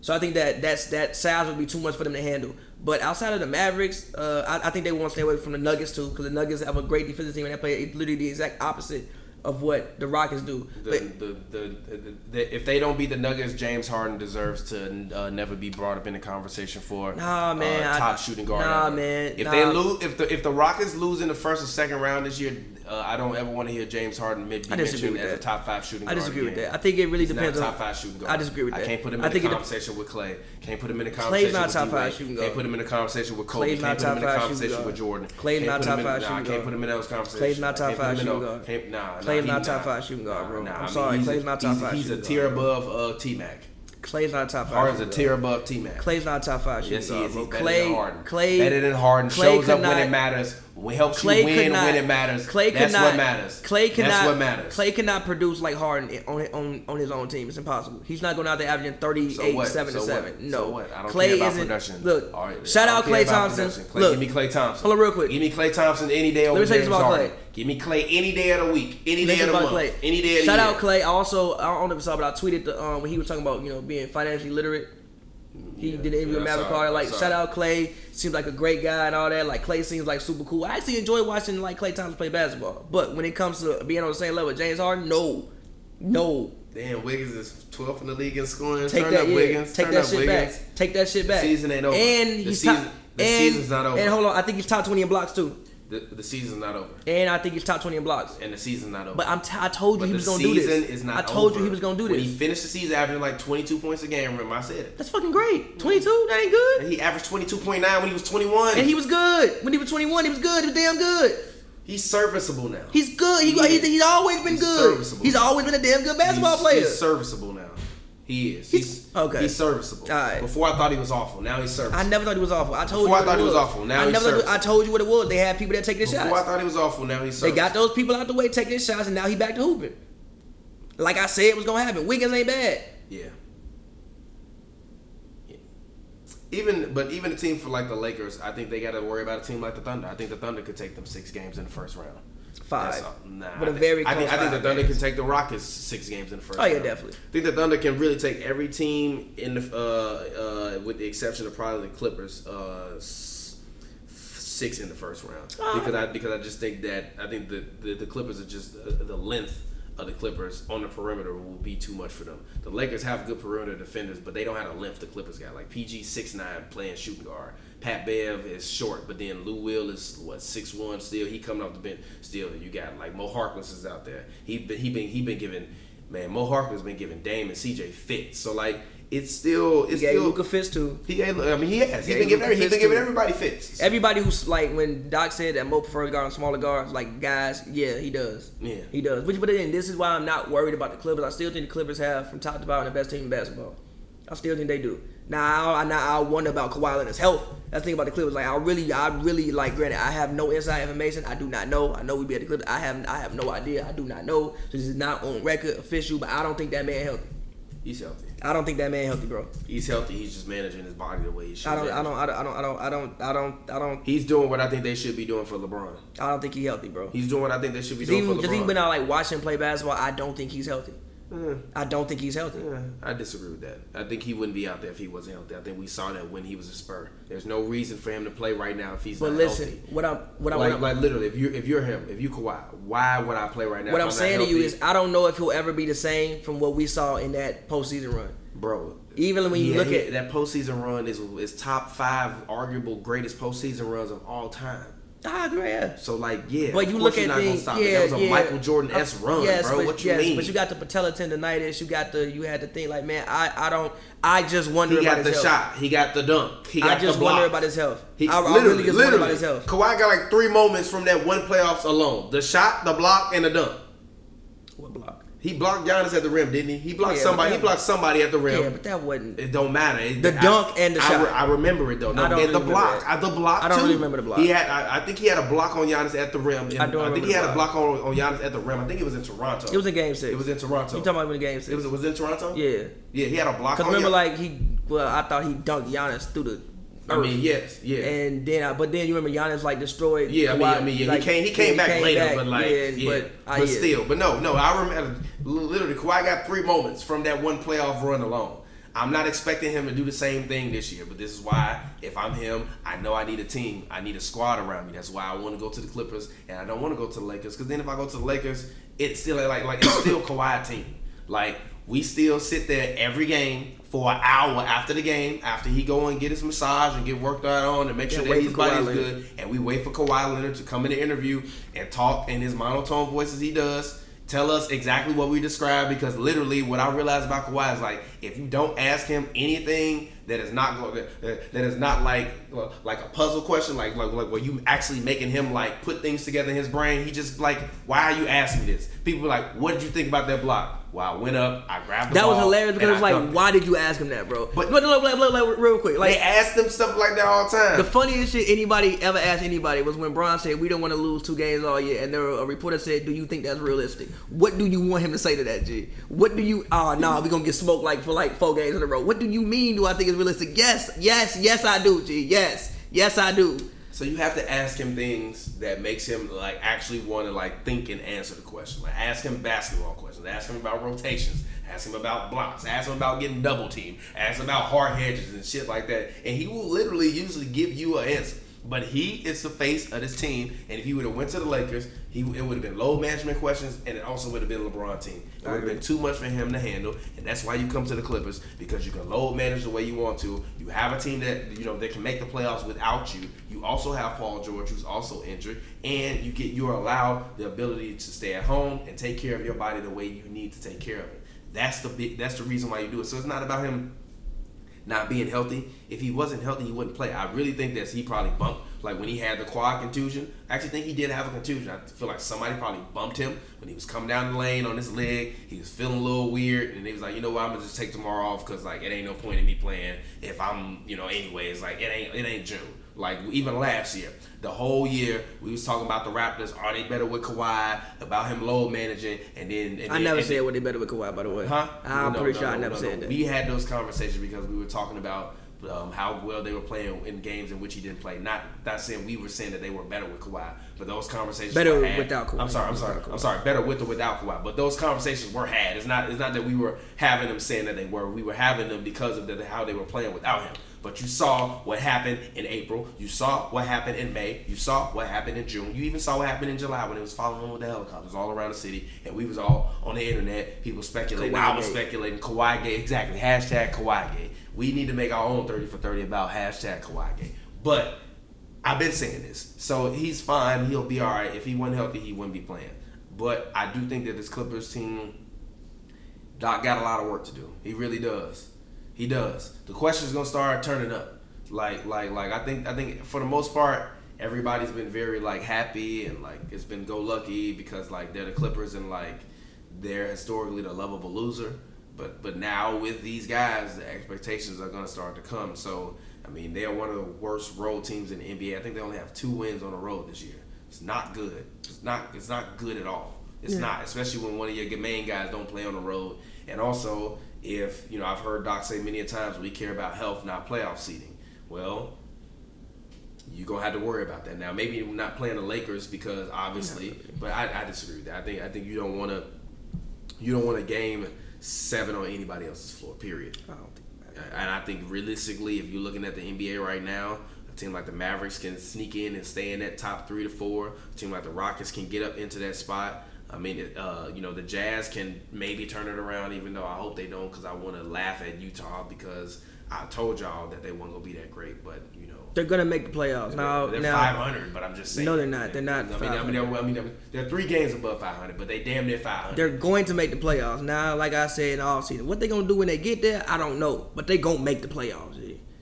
Speaker 3: So I think that that's that size would be too much for them to handle. But outside of the Mavericks, uh, I, I think they want to stay away from the Nuggets too, because the Nuggets have a great defensive team and they play literally the exact opposite of what the Rockets do.
Speaker 2: The,
Speaker 3: But
Speaker 2: the, the, the, if they don't beat the Nuggets, James Harden deserves to uh, never be brought up in the conversation for
Speaker 3: Nah, man,
Speaker 2: uh,
Speaker 3: I-
Speaker 2: top shooting guard.
Speaker 3: nah,
Speaker 2: ever.
Speaker 3: man,
Speaker 2: If
Speaker 3: nah.
Speaker 2: they lose, if the if the Rockets lose in the first or second round this year, uh, I don't ever want to hear James Harden mid- be mentioned as a top five shooting guard.
Speaker 3: I
Speaker 2: guard.
Speaker 3: disagree with that. I think it really
Speaker 2: He's not
Speaker 3: depends
Speaker 2: a
Speaker 3: on.
Speaker 2: top five shooting guard.
Speaker 3: I disagree with that.
Speaker 2: I can't put him in
Speaker 3: I think it-
Speaker 2: conversation with Klay. Can't put him in the Klay's
Speaker 3: not
Speaker 2: with
Speaker 3: top
Speaker 2: D-Wade.
Speaker 3: five shooting guard.
Speaker 2: Can't put him in the conversation with Kobe.
Speaker 3: Klay's not
Speaker 2: Can't put him in
Speaker 3: top five shooting
Speaker 2: conversation with Jordan.
Speaker 3: Klay's
Speaker 2: Can't
Speaker 3: top five shooting
Speaker 2: Can't put him in those conversations.
Speaker 3: Klay's not top five shooting guard.
Speaker 2: Nah, nah, Klay's
Speaker 3: not top five shooting guard, bro.
Speaker 2: nah,
Speaker 3: I'm
Speaker 2: I mean,
Speaker 3: sorry,
Speaker 2: he's a-
Speaker 3: Klay's not top
Speaker 2: he's-
Speaker 3: five
Speaker 2: He's a tier
Speaker 3: guard.
Speaker 2: above uh, T Mac.
Speaker 3: Klay's not top five.
Speaker 2: Harden's a tier above T Mac.
Speaker 3: Klay's not top five shooting
Speaker 2: Yes, he is. He's Klay.
Speaker 3: Klay,
Speaker 2: better than Harden.
Speaker 3: Klay
Speaker 2: Shows
Speaker 3: could
Speaker 2: up when it matters. Helps
Speaker 3: Klay
Speaker 2: you win
Speaker 3: not,
Speaker 2: when it matters.
Speaker 3: Klay
Speaker 2: That's
Speaker 3: not,
Speaker 2: what matters.
Speaker 3: Klay cannot.
Speaker 2: That's what matters.
Speaker 3: Klay cannot produce like Harden on on on his own team. It's impossible. He's not going out there averaging 38,
Speaker 2: So what?
Speaker 3: 7
Speaker 2: So
Speaker 3: to
Speaker 2: what?
Speaker 3: 7.
Speaker 2: So
Speaker 3: No.
Speaker 2: what? I don't
Speaker 3: Klay
Speaker 2: care about
Speaker 3: isn't.
Speaker 2: production.
Speaker 3: Look,
Speaker 2: All right,
Speaker 3: shout out
Speaker 2: Klay
Speaker 3: Thompson.
Speaker 2: Klay,
Speaker 3: look,
Speaker 2: give me Klay Thompson.
Speaker 3: Hold on real quick.
Speaker 2: Give me Klay Thompson any day over
Speaker 3: me tell you about Klay.
Speaker 2: Give me Klay any day of the week, any day
Speaker 3: Listen
Speaker 2: of the month,
Speaker 3: Klay.
Speaker 2: any day of the week.
Speaker 3: Shout
Speaker 2: year.
Speaker 3: out Klay. I also, I don't know if you saw, but I tweeted the um when he was talking about you know being financially literate. He
Speaker 2: Yeah,
Speaker 3: did an interview
Speaker 2: yeah,
Speaker 3: with Maverick Carter. Like, shout out Klay. Seems like a great guy and all that. Like, Klay seems like super cool. I actually enjoy watching like Klay Thompson play basketball. But when it comes to being on the same level with James Harden, no, no.
Speaker 2: Damn, Wiggins is 12th in the league in scoring.
Speaker 3: Take
Speaker 2: Turn
Speaker 3: that,
Speaker 2: up
Speaker 3: yeah.
Speaker 2: Wiggins.
Speaker 3: Take
Speaker 2: Turn
Speaker 3: that
Speaker 2: up
Speaker 3: shit
Speaker 2: Wiggins.
Speaker 3: back. Take that shit back.
Speaker 2: season ain't over.
Speaker 3: And
Speaker 2: The
Speaker 3: he's
Speaker 2: season-
Speaker 3: top.
Speaker 2: the
Speaker 3: and,
Speaker 2: season's not over.
Speaker 3: And hold on, I think he's top twenty in blocks too.
Speaker 2: The, the season's not over,
Speaker 3: And I think he's top twenty in blocks.
Speaker 2: and the season's not over.
Speaker 3: But I'm t- I told you
Speaker 2: But
Speaker 3: he was gonna do this.
Speaker 2: The season is not
Speaker 3: I told
Speaker 2: over.
Speaker 3: you he was gonna do
Speaker 2: When
Speaker 3: this.
Speaker 2: he finished the season averaging like 22 points a game, remember I said it.
Speaker 3: That's fucking great. Twenty two, that ain't good.
Speaker 2: And he averaged 22.9 when he was 21.
Speaker 3: And he was good when he was twenty one. He was good. He was damn good.
Speaker 2: he's serviceable now.
Speaker 3: He's good. He,
Speaker 2: He
Speaker 3: he's, he's always been
Speaker 2: He's
Speaker 3: good.
Speaker 2: serviceable.
Speaker 3: He's always been a damn good basketball
Speaker 2: he's,
Speaker 3: player.
Speaker 2: He's serviceable now. He is.
Speaker 3: He's-
Speaker 2: He's,
Speaker 3: okay.
Speaker 2: He's serviceable.
Speaker 3: All right.
Speaker 2: Before I thought he was awful. Now he's serviceable.
Speaker 3: I never thought he was awful. I told
Speaker 2: Before
Speaker 3: you.
Speaker 2: I thought he was awful. Now
Speaker 3: I
Speaker 2: he's
Speaker 3: never. Thought. I told you what it was. They had people that take their shots.
Speaker 2: Before I thought he was awful. Now he's Serviceable.
Speaker 3: They got those people out the way taking their shots, and now he back to hooping. Like I said, it was gonna happen. Wiggins ain't bad.
Speaker 2: Yeah. Yeah. Even but even a team for like the Lakers, I think they got to worry about a team like the Thunder. I think the Thunder could take them six games in the first round.
Speaker 3: Five.
Speaker 2: Nah,
Speaker 3: But a very
Speaker 2: I think, I think the Thunder
Speaker 3: games.
Speaker 2: can take the Rockets six games in the first.
Speaker 3: Oh, yeah,
Speaker 2: round.
Speaker 3: definitely.
Speaker 2: I think the Thunder can really take every team in the uh, uh, with the exception of probably the Clippers. Uh, six in the first round
Speaker 3: Ah.
Speaker 2: because I because I just think that I think the the, the Clippers are just uh, the length of the Clippers on the perimeter will be too much for them. The Lakers have good perimeter defenders, but they don't have the length the Clippers got. Like PG six nine playing shooting guard. Pat Bev is short, but then Lou Will is what six one still. He coming off the bench still. You got like Mo Harkless is out there. He been he been he been giving man Mo Harkless been giving Dame and CJ fits. So like it's still
Speaker 3: He
Speaker 2: it's
Speaker 3: gave
Speaker 2: still
Speaker 3: Luka fits too.
Speaker 2: he gave, I mean he has he
Speaker 3: Yeah,
Speaker 2: been giving every, he been giving everybody fits.
Speaker 3: Everybody who's like when Doc said that Mo prefers guards, smaller guards, like guys, yeah, he does.
Speaker 2: Yeah.
Speaker 3: he does. Which, but then this is why I'm not worried about the Clippers. I still think the Clippers have, from top to bottom, the best team in basketball. I still think they do. Now, I now I wonder about Kawhi Leonard's health. That's the thing about the Clippers. Like, I really, I really like. Granted, I have no inside information. I do not know. I know we be at the Clippers. I have, I have no idea. I do not know. This is not on record, official. But I don't think that man healthy.
Speaker 2: He's healthy.
Speaker 3: I don't think that man healthy, bro.
Speaker 2: He's healthy. He's just managing his body the way he should.
Speaker 3: I don't, I don't, I don't, I don't, I don't, I don't, I don't, I don't,
Speaker 2: He's doing what I think they should be doing for LeBron.
Speaker 3: I don't think he healthy, bro.
Speaker 2: He's doing what I think they should be doing
Speaker 3: even,
Speaker 2: for
Speaker 3: just even
Speaker 2: LeBron.
Speaker 3: been out like watching him play basketball, I don't think he's healthy. I don't think he's healthy.
Speaker 2: Yeah, I disagree with that. I think he wouldn't be out there if he wasn't healthy. I think we saw that when he was a Spur. There's no reason for him to play right now if he's
Speaker 3: But
Speaker 2: not
Speaker 3: listen,
Speaker 2: healthy.
Speaker 3: what I'm what I
Speaker 2: Like,
Speaker 3: what I'm,
Speaker 2: like literally, if you if you're him, if you Kawhi, why would I play right now?
Speaker 3: what
Speaker 2: if
Speaker 3: I'm
Speaker 2: not
Speaker 3: saying to you is I don't know if he'll ever be the same from what we saw in that postseason run.
Speaker 2: bro.
Speaker 3: Even when you
Speaker 2: yeah,
Speaker 3: look at-
Speaker 2: that postseason run is is top five arguable greatest postseason runs of all time.
Speaker 3: I agree. Yeah.
Speaker 2: So like, yeah,
Speaker 3: But you look at
Speaker 2: not gonna
Speaker 3: things,
Speaker 2: stop it.
Speaker 3: yeah,
Speaker 2: That was a
Speaker 3: yeah.
Speaker 2: Michael Jordan s run,
Speaker 3: yes,
Speaker 2: bro.
Speaker 3: But,
Speaker 2: what you
Speaker 3: yes,
Speaker 2: mean?
Speaker 3: but you got the patella tendonitis. You got the you had to think like, man, I I don't. I just wonder
Speaker 2: he
Speaker 3: about
Speaker 2: got the
Speaker 3: health.
Speaker 2: shot. He got the dunk. He got
Speaker 3: I just
Speaker 2: the block.
Speaker 3: wonder about his health.
Speaker 2: He,
Speaker 3: I, I really just
Speaker 2: literally,
Speaker 3: wonder about his health.
Speaker 2: Kawhi got like three moments from that one playoffs alone: the shot, the block, and the dunk.
Speaker 3: Block?
Speaker 2: He blocked Giannis at the rim, didn't he? He blocked
Speaker 3: Yeah,
Speaker 2: somebody. He blocked somebody at the rim.
Speaker 3: Yeah, but that wasn't.
Speaker 2: It don't matter. It-
Speaker 3: The
Speaker 2: I-
Speaker 3: dunk and the
Speaker 2: I,
Speaker 3: shot.
Speaker 2: re- I remember it though. No,
Speaker 3: I don't
Speaker 2: and the block. I, uh, the block.
Speaker 3: I don't
Speaker 2: too.
Speaker 3: really remember the block.
Speaker 2: He had. I, I think he had a block on Giannis at the rim. And
Speaker 3: I don't
Speaker 2: I think he had a
Speaker 3: block.
Speaker 2: block on, on Giannis at the rim. I think it was in Toronto.
Speaker 3: It was in Game Six.
Speaker 2: It was in Toronto.
Speaker 3: You talking about Game Six?
Speaker 2: It was. It was in Toronto.
Speaker 3: yeah.
Speaker 2: Yeah. He had a block.
Speaker 3: Cause remember,
Speaker 2: Gian-
Speaker 3: like he, well, I thought he dunked Giannis through the.
Speaker 2: I mean, yes, yeah.
Speaker 3: And then, I, but then you remember Giannis like destroyed.
Speaker 2: Yeah, I mean, I mean, yeah,
Speaker 3: like,
Speaker 2: he came, he came
Speaker 3: yeah,
Speaker 2: back later,
Speaker 3: back,
Speaker 2: but like,
Speaker 3: yeah,
Speaker 2: yeah,
Speaker 3: but, uh,
Speaker 2: but,
Speaker 3: I, yeah.
Speaker 2: still, but no, no, I remember literally Kawhi got three moments from that one playoff run alone. I'm not expecting him to do the same thing this year, but this is why if I'm him, I know I need a team, I need a squad around me. That's why I want to go to the Clippers, and I don't want to go to the Lakers because then if I go to the Lakers, it's still like like it's still Kawhi team. Like we still sit there every game for an hour after the game, after he go and get his massage and get worked out on and make sure that his
Speaker 3: for
Speaker 2: body is good and we wait for Kawhi Leonard to come in the interview and talk in his monotone voice as he does. Tell us exactly what we described because literally what I realized about Kawhi is like if you don't ask him anything that is not going that, that is not like like a puzzle question like like like where you actually making him like put things together in his brain he just like why are you asking me this people are like what did you think about that block well I went up I grabbed the
Speaker 3: That was hilarious because
Speaker 2: and
Speaker 3: it was like, why did you ask him that, bro?
Speaker 2: But-
Speaker 3: look, look, look, look, look, real quick, like
Speaker 2: they ask them stuff like that all the time
Speaker 3: The funniest shit anybody ever asked anybody was when Bron said we don't want to lose two games all year, and there a reporter said, "Do you think that's realistic? What do you want him to say to that, G? What do you? Oh, nah, we gonna get smoked like for like four games in a row. What do you mean? Do I think it's realistic? Yes, yes, yes, I do, G. Yes, yes, I do.
Speaker 2: So you have to ask him things that makes him like actually want to like think and answer the question. Like ask him basketball questions. Ask him about rotations. Ask him about blocks. Ask him about getting double team, Ask him about hard hedges and shit like that. And he will literally usually give you an answer. But he is the face of this team, and if he would have went to the Lakers, he it would have been load management questions, and it also would have been LeBron team. It would have been too much for him to handle, and that's why you come to the Clippers because you can load manage the way you want to. You have a team that you know that can make the playoffs without you. You also have Paul George, who's also injured, and you get you are allowed the ability to stay at home and take care of your body the way you need to take care of it. That's the big. That's the reason why you do it. So it's not about him not being healthy. If he wasn't healthy, he wouldn't play. I really think that he probably bumped, like when he had the quad contusion. I actually think he did have a contusion. I feel like somebody probably bumped him when he was coming down the lane on his leg. He was feeling a little weird, and he was like, you know what, I'm gonna just take tomorrow off because like it ain't no point in me playing if I'm, you know, anyways, like it ain't it ain't June. Like even last year, the whole year we was talking about the Raptors. Are they better with Kawhi? About him load managing, and then and
Speaker 3: I
Speaker 2: then-
Speaker 3: never said what they better with Kawhi, by the way.
Speaker 2: Huh?
Speaker 3: I'm
Speaker 2: No,
Speaker 3: pretty
Speaker 2: no,
Speaker 3: sure I never
Speaker 2: no,
Speaker 3: said
Speaker 2: no.
Speaker 3: that.
Speaker 2: We had those conversations because we were talking about um, how well they were playing in games in which he didn't play. Not not saying we were saying that they were better with Kawhi, but those conversations
Speaker 3: Better
Speaker 2: were had.
Speaker 3: without Kawhi.
Speaker 2: I'm sorry, I'm sorry,
Speaker 3: Kawhi.
Speaker 2: I'm sorry. Better with or without Kawhi, but those conversations were had. It's not it's not that we were having them saying that they were. We were having them because of the, how they were playing without him. But you saw what happened in April. You saw what happened in May. You saw what happened in June. You even saw what happened in July when it was following with the helicopters all around the city, and we was all on the internet. People speculating. I was speculating Kawhi Gate. Exactly. Hashtag Kawhi Gate. We need to make our own 30 for 30 about hashtag Kawhi Gate. But I've been saying this. So he's fine. He'll be all right. If he wasn't healthy, he wouldn't be playing. But I do think that this Clippers team, Doc got a lot of work to do. He really does. He does. The question's gonna start turning up. Like, like, like. I think, I think for the most part, everybody's been very like happy and like it's been go lucky because like they're the Clippers and like they're historically the lovable loser. But but now with these guys, the expectations are gonna start to come. So I mean, they are one of the worst road teams in the NBA. I think they only have two wins on the road this year. It's not good. It's not. It's not good at all. It's not, especially when one of your main guys don't play on the road. And also, if you know, I've heard Doc say many a times we care about health, not playoff seeding. Well, you're gonna have to worry about that now. Maybe not playing the Lakers because obviously, but I, I disagree with that. I think I think you don't want to You don't want a game seven on anybody else's floor. Period.
Speaker 3: I don't think.
Speaker 2: And I think realistically, if you're looking at the NBA right now, a team like the Mavericks can sneak in and stay in that top three to four. A team like the Rockets can get up into that spot. I mean, uh, you know, the Jazz can maybe turn it around, even though I hope they don't, because I want to laugh at Utah because I told y'all that they weren't gonna be that great, but you know.
Speaker 3: They're gonna make the playoffs now.
Speaker 2: they're
Speaker 3: now
Speaker 2: 500, but I'm just saying.
Speaker 3: No, they're not. They're not
Speaker 2: I mean, I mean, they're, I mean, they're, they're three games above 500, but they damn near 500.
Speaker 3: they're going to make the playoffs. Now, like I said in the offseason, what they gonna do when they get there, I don't know. But they gonna make the playoffs.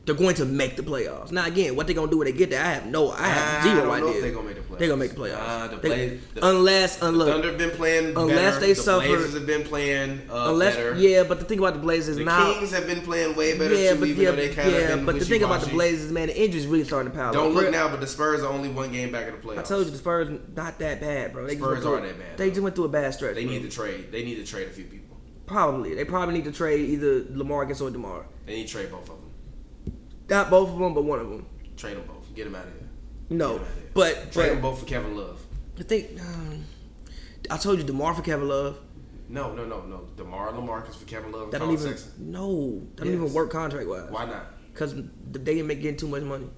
Speaker 3: They're going to make the playoffs. Now again, what they gonna do when they get there, I have no I have
Speaker 2: I
Speaker 3: zero
Speaker 2: don't know
Speaker 3: idea.
Speaker 2: they gonna make the playoffs.
Speaker 3: They're gonna make the playoffs.
Speaker 2: Uh, the
Speaker 3: They-
Speaker 2: Blaze- the-
Speaker 3: unless unless
Speaker 2: Thunder have been playing
Speaker 3: Unless
Speaker 2: better.
Speaker 3: they
Speaker 2: the
Speaker 3: suffer-
Speaker 2: Blazers have been playing uh,
Speaker 3: unless
Speaker 2: better.
Speaker 3: yeah, but the thing about the Blazers
Speaker 2: The
Speaker 3: now The
Speaker 2: Kings have been playing way better
Speaker 3: yeah,
Speaker 2: too,
Speaker 3: but
Speaker 2: even
Speaker 3: yeah,
Speaker 2: though they kind of
Speaker 3: yeah, but the thing about the. Blazers, man, the injuries really starting to pile
Speaker 2: Don't
Speaker 3: up.
Speaker 2: look now, but the Spurs are only one game back in the playoffs.
Speaker 3: I told you the Spurs not that bad, bro. They
Speaker 2: Spurs
Speaker 3: went through-
Speaker 2: are that bad,
Speaker 3: They
Speaker 2: though.
Speaker 3: just went through a bad stretch.
Speaker 2: They
Speaker 3: bro.
Speaker 2: need to trade. They need to trade a few people.
Speaker 3: probably they probably need to trade either Lamarcus or Demar.
Speaker 2: They need to trade both of them.
Speaker 3: Not both of them, but one of them.
Speaker 2: Trade them both. Get them out of here.
Speaker 3: No, but
Speaker 2: trade them both for Kevin Love.
Speaker 3: I think um, I told you Demar for Kevin Love.
Speaker 2: No, no, no, no. Demar Lamarcus for Kevin Love.
Speaker 3: That don't even
Speaker 2: Sexton.
Speaker 3: no, that don't even work contract wise.
Speaker 2: Why not?
Speaker 3: Because they didn't make getting too much money.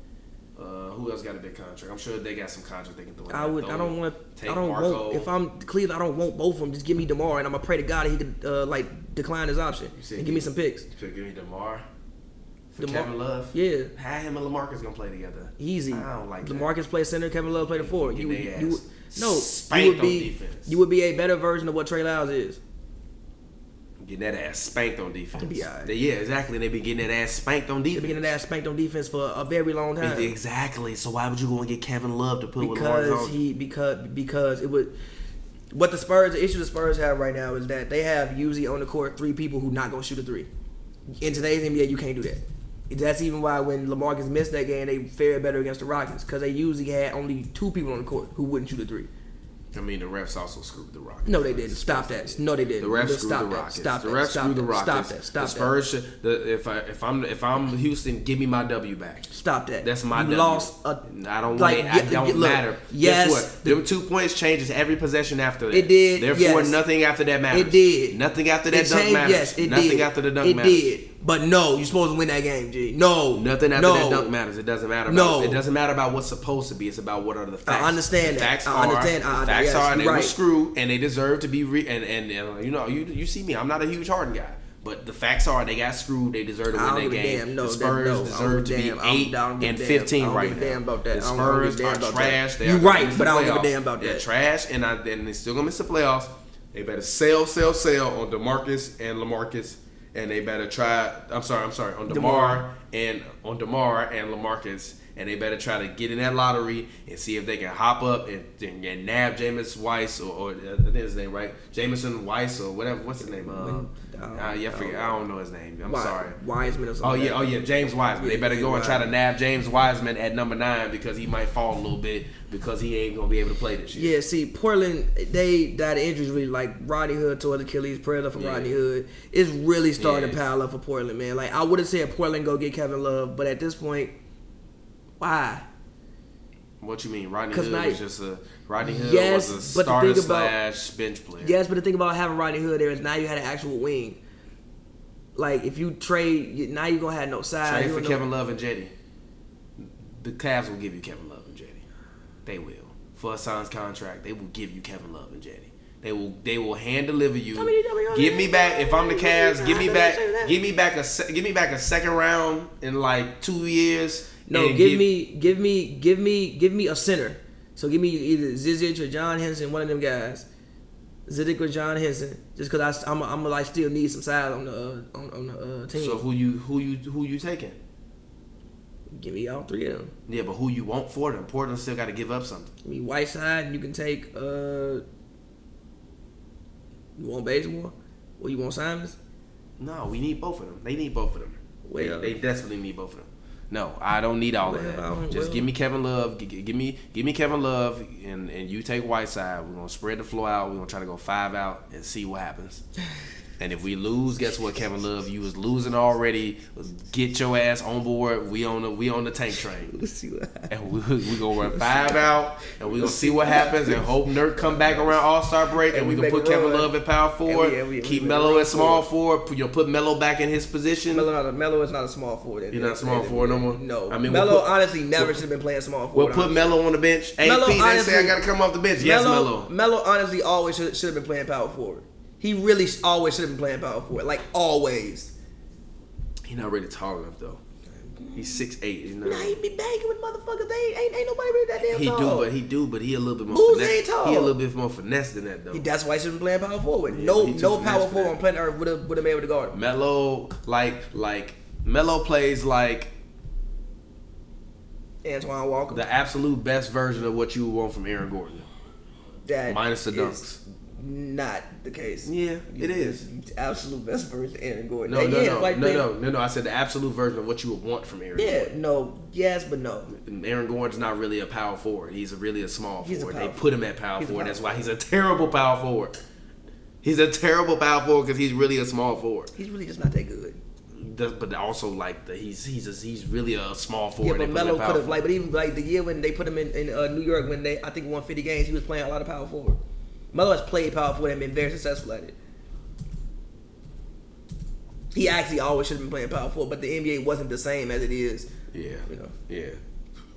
Speaker 2: Uh, who else got a big contract? I'm sure they got some contract they can throw.
Speaker 3: I would. I don't want.
Speaker 2: Take
Speaker 3: I don't
Speaker 2: Marco.
Speaker 3: want. If I'm Cleveland, I don't want both of them. Just give me Demar, and I'm gonna pray to God he could uh, like decline his option
Speaker 2: You
Speaker 3: and give me some picks.
Speaker 2: So give me Demar
Speaker 3: DeMar-
Speaker 2: Kevin Love.
Speaker 3: Yeah,
Speaker 2: How him and Lamarcus gonna play together?
Speaker 3: easy.
Speaker 2: I don't like that.
Speaker 3: Lamarcus play center, Kevin Love play the four. You,
Speaker 2: they
Speaker 3: you, no, you would be
Speaker 2: defense.
Speaker 3: you would be a better version of what Trey Lyles is.
Speaker 2: Getting that ass spanked on defense.
Speaker 3: be all right.
Speaker 2: They- yeah, exactly. They been getting that ass spanked on defense.
Speaker 3: They've been getting that ass spanked on defense for a very long time.
Speaker 2: Exactly. So why would you go and get Kevin Love to put with Lamar
Speaker 3: because he because because it would what the Spurs the issue the Spurs have right now is that they have usually on the court three people who not gonna shoot a three. In today's NBA, you can't do that. That's even why when Lamarcus missed that game, they fared better against the Rockets because they usually had only two people on the court who wouldn't shoot a three.
Speaker 2: I mean, the refs also screwed the Rockets.
Speaker 3: No, they didn't. Stop that. No, they didn't.
Speaker 2: The refs
Speaker 3: Just
Speaker 2: screwed
Speaker 3: stop
Speaker 2: the
Speaker 3: that.
Speaker 2: Rockets.
Speaker 3: Stop
Speaker 2: the
Speaker 3: that.
Speaker 2: refs
Speaker 3: Stop
Speaker 2: screwed the
Speaker 3: that.
Speaker 2: Rockets.
Speaker 3: Stop that. Stop
Speaker 2: the Spurs
Speaker 3: that.
Speaker 2: should. The, if I if I'm if I'm Houston, give me my W back.
Speaker 3: Stop that.
Speaker 2: That's my
Speaker 3: you
Speaker 2: W.
Speaker 3: lost a.
Speaker 2: I don't
Speaker 3: like,
Speaker 2: want it. I
Speaker 3: yeah,
Speaker 2: don't
Speaker 3: look,
Speaker 2: matter.
Speaker 3: yes,
Speaker 2: Guess what?
Speaker 3: the-
Speaker 2: Them two points changes every possession after that.
Speaker 3: It did,
Speaker 2: Therefore,
Speaker 3: yes.
Speaker 2: nothing after that matters.
Speaker 3: It did.
Speaker 2: Nothing after that
Speaker 3: It
Speaker 2: dunk
Speaker 3: changed-
Speaker 2: matters.
Speaker 3: Yes, it
Speaker 2: nothing
Speaker 3: did.
Speaker 2: after the dunk
Speaker 3: it
Speaker 2: matters.
Speaker 3: did. But no, you're supposed to win that game, G. No.
Speaker 2: Nothing after
Speaker 3: no.
Speaker 2: that dunk matters. It doesn't matter.
Speaker 3: No.
Speaker 2: It doesn't matter about what's supposed to be. It's about what are the facts.
Speaker 3: I understand
Speaker 2: the
Speaker 3: that.
Speaker 2: Facts
Speaker 3: I
Speaker 2: are.
Speaker 3: understand. I-
Speaker 2: the facts
Speaker 3: yes,
Speaker 2: are.
Speaker 3: you're
Speaker 2: They were screwed, and they deserve to be. Re- and, and and uh, you know you you see me. I'm not a huge Harden guy. But the facts are they got screwed. They deserve to
Speaker 3: I
Speaker 2: win that game.
Speaker 3: damn. No,
Speaker 2: the
Speaker 3: that-
Speaker 2: Spurs
Speaker 3: no, I
Speaker 2: deserve to
Speaker 3: give a
Speaker 2: be
Speaker 3: damn. I
Speaker 2: eight
Speaker 3: I don't give a
Speaker 2: and
Speaker 3: damn.
Speaker 2: fifteen
Speaker 3: I don't
Speaker 2: right
Speaker 3: give a
Speaker 2: now.
Speaker 3: damn about that.
Speaker 2: The
Speaker 3: I
Speaker 2: Spurs are
Speaker 3: about that.
Speaker 2: trash. They
Speaker 3: You
Speaker 2: are
Speaker 3: right, but I don't give a damn about
Speaker 2: They're
Speaker 3: that.
Speaker 2: trash, and I and they still gonna miss the playoffs. They better sell, sell, sell on Demarcus and Lamarcus, and they better try. I'm sorry, I'm sorry, on Demar,
Speaker 3: DeMar.
Speaker 2: and on Demar and Lamarcus, and they better try to get in that lottery and see if they can hop up and, and, and nab Jameis Weiss or, or I think his name right, Jameson Weiss or whatever. What's his name? Um,
Speaker 3: When-
Speaker 2: uh, yeah, I forget. I don't know his name. I'm sorry.
Speaker 3: Wiseman or something.
Speaker 2: Oh yeah, oh yeah, James Wiseman. They better go and try to nab James Wiseman at number nine because he might fall a little bit because he ain't gonna be able to play this year.
Speaker 3: Yeah, see, Portland, they died of injuries really like Rodney Hood tore Achilles, prayer up for
Speaker 2: Yeah.
Speaker 3: Rodney Hood. It's really starting to pile up for Portland, man. Like I would have said Portland go get Kevin Love, but at this point, why?
Speaker 2: What you mean? Rodney
Speaker 3: 'Cause
Speaker 2: Hood
Speaker 3: now-
Speaker 2: was just a Rodney Hood
Speaker 3: Yes,
Speaker 2: was a
Speaker 3: but the
Speaker 2: starter
Speaker 3: thing about-
Speaker 2: slash bench player.
Speaker 3: Yes, but the thing about having Rodney Hood there is now you had an actual wing. Like if you trade, now you're gonna have no size.
Speaker 2: Trade for
Speaker 3: don't know-
Speaker 2: Kevin Love and Jetty. The Cavs will give you Kevin Love and Jetty. They will. For a signed contract, they will give you Kevin Love and Jetty. They will they will hand deliver you.
Speaker 3: I mean, I mean,
Speaker 2: give me back if I'm the Cavs. Give me back. Give me back a give me back a second round in like two years.
Speaker 3: No,
Speaker 2: and
Speaker 3: give, me, give me, give me, give me a center. So give me either Zizic or John Henson, one of them guys. Zizic or John Henson, just because I'm, I'm like still need some size on the uh, on, on the uh, team.
Speaker 2: So who you who you who you taking?
Speaker 3: give me all three of them.
Speaker 2: Yeah, but who you want for them? Portland still got to give up something.
Speaker 3: Give me Whiteside, and you can take. uh You want Bazemore, or you want Simons?
Speaker 2: No, we need both of them. They need both of them. They,
Speaker 3: Well-
Speaker 2: they desperately need both of them. No, I don't need all of
Speaker 3: Well,
Speaker 2: that. Just
Speaker 3: well-
Speaker 2: give me Kevin Love. G- g- Give me give me Kevin Love, and and you take Whiteside. We're gonna spread the floor out. We're gonna try to go five out and see what happens. And if we lose, guess what, Kevin Love? You was losing already. Get your ass on board. We on the we on the tank train.
Speaker 3: Let's see what happens.
Speaker 2: And we we gonna run five out, and we gonna see what happens, and hope Nurk come back around All Star break, and,
Speaker 3: And
Speaker 2: we
Speaker 3: we
Speaker 2: gonna put Kevin. Love at power forward,
Speaker 3: and we-
Speaker 2: keep
Speaker 3: we
Speaker 2: Melo at small forward, put, you know, put Melo back in his position.
Speaker 3: Melo, not a, Melo is not a small forward.
Speaker 2: You're not small forward no more?
Speaker 3: No,
Speaker 2: I mean, we'll
Speaker 3: Melo
Speaker 2: put-
Speaker 3: honestly never should have been playing small forward.
Speaker 2: We'll put
Speaker 3: honestly.
Speaker 2: Melo on the bench. AP,
Speaker 3: Melo,
Speaker 2: they say I
Speaker 3: honestly-
Speaker 2: gotta come off the bench. Yes, Melo.
Speaker 3: Melo honestly always should, should have been playing power forward. He really always should have been playing power forward, like always.
Speaker 2: He's not really tall enough though. He's six eight. He's not.
Speaker 3: Nah, he be banging with motherfuckers. They ain't, ain't nobody really that damn
Speaker 2: He
Speaker 3: tall.
Speaker 2: do, but he do, but he a little bit more
Speaker 3: Who's
Speaker 2: finesse.
Speaker 3: ain't tall?
Speaker 2: He a little bit more finesse than that though.
Speaker 3: He- that's why he should have been playing power forward.
Speaker 2: Yeah,
Speaker 3: no, no power forward on planet Earth would have would have been able to guard him.
Speaker 2: Melo, like like Melo plays like
Speaker 3: Antoine Walker.
Speaker 2: the absolute best version of what you would want from Aaron Gordon.
Speaker 3: that
Speaker 2: minus the dunks.
Speaker 3: Not the case.
Speaker 2: Yeah, it is.
Speaker 3: Absolute best version of Aaron Gordon.
Speaker 2: No,
Speaker 3: And
Speaker 2: no,
Speaker 3: yeah,
Speaker 2: no,
Speaker 3: like
Speaker 2: no,
Speaker 3: they-
Speaker 2: no, no, no. I said the absolute version of what you would want from Aaron.
Speaker 3: Yeah,
Speaker 2: Gordon.
Speaker 3: no, yes, but no.
Speaker 2: Aaron Gordon's not really a power forward. He's a really a small
Speaker 3: He's
Speaker 2: forward.
Speaker 3: power
Speaker 2: they put him at power
Speaker 3: He's
Speaker 2: forward.
Speaker 3: power
Speaker 2: That's why he's a terrible power forward. He's a terrible power forward because he's really a small forward.
Speaker 3: He's really just not that good.
Speaker 2: Does- But also like the, he's he's a, he's really a small forward.
Speaker 3: Yeah, but
Speaker 2: They put him
Speaker 3: Melo could have like, but even like the year when they put him in, in uh, New York when they I think won 50 games, he was playing a lot of power forward. Melo has played power forward and been very successful at it. He actually always should have been playing power forward, but the NBA wasn't the same as it is.
Speaker 2: Yeah,
Speaker 3: You know.
Speaker 2: yeah.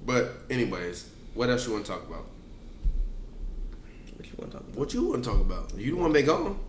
Speaker 2: But anyways, what else you want to talk about?
Speaker 3: What you want to talk about?
Speaker 2: What you want to talk about? You the one been gone.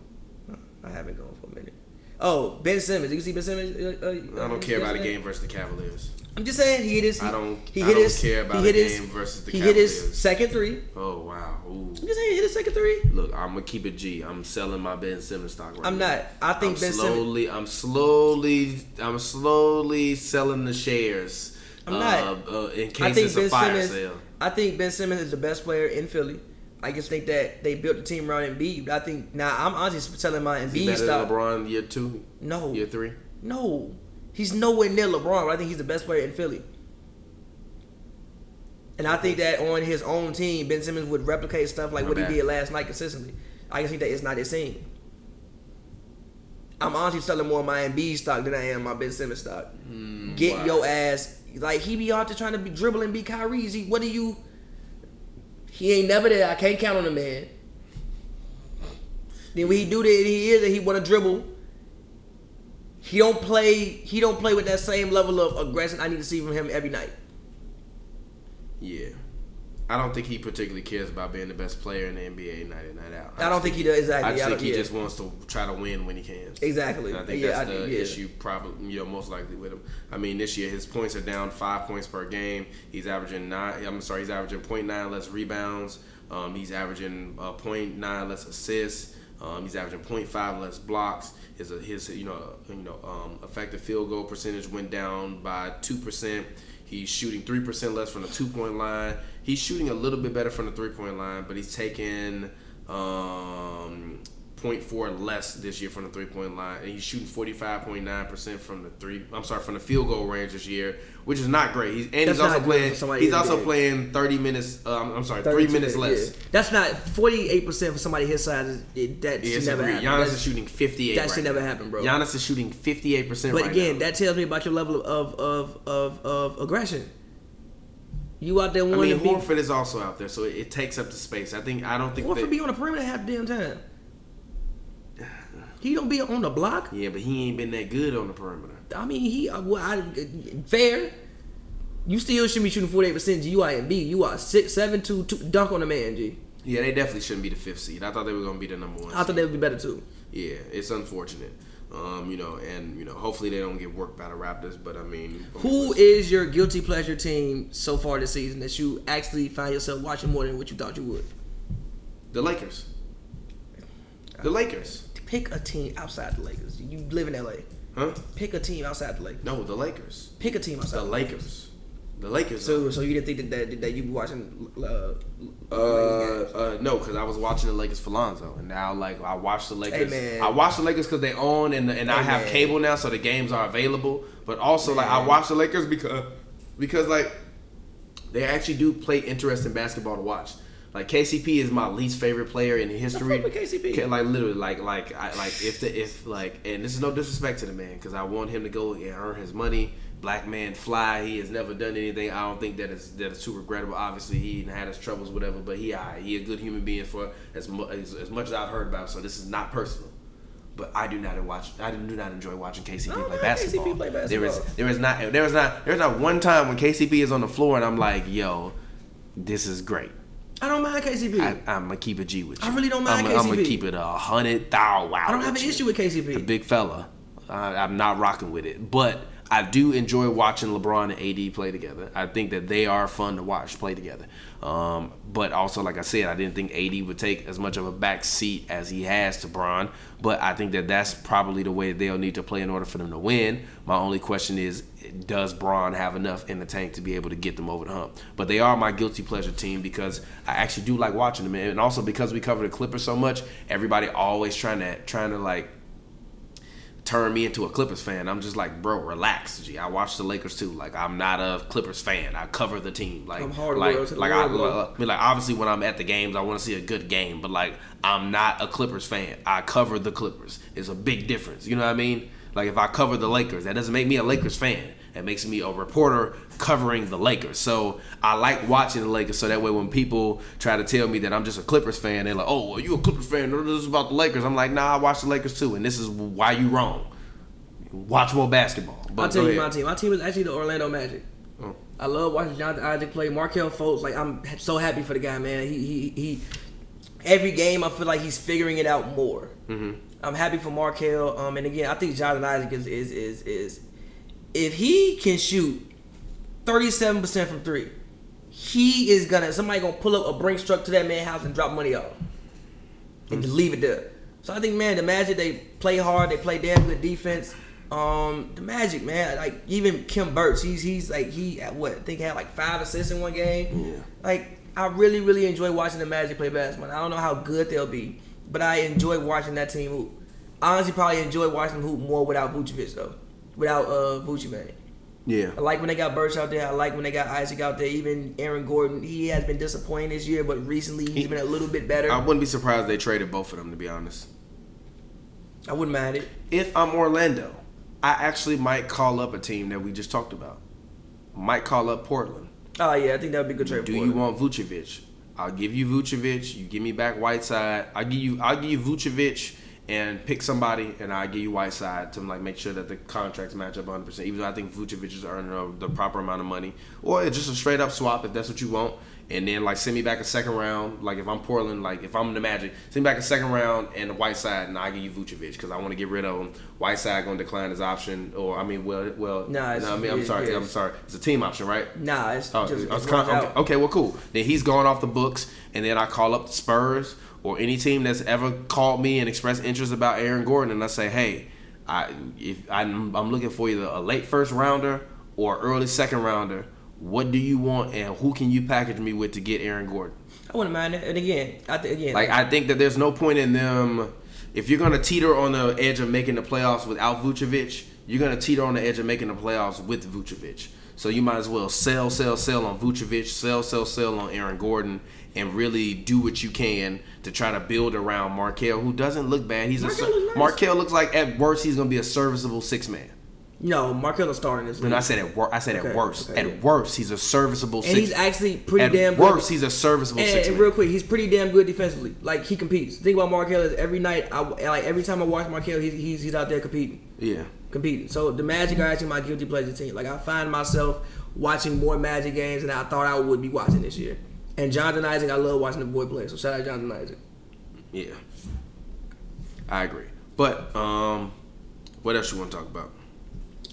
Speaker 3: I haven't gone for a minute. Oh, Ben Simmons. Did you see Ben Simmons? Uh, uh,
Speaker 2: I don't care about
Speaker 3: the
Speaker 2: game versus the Cavaliers.
Speaker 3: I'm just saying he hit his. He,
Speaker 2: I don't-
Speaker 3: He
Speaker 2: I
Speaker 3: hit
Speaker 2: don't
Speaker 3: his.
Speaker 2: care about
Speaker 3: he hit his,
Speaker 2: game versus the
Speaker 3: He hit his second three.
Speaker 2: Oh wow. Ooh.
Speaker 3: I'm just saying he hit his second three.
Speaker 2: Look, I'm gonna keep it G. I'm selling my Ben Simmons stock right now.
Speaker 3: I'm
Speaker 2: now.
Speaker 3: not. I think
Speaker 2: I'm
Speaker 3: Ben Simmons.
Speaker 2: slowly. I'm slowly. I'm slowly selling the shares.
Speaker 3: I'm
Speaker 2: uh,
Speaker 3: not.
Speaker 2: Uh, in
Speaker 3: I
Speaker 2: case
Speaker 3: think
Speaker 2: it's
Speaker 3: Ben
Speaker 2: a fire
Speaker 3: Simmons.
Speaker 2: sale.
Speaker 3: I think Ben Simmons is the best player in Philly. I just think that they built the team around Embiid. I think now I'm honestly selling my Embiid
Speaker 2: better than
Speaker 3: stock.
Speaker 2: LeBron year two,
Speaker 3: No,
Speaker 2: year three?
Speaker 3: no, he's nowhere near LeBron. But I think he's the best player in Philly. And I think that on his own team, Ben Simmons would replicate stuff like
Speaker 2: My
Speaker 3: what
Speaker 2: bad.
Speaker 3: he did last night consistently. I just think that it's not the same. I'm honestly selling more of my Embiid stock than I am my Ben Simmons stock. Hmm, Get
Speaker 2: wow.
Speaker 3: your ass like he be out there trying to be dribble and be Kyrie. He, what do you? He ain't never there. I can't count on the man. Then when he do that, he is that he want to dribble. He don't play. He don't play with that same level of aggression I need to see from him every night.
Speaker 2: Yeah. I don't think he particularly cares about being the best player in the NBA night in night out.
Speaker 3: I don't think he does exactly.
Speaker 2: I just
Speaker 3: I
Speaker 2: think he
Speaker 3: yeah.
Speaker 2: just wants to try to win when he can.
Speaker 3: Exactly.
Speaker 2: And I think
Speaker 3: Yeah,
Speaker 2: that's
Speaker 3: I-
Speaker 2: the
Speaker 3: yeah.
Speaker 2: issue, probably you know, most likely with him. I mean, this year his points are down five points per game. He's averaging nine. I'm sorry, he's averaging 0.9 less rebounds. Um, he's averaging uh, 0.9 less assists. Um, he's averaging 0.5 less blocks. His his you know you know um, effective field goal percentage went down by two percent. He's shooting three percent less from the two point line. He's shooting a little bit better from the three point line, but he's taking um, 0.4 less this year from the three point line, and he's shooting 45.9 percent from the three. I'm sorry, from the field goal range this year, which is not great. He's, and
Speaker 3: That's
Speaker 2: he's also playing. He's also
Speaker 3: game.
Speaker 2: playing 30 minutes. Um, I'm sorry, three minutes less.
Speaker 3: yeah. That's not 48 percent for somebody his size. It, that
Speaker 2: Yeah,
Speaker 3: should never happen.
Speaker 2: Giannis
Speaker 3: That's-
Speaker 2: is shooting 58.
Speaker 3: that
Speaker 2: right
Speaker 3: should never
Speaker 2: now.
Speaker 3: happen, bro.
Speaker 2: Giannis is shooting 58 percent.
Speaker 3: But
Speaker 2: right
Speaker 3: again,
Speaker 2: now.
Speaker 3: that tells me about your level of of of of aggression. You out there
Speaker 2: I mean,
Speaker 3: to be
Speaker 2: Horford is also out there, so it, it takes up the space. I think I don't think.
Speaker 3: Horford
Speaker 2: that-
Speaker 3: be on the perimeter half the damn time. He don't be on the block.
Speaker 2: yeah, but he ain't been that good on the perimeter.
Speaker 3: I mean, he uh, well, I, fair. You still shouldn't be shooting forty eight percent. You are in B. You are six seven two two dunk on the man. G.
Speaker 2: Yeah, they definitely shouldn't be the fifth seed. I thought they were gonna be the number one.
Speaker 3: I thought they would be better too.
Speaker 2: Yeah, it's unfortunate. Um, you know, and you know, hopefully they don't get worked by the Raptors. But I mean,
Speaker 3: Who is your guilty pleasure team so far this season that you actually find yourself watching more than what you thought you would?
Speaker 2: the Lakers? The Lakers,
Speaker 3: Pick a team outside the Lakers. You live in LA.
Speaker 2: huh?
Speaker 3: Pick a team outside the Lakers.
Speaker 2: No, the Lakers.
Speaker 3: Pick a team outside.
Speaker 2: The
Speaker 3: the
Speaker 2: Lakers. The Lakers.
Speaker 3: So, so you didn't think that that, that you be watching? Uh,
Speaker 2: Uh, uh, no, because I was watching the Lakers for Lonzo, and now like I watch the Lakers.
Speaker 3: man.
Speaker 2: I watch the Lakers because they own and and I have
Speaker 3: man.
Speaker 2: cable now, so the games are available. But also like I watch the Lakers because because like they actually do play interesting basketball to watch. Like KCP is my least favorite player in history.
Speaker 3: with KCP.
Speaker 2: Like literally, like like I like if the if like and this is no disrespect to the man because I want him to go and earn his money. Black man fly. He has never done anything. I don't think that is that is too regrettable. Obviously, he had his troubles, whatever. But he he a good human being for as mu- as, as much as I've heard about. So this is not personal. But I do not watch. I do not enjoy watching KCP play basketball.
Speaker 3: KCP play
Speaker 2: There is
Speaker 3: basketball.
Speaker 2: there is not there is not there is not one time when KCP is on the floor and I'm like, yo, this is great.
Speaker 3: I don't mind KCP.
Speaker 2: I, I'm gonna keep it G with you.
Speaker 3: I really don't mind
Speaker 2: I'm, I'm gonna keep it a hundred thou wow.
Speaker 3: I don't have an
Speaker 2: you.
Speaker 3: issue with KCP.
Speaker 2: The big fella. I, I'm not rocking with it, but I do enjoy watching LeBron and AD play together. I think that they are fun to watch play together. Um, but also, like I said, I didn't think AD would take as much of a back seat as he has to Bron. But I think that that's probably the way they'll need to play in order for them to win. My only question is, does Bron have enough in the tank to be able to get them over the hump? But they are my guilty pleasure team because I actually do like watching them, and also because we cover the Clippers so much, everybody always trying to trying to like turn me into a Clippers fan. I'm just like, bro, relax. G. I watch the Lakers too. Like, I'm not a Clippers fan. I cover the team. Like,
Speaker 3: I'm hard
Speaker 2: like,
Speaker 3: world to the
Speaker 2: like I,
Speaker 3: world.
Speaker 2: I mean, like obviously when I'm at the games, I want to see a good game. But like, I'm not a Clippers fan. I cover the Clippers. It's a big difference. You know what I mean? Like, if I cover the Lakers, that doesn't make me a Lakers fan. It makes me a reporter covering the Lakers. So I like watching the Lakers. So that way, when people try to tell me that I'm just a Clippers fan, they're like, "Oh, well, you a Clippers fan? This is about the Lakers." I'm like, "Nah, I watch the Lakers too, and this is why you wrong." Watch more basketball. But
Speaker 3: I'll tell you my team. My team is actually the Orlando Magic.
Speaker 2: Oh.
Speaker 3: I love watching Jonathan Isaac play. Markel Fultz, like I'm so happy for the guy, man. He he he. Every game, I feel like he's figuring it out more.
Speaker 2: Mm-hmm.
Speaker 3: I'm happy for Markel. Um, and again, I think Jonathan Isaac is is is is if he can shoot 37 percent from three, he is gonna somebody gonna pull up a Brinks truck to that man's house and drop money off, and just leave it there. So I think, man, the Magic they play hard, they play damn good defense. Um, the Magic, man, like even Kim Burks, he's he's like he at what I think he had like five assists in one game.
Speaker 2: Yeah.
Speaker 3: Like I really really enjoy watching the Magic play basketball. I don't know how good they'll be, but I enjoy watching that team hoop. I honestly probably enjoy watching them hoop more without Vucevic though, without uh Vucevic. man.
Speaker 2: Yeah.
Speaker 3: I like when they got Birch out there. I like when they got Isaac out there. Even Aaron Gordon, he has been disappointing this year, but recently he's been a little bit better.
Speaker 2: I
Speaker 3: I,
Speaker 2: wouldn't be surprised they traded both of them to be honest.
Speaker 3: I wouldn't mind it.
Speaker 2: If I'm Orlando, I actually might call up a team that we just talked about. Might call up Portland.
Speaker 3: Oh yeah, I think that would be a good trade.
Speaker 2: Do
Speaker 3: for
Speaker 2: you want Vucevic? I'll give you Vucevic. You give me back Whiteside. I'll give you I'll give you Vucevic and pick somebody, and I'll give you Whiteside to like make sure that the contracts match up 100. percent Even though I think Vucevic is earning the proper amount of money, or it's just a straight up swap if that's what you want. And then like send me back a second round. Like if I'm Portland, like if I'm the Magic, send me back a second round and a Whiteside, and I give you Vucevic because I want to get rid of him. Whiteside going to decline his option, or I mean, well, well,
Speaker 3: Nah,
Speaker 2: no, I mean, I'm sorry, I'm sorry. It's a team option, right?
Speaker 3: Nah, it's
Speaker 2: Oh,
Speaker 3: just
Speaker 2: I
Speaker 3: it's
Speaker 2: kind
Speaker 3: runs
Speaker 2: okay, okay, well, cool. Then he's gone off the books, and then I call up the Spurs or any team that's ever called me and expressed interest about Aaron Gordon, and I say, hey, I if I'm, I'm looking for either a late first rounder or early second rounder. What do you want, and who can you package me with to get Aaron Gordon?
Speaker 3: I wouldn't mind it. And again, I th- again,
Speaker 2: Like I think that there's no point in them if you're gonna teeter on the edge of making the playoffs without Vucevic, you're gonna teeter on the edge of making the playoffs with Vucevic. So you might as well sell, sell, sell on Vucevic, sell, sell, sell on Aaron Gordon, and really do what you can to try to build around Markel, who doesn't look bad. He's
Speaker 3: Markel
Speaker 2: a
Speaker 3: looks nice.
Speaker 2: Markel looks like at worst he's gonna be a serviceable six man.
Speaker 3: no, Markel is starting this league.
Speaker 2: And I said at worst, I said
Speaker 3: Okay,
Speaker 2: at worst.
Speaker 3: okay,
Speaker 2: at
Speaker 3: yeah.
Speaker 2: worst, he's a serviceable
Speaker 3: and
Speaker 2: six.
Speaker 3: he's actually pretty
Speaker 2: at
Speaker 3: damn
Speaker 2: worst,
Speaker 3: good.
Speaker 2: he's a serviceable
Speaker 3: And,
Speaker 2: six
Speaker 3: and real quick, he's pretty damn good defensively. Like he competes. The thing about Markel is every night, I like every time I watch Markel, he's he's, he's out there competing.
Speaker 2: Yeah.
Speaker 3: competing. So the Magic are actually my guilty pleasure team. Like I find myself watching more Magic games than I thought I would be watching this year. And Jonathan Isaac, I love watching the boy play. So shout out Jonathan Isaac.
Speaker 2: Yeah, I agree. But um, what else you want to talk about?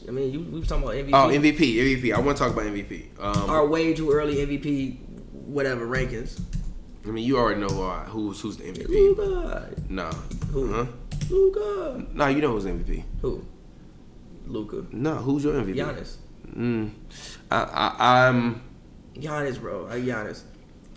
Speaker 3: I mean, you, we was talking about MVP.
Speaker 2: Oh, MVP, MVP. I want to talk about MVP. Um,
Speaker 3: Our way too early MVP, whatever rankings.
Speaker 2: I mean, you already know uh, who's who's the MVP.
Speaker 3: Luka,
Speaker 2: No,
Speaker 3: Who?
Speaker 2: huh?
Speaker 3: Luka,
Speaker 2: No, you know who's MVP.
Speaker 3: who? Luka,
Speaker 2: No, who's your MVP?
Speaker 3: Giannis,
Speaker 2: Mm, I, I, I'm.
Speaker 3: Giannis, bro. Giannis.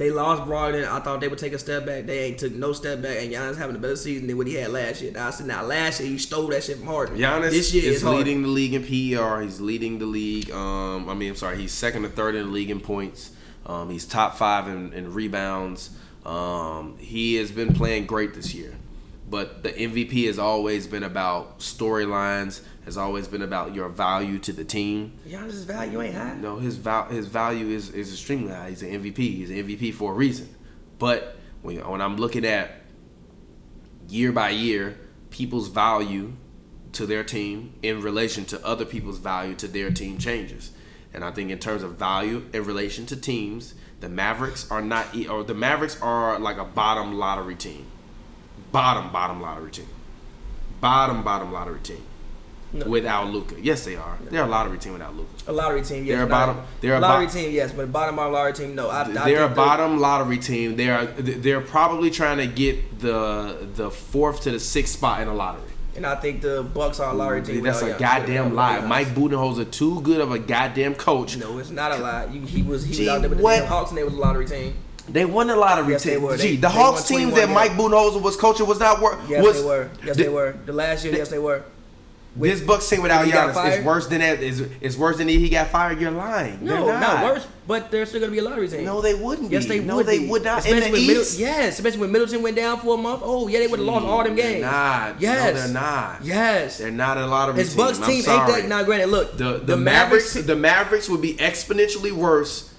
Speaker 3: They lost Brogdon. I thought they would take a step back. They ain't took no step back, and Giannis having a better season than what he had last year. Now I said, now last year he stole that shit from Harden.
Speaker 2: Giannis
Speaker 3: this year
Speaker 2: is leading the league in PER. He's leading the league. Um, I mean, I'm sorry, he's second or third in the league in points. Um, he's top five in, in rebounds. Um, he has been playing great this year, but the MVP has always been about storylines. Has always been about your value to the team.
Speaker 3: Giannis's value ain't high.
Speaker 2: No, his val- his value is, is extremely high. He's an MVP. He's an MVP for a reason. But when when I'm looking at year by year people's value to their team in relation to other people's value to their team changes. And I think in terms of value in relation to teams, the Mavericks are not or the Mavericks are like a bottom lottery team. Bottom bottom lottery team. Bottom bottom lottery team. Without Luka. Yes, they are. They're a lottery team without Luka.
Speaker 3: A lottery team, yes.
Speaker 2: They're a
Speaker 3: not-
Speaker 2: bottom- they're a
Speaker 3: lottery
Speaker 2: bo-
Speaker 3: team, yes, but bottom of lottery team, no. I, I
Speaker 2: they're a bottom lottery team. They are they're probably trying to get the the fourth to the sixth spot in the lottery.
Speaker 3: and I think the Bucks are a lottery team.
Speaker 2: That's a goddamn lie. Mike Budenholzer too good of a goddamn coach.
Speaker 3: No, it's not a lie. You, he was he
Speaker 2: Gee,
Speaker 3: was out there with the Hawks and they was a lottery team.
Speaker 2: They won the lottery
Speaker 3: Yes, they were.
Speaker 2: Gee,
Speaker 3: They-
Speaker 2: the
Speaker 3: they
Speaker 2: Hawks
Speaker 3: won
Speaker 2: team that Mike
Speaker 3: games.
Speaker 2: Budenholzer was coaching was not work.
Speaker 3: Yes,
Speaker 2: was,
Speaker 3: they were. Yes,
Speaker 2: the-
Speaker 3: they were. The last year, yes, they were.
Speaker 2: This Bucks team without
Speaker 3: He got
Speaker 2: Giannis is worse than that. Is is worse than he got fired. You're lying.
Speaker 3: No,
Speaker 2: They're
Speaker 3: not. worse, but they're still gonna be a lottery team.
Speaker 2: No, they wouldn't
Speaker 3: Yes,
Speaker 2: be.
Speaker 3: they
Speaker 2: No,
Speaker 3: would.
Speaker 2: they
Speaker 3: be.
Speaker 2: would not. In
Speaker 3: Especially
Speaker 2: the
Speaker 3: when Middle-
Speaker 2: East?
Speaker 3: yes, especially when Middleton went down for a month. Oh, yeah, they would have lost all them games.
Speaker 2: not.
Speaker 3: Yes,
Speaker 2: No, they're not.
Speaker 3: Yes,
Speaker 2: They're not a lottery
Speaker 3: his
Speaker 2: team.
Speaker 3: Bucks
Speaker 2: I'm
Speaker 3: team ain't
Speaker 2: sorry.
Speaker 3: that. Now, granted, look,
Speaker 2: The the, Mavericks, the Mavericks would be exponentially worse.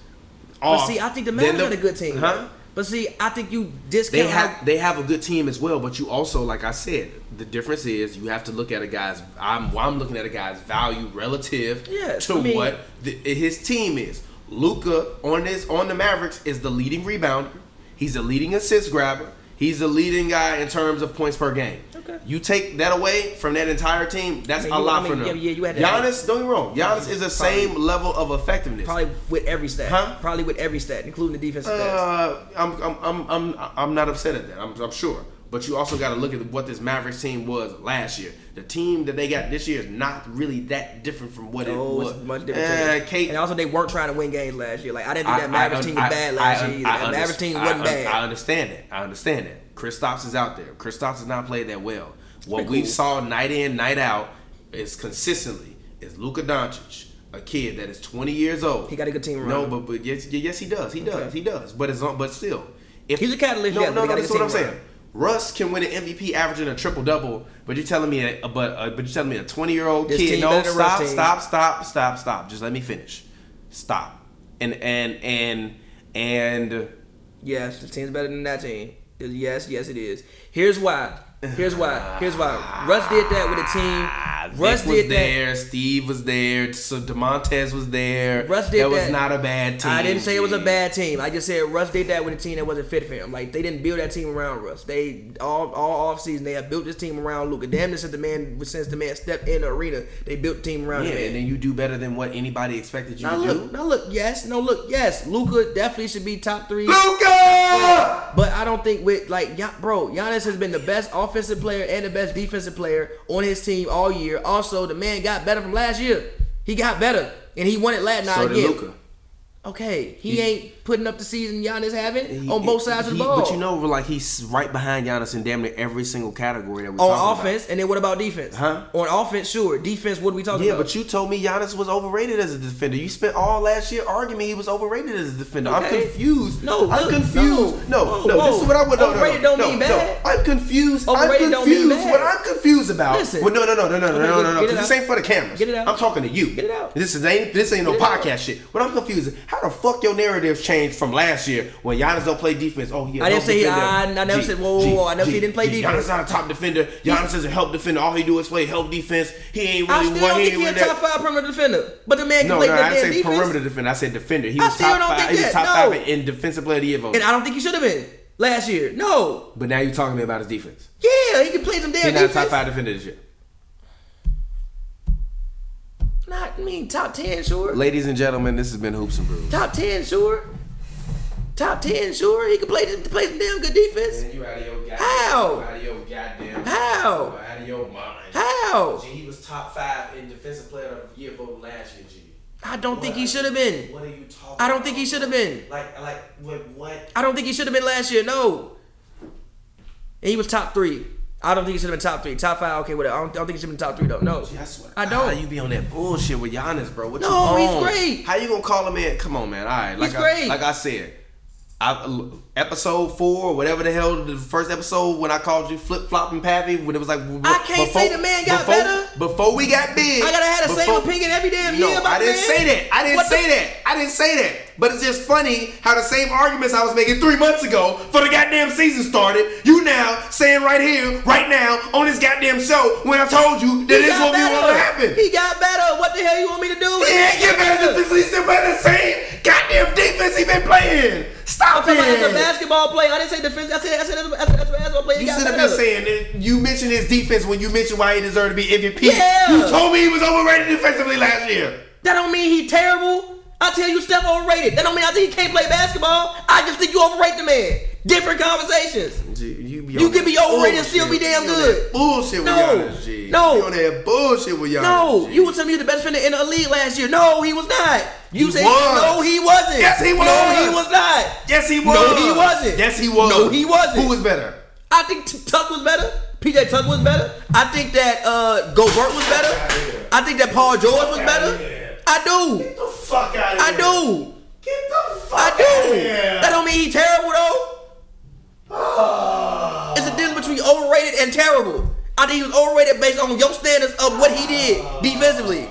Speaker 3: But see, I think the Mavericks got a good team.
Speaker 2: Huh?
Speaker 3: But see, I think you discount.
Speaker 2: They have
Speaker 3: how-
Speaker 2: they have a good team as well, but you also, like I said, the difference is you have to look at a guy's. I'm I'm looking at a guy's value relative
Speaker 3: Yes,
Speaker 2: to
Speaker 3: I mean-
Speaker 2: what the, his team is. Luka on this on the Mavericks is the leading rebounder. He's the leading assist grabber. He's the leading guy in terms of points per game.
Speaker 3: Okay.
Speaker 2: You take that away from that entire team, that's
Speaker 3: I mean,
Speaker 2: a lot
Speaker 3: I mean,
Speaker 2: for them.
Speaker 3: yeah, yeah, you had
Speaker 2: Giannis, don't get me wrong. Giannis is the same level of effectiveness.
Speaker 3: probably with every stat.
Speaker 2: Huh?
Speaker 3: Probably with every stat, including the defensive stats.
Speaker 2: Uh, I'm, I'm, I'm, I'm, I'm not upset at that. I'm, I'm sure. But you also got to look at what this Mavericks team was last year. The team that they got this year is not really that different from what it
Speaker 3: Oh,
Speaker 2: was.
Speaker 3: much different. Team.
Speaker 2: Eh, Kate,
Speaker 3: and also, they weren't trying to win games last year. Like I didn't think
Speaker 2: I-
Speaker 3: that Mavericks
Speaker 2: I-
Speaker 3: team was
Speaker 2: I-
Speaker 3: bad last year. Either. That Mavericks team wasn't bad.
Speaker 2: I understand that. I understand that. Kristaps is out there. Kristaps has not played that well. What
Speaker 3: Pretty
Speaker 2: we
Speaker 3: cool.
Speaker 2: saw night in, night out is consistently is Luka Doncic, a kid that is 20 years old.
Speaker 3: He got a good team around
Speaker 2: No, but but yes, yes he does. He does. He does. But it's on, but still, if
Speaker 3: He's a catalyst,
Speaker 2: No,
Speaker 3: yeah,
Speaker 2: no, no. That's what I'm saying. Russ can win an MVP averaging a triple double, but you're telling me, a, but uh, but you're telling me a 20 year old kid. No,
Speaker 3: better than Russ
Speaker 2: stop, stop, stop, stop, stop. Just let me finish. Stop. And and and and
Speaker 3: Yes, the team's better than that team. Yes, yes, it is. Here's why. Here's why. Here's why. Russ did that with a
Speaker 2: Ah,
Speaker 3: team. Russ
Speaker 2: Vic was
Speaker 3: did that.
Speaker 2: there. Steve was there. So Domantas was there.
Speaker 3: Russ did
Speaker 2: that was
Speaker 3: that.
Speaker 2: not a bad team.
Speaker 3: I didn't say it was a bad team. I just said Russ did that with a team that wasn't fit for him. Like they didn't build that team around Russ. They all all off season they have built this team around Luka. Damn this since the man since the man stepped in the arena, they built the team around
Speaker 2: Yeah,
Speaker 3: man.
Speaker 2: and then you do better than what anybody expected you
Speaker 3: now
Speaker 2: to
Speaker 3: look,
Speaker 2: do.
Speaker 3: now look, yes, no look, yes, Luka definitely should be top three.
Speaker 2: Luka.
Speaker 3: But I don't think with like bro, Giannis has been the best offensive player and the best defensive player on his team all year. Also, the man got better from last year. He got better, and he won it last night
Speaker 2: So
Speaker 3: again. Okay, he,
Speaker 2: He-
Speaker 3: ain't putting up the season Giannis having
Speaker 2: He-
Speaker 3: on both sides of the ball.
Speaker 2: But you know, like he's right behind Giannis in damn near every single category that we
Speaker 3: on offense, and then what about defense?
Speaker 2: Huh?
Speaker 3: On offense, sure. Defense, what are we talking
Speaker 2: Yeah,
Speaker 3: about?
Speaker 2: Yeah, but you told me Giannis was overrated as a defender. You spent all last year arguing he was overrated as a defender. I'm confused.
Speaker 3: No,
Speaker 2: I'm
Speaker 3: look,
Speaker 2: confused. No,
Speaker 3: no,
Speaker 2: no,
Speaker 3: whoa,
Speaker 2: this is what I would. No, no,
Speaker 3: overrated
Speaker 2: no,
Speaker 3: don't
Speaker 2: no,
Speaker 3: mean
Speaker 2: no.
Speaker 3: bad.
Speaker 2: I'm confused.
Speaker 3: Overrated
Speaker 2: I'm
Speaker 3: don't mean
Speaker 2: confused.
Speaker 3: bad.
Speaker 2: What I'm confused about.
Speaker 3: Listen.
Speaker 2: Well, no, no, no, no, no, no,
Speaker 3: Okay,
Speaker 2: no, no, no.
Speaker 3: get it
Speaker 2: Because this ain't for the cameras.
Speaker 3: Get it out.
Speaker 2: I'm talking to you.
Speaker 3: Get it out.
Speaker 2: This is ain't. This ain't no
Speaker 3: Get it out.
Speaker 2: podcast shit. What I'm confused is how the fuck your narratives changed from last year when Giannis don't play defense. Oh, he.
Speaker 3: I didn't say he-
Speaker 2: defender.
Speaker 3: I- I never
Speaker 2: G,
Speaker 3: said- whoa, whoa, whoa. I never
Speaker 2: G,
Speaker 3: said he didn't play
Speaker 2: G,
Speaker 3: defense.
Speaker 2: Giannis not a top defender. Giannis is a help defender. All he do is play help defense. He ain't
Speaker 3: I
Speaker 2: really.
Speaker 3: still
Speaker 2: what-
Speaker 3: don't
Speaker 2: he
Speaker 3: think he's a top five perimeter defender. But the man can
Speaker 2: no,
Speaker 3: play
Speaker 2: no, I
Speaker 3: damn
Speaker 2: say
Speaker 3: defense.
Speaker 2: perimeter defender. I said defender. He
Speaker 3: I
Speaker 2: was
Speaker 3: still
Speaker 2: top
Speaker 3: don't
Speaker 2: five.
Speaker 3: think
Speaker 2: He was top
Speaker 3: No.
Speaker 2: five in defensive player of the year vote.
Speaker 3: And I don't think he should have been last year. No.
Speaker 2: But now you're talking to me about his defense.
Speaker 3: Yeah, he can play some damn
Speaker 2: He's not a top five defender this year.
Speaker 3: Not, I mean, top 10, sure.
Speaker 2: Ladies and gentlemen, this has been Hoops and Brews.
Speaker 3: Top 10, sure. Top 10, sure. He can play, play some damn good defense.
Speaker 2: you out of your goddamn,
Speaker 3: How?
Speaker 2: Out of your goddamn.
Speaker 3: How?
Speaker 2: Out of your mind.
Speaker 3: How?
Speaker 2: G, he was top five in defensive player of the year vote last year. G.
Speaker 3: I don't think he should have been.
Speaker 2: What are you talking?
Speaker 3: I don't think he should have been.
Speaker 2: Like, like, what? What?
Speaker 3: I don't think he should have been last year. No. And he was top three. I don't think he should have been top three. Top five, okay, whatever. I don't, I don't think he should have been top three though. No,
Speaker 2: Gee, I swear.
Speaker 3: I don't.
Speaker 2: you be on that bullshit with Giannis, bro? What
Speaker 3: No,
Speaker 2: you
Speaker 3: he's
Speaker 2: on?
Speaker 3: great.
Speaker 2: How you gonna call him in? Come on, man. All right, like
Speaker 3: He's
Speaker 2: I,
Speaker 3: great.
Speaker 2: like I said, I, episode four, whatever the hell, the first episode when I called you flip flopping Pappy, when it was like
Speaker 3: I can't say the man got
Speaker 2: before,
Speaker 3: better.
Speaker 2: before we got big.
Speaker 3: I gotta have the same opinion every damn
Speaker 2: No,
Speaker 3: year about
Speaker 2: I didn't
Speaker 3: the
Speaker 2: say that. I didn't
Speaker 3: What the-
Speaker 2: say that. I didn't say that. But it's just funny how the same arguments I was making three months ago for the goddamn season started, you now saying right here, right now, on this goddamn show when I told you that
Speaker 3: He
Speaker 2: this what we want to happen.
Speaker 3: He got better. What the hell you want me to do?
Speaker 2: He ain't get better. He's playing the same goddamn defense he been playing. Stop
Speaker 3: I'm talking as a basketball player. I didn't say defense. I said I said as a, as a, as a basketball player.
Speaker 2: You
Speaker 3: got
Speaker 2: should have been saying that you mentioned his defense when you mentioned why he deserved to be MVP.
Speaker 3: Yeah.
Speaker 2: You told me he was overrated defensively last year.
Speaker 3: That don't mean he terrible. I tell you, Steph overrated. That don't mean I think he can't play basketball. I just think you overrate the man. Different conversations.
Speaker 2: You, be
Speaker 3: You can be overrated and still be damn
Speaker 2: You
Speaker 3: good.
Speaker 2: Bullshit with
Speaker 3: No.
Speaker 2: Giannis, G.
Speaker 3: No.
Speaker 2: You on that bullshit with Giannis.
Speaker 3: No,
Speaker 2: G.
Speaker 3: you was telling me he was the best defender in the league last year. No, he was not. You
Speaker 2: He
Speaker 3: said
Speaker 2: was.
Speaker 3: no, he wasn't.
Speaker 2: Yes, he was.
Speaker 3: No, he was not.
Speaker 2: Yes, he was.
Speaker 3: No, he wasn't.
Speaker 2: Yes, he was.
Speaker 3: No, he wasn't.
Speaker 2: Who was better?
Speaker 3: I think Tuck was better. PJ Tuck was better. I think that uh, Gobert was better. I think that Paul George was better. I do.
Speaker 2: Get the fuck out of here.
Speaker 3: I do.
Speaker 2: Get the fuck
Speaker 3: I
Speaker 2: out
Speaker 3: do.
Speaker 2: of here.
Speaker 3: That don't mean he terrible though. It's a difference between overrated and terrible. I think he was overrated based on your standards of what he did defensively.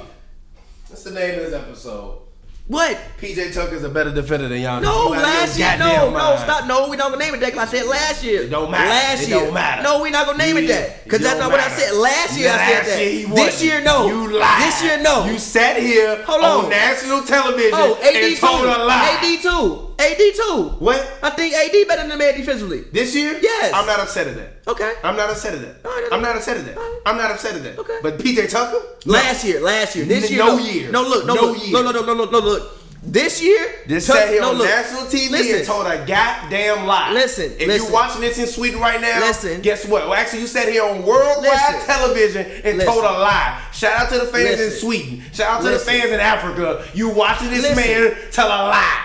Speaker 2: What's the name of this episode?
Speaker 3: What?
Speaker 2: PJ Tucker's a better defender than Giannis.
Speaker 3: No, last year. No,
Speaker 2: goddamn
Speaker 3: no,
Speaker 2: mind.
Speaker 3: stop. No, we're not gonna name it that because I said last year.
Speaker 2: It don't matter.
Speaker 3: Last year.
Speaker 2: It don't matter.
Speaker 3: No, we're not gonna name it that because
Speaker 2: it
Speaker 3: that's not what I said. Last year I said that.
Speaker 2: year
Speaker 3: this year, no.
Speaker 2: You lied.
Speaker 3: This year, no.
Speaker 2: You sat here
Speaker 3: Hold
Speaker 2: on
Speaker 3: on.
Speaker 2: national television
Speaker 3: oh, AD
Speaker 2: and
Speaker 3: two.
Speaker 2: told a lie.
Speaker 3: AD two. AD two.
Speaker 2: What?
Speaker 3: I think AD better than the man defensively.
Speaker 2: This year?
Speaker 3: Yes.
Speaker 2: I'm not upset at that.
Speaker 3: Okay.
Speaker 2: I'm not upset at that.
Speaker 3: Right,
Speaker 2: I'm not upset at that.
Speaker 3: right.
Speaker 2: I'm not upset at that.
Speaker 3: Okay.
Speaker 2: But PJ Tucker?
Speaker 3: Last year, last year, this year,
Speaker 2: no year.
Speaker 3: No, look, no,
Speaker 2: No
Speaker 3: look,
Speaker 2: year.
Speaker 3: no, no, no, no, no, no, look. This year,
Speaker 2: Just
Speaker 3: Tuck-
Speaker 2: sat here
Speaker 3: no,
Speaker 2: on
Speaker 3: look.
Speaker 2: national TV
Speaker 3: Listen.
Speaker 2: and told a goddamn lie.
Speaker 3: Listen,
Speaker 2: If
Speaker 3: listen.
Speaker 2: you're watching this in Sweden right now,
Speaker 3: Listen.
Speaker 2: guess what? Well, actually, you sat here on worldwide
Speaker 3: Listen.
Speaker 2: television and
Speaker 3: Listen.
Speaker 2: told a lie. Shout out to the fans in Sweden. Shout out to the fans in Africa. You watching this man tell a lie.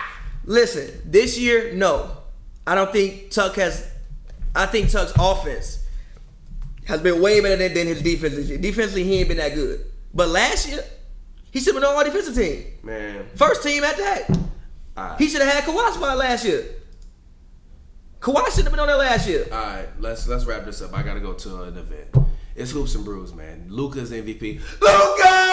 Speaker 3: Listen, this year, no. I don't think Tuck has. I think Tuck's offense has been way better than, than his defense. Defensively, he ain't been that good. But last year, he should have been on our defensive team.
Speaker 2: Man.
Speaker 3: First team at that.
Speaker 2: Alright.
Speaker 3: He should have had Kawhi spot last year. Kawhi should have been on there last year.
Speaker 2: All right, let's let's wrap this up. I gotta go to an event. It's hoops and brews, man. Luka's MVP. Luka,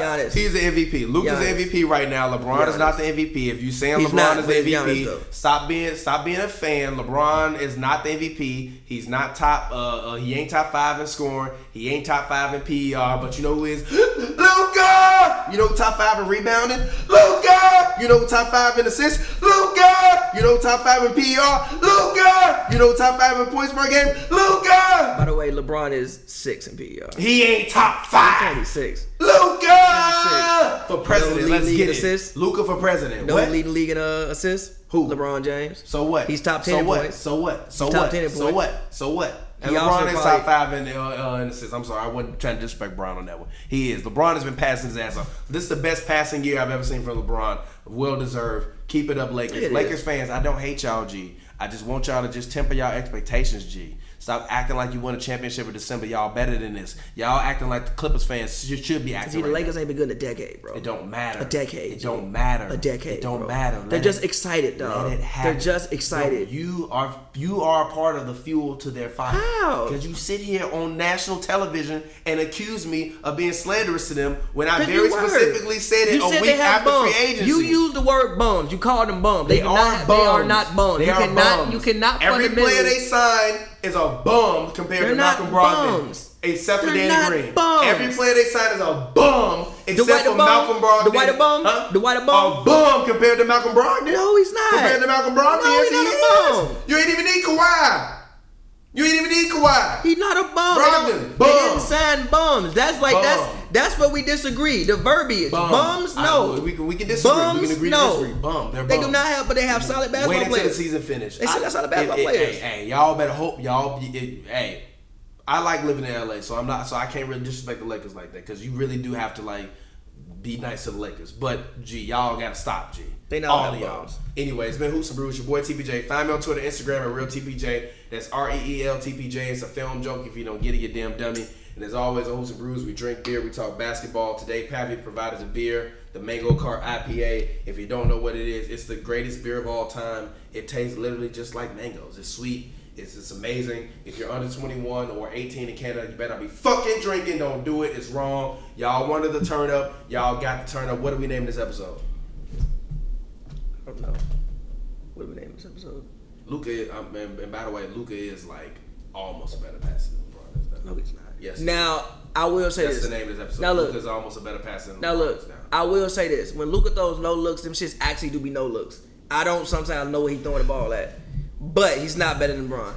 Speaker 3: Giannis.
Speaker 2: He's the MVP. Luka's
Speaker 3: Giannis.
Speaker 2: the MVP right now. LeBron is not the MVP. If you saying
Speaker 3: He's
Speaker 2: LeBron
Speaker 3: not,
Speaker 2: is the MVP,
Speaker 3: Giannis,
Speaker 2: stop being stop being a fan. LeBron is not the MVP. He's not top. Uh, uh, he ain't top five in scoring. He ain't top five in PER. But you know who is Luka? You know top five in rebounding? Luka. You know top five in assists? Luka. You know top five in PER? Luka. You know top five in points per game? Luka.
Speaker 3: By the way, LeBron is six in PER.
Speaker 2: He ain't top five.
Speaker 3: He's six.
Speaker 2: Luka for president.
Speaker 3: No
Speaker 2: Let's get
Speaker 3: assists.
Speaker 2: it. Luka for president.
Speaker 3: No
Speaker 2: what?
Speaker 3: leading league in uh, assists.
Speaker 2: Who?
Speaker 3: LeBron James.
Speaker 2: So what?
Speaker 3: He's top 10
Speaker 2: so what?
Speaker 3: points.
Speaker 2: So what? So
Speaker 3: He's top
Speaker 2: what?
Speaker 3: 10 in
Speaker 2: so what? So what? And LeBron is top five in, uh, uh, in assists. I'm sorry, I wasn't trying to disrespect Bron on that one. He is. LeBron has been passing his ass off. This is the best passing year I've ever seen from LeBron. Well deserved. Keep it up, Lakers.
Speaker 3: It
Speaker 2: Lakers
Speaker 3: is.
Speaker 2: fans, I don't hate y'all, G. I just want y'all to just temper y'all expectations, G. Stop acting like you won a championship in December. Y'all better than this. Y'all acting like the Clippers fans should, should be acting.
Speaker 3: See, the
Speaker 2: right now.
Speaker 3: Lakers ain't been good in a decade, bro.
Speaker 2: It don't matter.
Speaker 3: A decade.
Speaker 2: It don't matter.
Speaker 3: A decade.
Speaker 2: It don't
Speaker 3: bro.
Speaker 2: matter.
Speaker 3: They're
Speaker 2: Let
Speaker 3: just
Speaker 2: it-
Speaker 3: excited, dog.
Speaker 2: Let it happen.
Speaker 3: They're just excited.
Speaker 2: No, you are you are part of the fuel to their fire.
Speaker 3: How?
Speaker 2: Because you sit here on national television and accuse me of being slanderous to them when I very specifically said it
Speaker 3: You
Speaker 2: a
Speaker 3: said
Speaker 2: week after
Speaker 3: bums.
Speaker 2: free agency.
Speaker 3: You use the word bums. You call them bums. They,
Speaker 2: They are
Speaker 3: not,
Speaker 2: bums.
Speaker 3: They are not bums.
Speaker 2: They
Speaker 3: you
Speaker 2: are
Speaker 3: cannot.
Speaker 2: bums.
Speaker 3: You cannot.
Speaker 2: Every player they sign is a bum compared
Speaker 3: They're
Speaker 2: to Malcolm Brogdon.
Speaker 3: bums.
Speaker 2: Except for
Speaker 3: They're
Speaker 2: Danny Green.
Speaker 3: bums.
Speaker 2: Every player they sign is a bum except for
Speaker 3: bum?
Speaker 2: Malcolm Brogdon.
Speaker 3: The white bum?
Speaker 2: Huh?
Speaker 3: The white bum?
Speaker 2: A bum compared to Malcolm Brogdon.
Speaker 3: No, he's not.
Speaker 2: Compared to Malcolm Brogdon,
Speaker 3: No,
Speaker 2: yes,
Speaker 3: he's not
Speaker 2: he
Speaker 3: a
Speaker 2: is.
Speaker 3: bum.
Speaker 2: You ain't even need Kawhi. You ain't even need Kawhi.
Speaker 3: He's not a bum.
Speaker 2: Brogdon,
Speaker 3: they, don't,
Speaker 2: bum.
Speaker 3: they didn't sign bums. That's like
Speaker 2: Bum.
Speaker 3: that's that's where we disagree. The verbiage. Bums,
Speaker 2: I-
Speaker 3: no.
Speaker 2: we can we can disagree.
Speaker 3: Bums,
Speaker 2: we can agree
Speaker 3: no.
Speaker 2: to disagree. Bum. They're
Speaker 3: They
Speaker 2: bums.
Speaker 3: do not have, but they have solid basketball players.
Speaker 2: Wait until
Speaker 3: players.
Speaker 2: the season finish.
Speaker 3: They still got solid basketball
Speaker 2: it- it-
Speaker 3: players.
Speaker 2: Hey, hey, y'all better hope y'all. It, it- hey, I like living in LA, so I'm not. So I can't really disrespect the Lakers like that because you really do have to like be nice to the Lakers. But gee, y'all gotta stop, G.
Speaker 3: They not
Speaker 2: all of y'all. Anyway, it's been Hoops and Brews. Your boy TPJ. Find me on Twitter, Instagram at real TPJ. That's R E E L T P J. It's a film joke. If you don't get it, you damn dummy. And as always, on Hoops and Brews, we drink beer, we talk basketball. Today, Pappy provided the beer. the Mango Cart IPA. If you don't know what it is, it's the greatest beer of all time. It tastes literally just like mangoes. It's sweet. It's, it's amazing. If you're under 21 or 18 in Canada, you better be fucking drinking. Don't do it. It's wrong. Y'all wanted the turn up. Y'all got the turn up. What do we name this episode?
Speaker 3: Don't know. What do we name this episode?
Speaker 2: Luka, um, and, and by the way, Luka is like almost a better passer than LeBron.
Speaker 3: No, he's not.
Speaker 2: Yes.
Speaker 3: Now I will say
Speaker 2: That's
Speaker 3: this.
Speaker 2: the name of this episode.
Speaker 3: Now look.
Speaker 2: Luka's almost a better passer than
Speaker 3: Now
Speaker 2: LeBron
Speaker 3: look.
Speaker 2: now.
Speaker 3: I will say this. When Luka throws no looks, them shits actually do be no looks. I don't sometimes know where he's throwing the ball at, but he's not better than LeBron.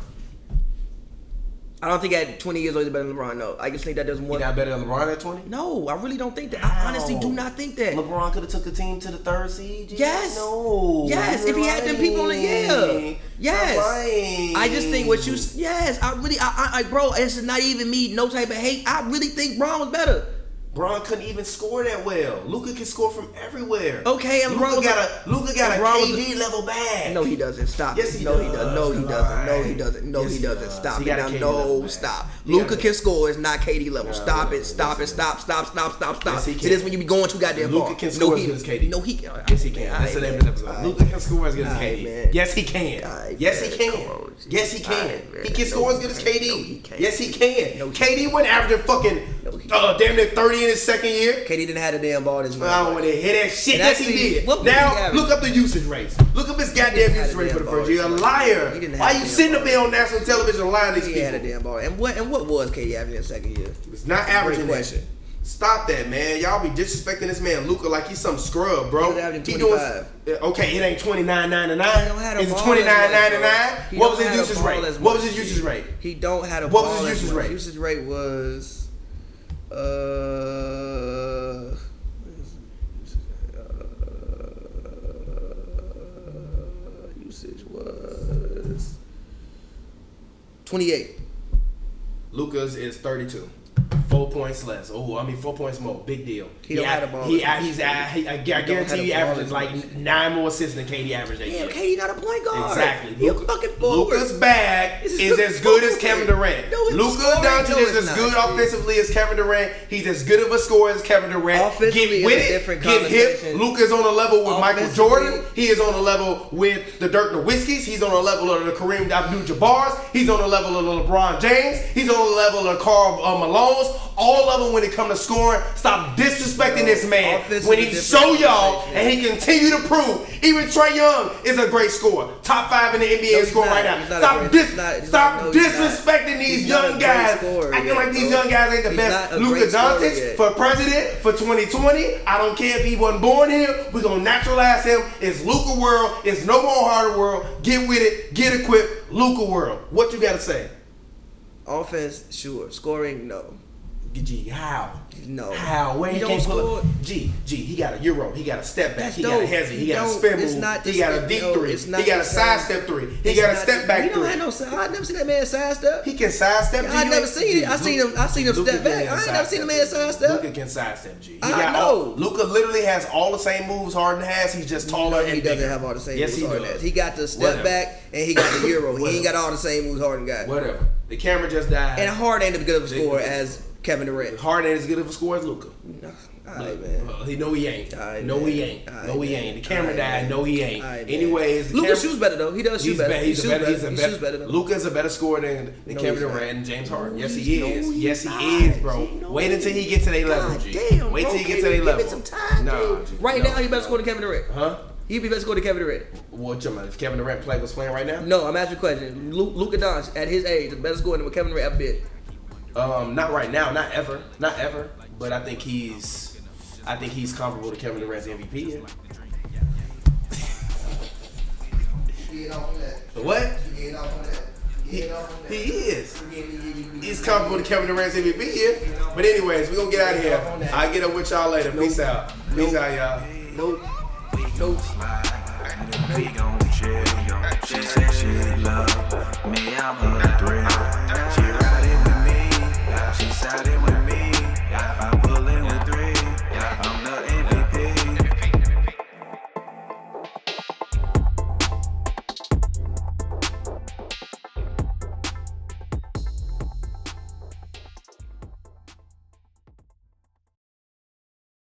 Speaker 3: I don't think at 20 years old he's better than LeBron. No, I just think that
Speaker 2: He
Speaker 3: more.
Speaker 2: not better than LeBron at 20?
Speaker 3: No, I really don't think that. I honestly do not think that.
Speaker 2: LeBron could have took the team to the third seed.
Speaker 3: Yes.
Speaker 2: No.
Speaker 3: Yes,
Speaker 2: you're
Speaker 3: if he had them people on the yeah. Yes. I just think what you yes, I really I, I, I bro, it's not even me, no type of hate. I really think Bron was better.
Speaker 2: Bron couldn't even score that well. Luka can score from everywhere.
Speaker 3: Okay, and
Speaker 2: Luka
Speaker 3: LeBron
Speaker 2: got a Luka got a
Speaker 3: LeBron was a-
Speaker 2: KD level bag.
Speaker 3: No, he doesn't. Stop.
Speaker 2: Yes,
Speaker 3: it.
Speaker 2: he
Speaker 3: no, he
Speaker 2: does.
Speaker 3: No, he doesn't. No, he doesn't. No,
Speaker 2: Yes,
Speaker 3: he doesn't.
Speaker 2: does.
Speaker 3: Stop
Speaker 2: He
Speaker 3: it. Now, no, stop.
Speaker 2: Luka
Speaker 3: can score. It's not KD level.
Speaker 2: No,
Speaker 3: stop
Speaker 2: no,
Speaker 3: it. Stop it. Stop. Stop. Stop. Stop. Stop. See
Speaker 2: can.
Speaker 3: this when you be going too goddamn far.
Speaker 2: can
Speaker 3: no,
Speaker 2: score
Speaker 3: he,
Speaker 2: as good as KD.
Speaker 3: No, he. Can.
Speaker 2: Yes, he can. That's the name of the episode. Luka can score as good as KD.
Speaker 3: man.
Speaker 2: Yes, he can. Yes, he can. Yes, he can. He can score as good as. KD.
Speaker 3: No.
Speaker 2: Yes, he can.
Speaker 3: No,
Speaker 2: KD went after fucking
Speaker 3: No,
Speaker 2: damn near 30 in his second year.
Speaker 3: KD didn't have a damn ball this year.
Speaker 2: I don't want to hear that shit.
Speaker 3: And
Speaker 2: Yes, he did.
Speaker 3: what was he
Speaker 2: now, look up the usage rates. Look up his goddamn usage rate for the first year. You're a liar. Why you sitting up there on national television lying to these
Speaker 3: He had a damn ball. And what and what was KD averaging in second year?
Speaker 2: It's not averaging that.
Speaker 3: question.
Speaker 2: Stop that, man. Y'all be disrespecting this man Luka like he's some scrub, bro.
Speaker 3: He
Speaker 2: He doing-
Speaker 3: 25.
Speaker 2: Okay, it ain't twenty nine nine.
Speaker 3: don't have a
Speaker 2: It's
Speaker 3: ball
Speaker 2: twenty
Speaker 3: as
Speaker 2: nine
Speaker 3: bro.
Speaker 2: nine. What was his usage rate? What was his usage rate?
Speaker 3: He don't have a
Speaker 2: What
Speaker 3: ball
Speaker 2: was his usage rate?
Speaker 3: Usage rate was uh uh, usage was 28.
Speaker 2: Luka's is thirty two. Four points less. Oh, I mean four points more. Big deal.
Speaker 3: He don't
Speaker 2: a-
Speaker 3: ball
Speaker 2: He,
Speaker 3: much.
Speaker 2: he's, he, I guarantee he
Speaker 3: ball
Speaker 2: averages like nine more assists than KD averaged
Speaker 3: Damn. KD not a point guard.
Speaker 2: Exactly.
Speaker 3: He
Speaker 2: Luka-
Speaker 3: fucking forward.
Speaker 2: Luka's bag
Speaker 3: is
Speaker 2: is as good as. Kevin Durant.
Speaker 3: No,
Speaker 2: Luka. Doncic is as
Speaker 3: not,
Speaker 2: good
Speaker 3: dude.
Speaker 2: offensively as Kevin Durant. He's as good of a scorer as Kevin Durant.
Speaker 3: Offensively
Speaker 2: Get with it. Get hip. Luka's on a level with Michael Jordan. He is on a level with the Dirk Nowitzki's. He's on a level of the Kareem Abdul-Jabbar's. He's on a level of the LeBron James. He's on a level of Carl uh, All of them when it comes to scoring. Stop disrespecting this man when he show y'all and he continue to prove. Even Trae Young is a great scorer. Top five in the NBA
Speaker 3: No, not.
Speaker 2: right now.
Speaker 3: He's not a
Speaker 2: Stop dis-
Speaker 3: not-
Speaker 2: stop
Speaker 3: not- no,
Speaker 2: disrespecting these
Speaker 3: He's not a
Speaker 2: young guys.
Speaker 3: scorer
Speaker 2: like these young guys ain't the
Speaker 3: He's
Speaker 2: best. Luka Doncic for president for 2020. I don't care if he wasn't born here. We're gonna naturalize him. It's Luka world. It's no more harder world. Get with it. Get equipped. Luka world. What you gotta say?
Speaker 3: Offense, sure. Scoring, no.
Speaker 2: G, how?
Speaker 3: No.
Speaker 2: How? Where
Speaker 3: He
Speaker 2: he,
Speaker 3: don't score.
Speaker 2: G, G, he got a euro. He got a step back.
Speaker 3: That's
Speaker 2: he got a
Speaker 3: dope.
Speaker 2: hezzy. He,
Speaker 3: He
Speaker 2: got a spin move.
Speaker 3: not
Speaker 2: he got a deep
Speaker 3: no,
Speaker 2: three. He got a sidestep three. He got a step back
Speaker 3: He don't
Speaker 2: three.
Speaker 3: have no side. I never seen that man sidestep.
Speaker 2: He can sidestep.
Speaker 3: I never seen it. I seen him- I seen him step back. I ain't never seen a man sidestep.
Speaker 2: Luka can sidestep. G. He
Speaker 3: I know.
Speaker 2: Luka literally has all the same moves Harden has. He's just taller and
Speaker 3: he doesn't have all the same
Speaker 2: Yes,
Speaker 3: moves
Speaker 2: he does.
Speaker 3: has. He got the step back and he got the euro. he ain't got all the same moves Harden got.
Speaker 2: Whatever. The camera just died.
Speaker 3: And Harden ain't as good of a scorer as Kevin Durant.
Speaker 2: Harden ain't as good of a scorer as Luka.
Speaker 3: No. Right, man.
Speaker 2: Well, he know he ain't.
Speaker 3: Alright,
Speaker 2: no, he ain't.
Speaker 3: Alright,
Speaker 2: no, he
Speaker 3: man.
Speaker 2: ain't. The camera died.
Speaker 3: man.
Speaker 2: No, he ain't. Anyways, the
Speaker 3: Luka
Speaker 2: camera-
Speaker 3: shoots better though. He does shoot
Speaker 2: He's
Speaker 3: better.
Speaker 2: better. He's a
Speaker 3: shoots
Speaker 2: better.
Speaker 3: better.
Speaker 2: He's a
Speaker 3: He
Speaker 2: better.
Speaker 3: better though.
Speaker 2: Luka's a better scorer than, than
Speaker 3: No,
Speaker 2: Kevin. Durant and James Harden. Yes, he is.
Speaker 3: he's
Speaker 2: yes, he is, bro.
Speaker 3: No,
Speaker 2: Wait until he gets to their level, G.
Speaker 3: damn,
Speaker 2: Wait till he gets to their level.
Speaker 3: Give it some time,
Speaker 2: Nah. G,
Speaker 3: Right
Speaker 2: no,
Speaker 3: now, he better
Speaker 2: no.
Speaker 3: score than Kevin Durant.
Speaker 2: Huh?
Speaker 3: He'd be better score than Kevin Durant.
Speaker 2: What you mean? If Kevin Durant play was playing right now?
Speaker 3: No, I'm asking a question. Lu- Luka Doncic at his age is better scorer than what Kevin Durant ever did.
Speaker 2: Um, not right now. Not ever. Not ever. But I think he's. I think he's comparable to Kevin Durant's MVP. Yeah. What? He, he is. He's comparable to Kevin Durant's MVP here. But anyways, we're gonna get out of here. I'll get up with y'all later. Peace out. Peace out, y'all.
Speaker 3: Nope. Nope.
Speaker 1: We gon' chill. She said she love me, I'm her thrill she sat with me. Yeah.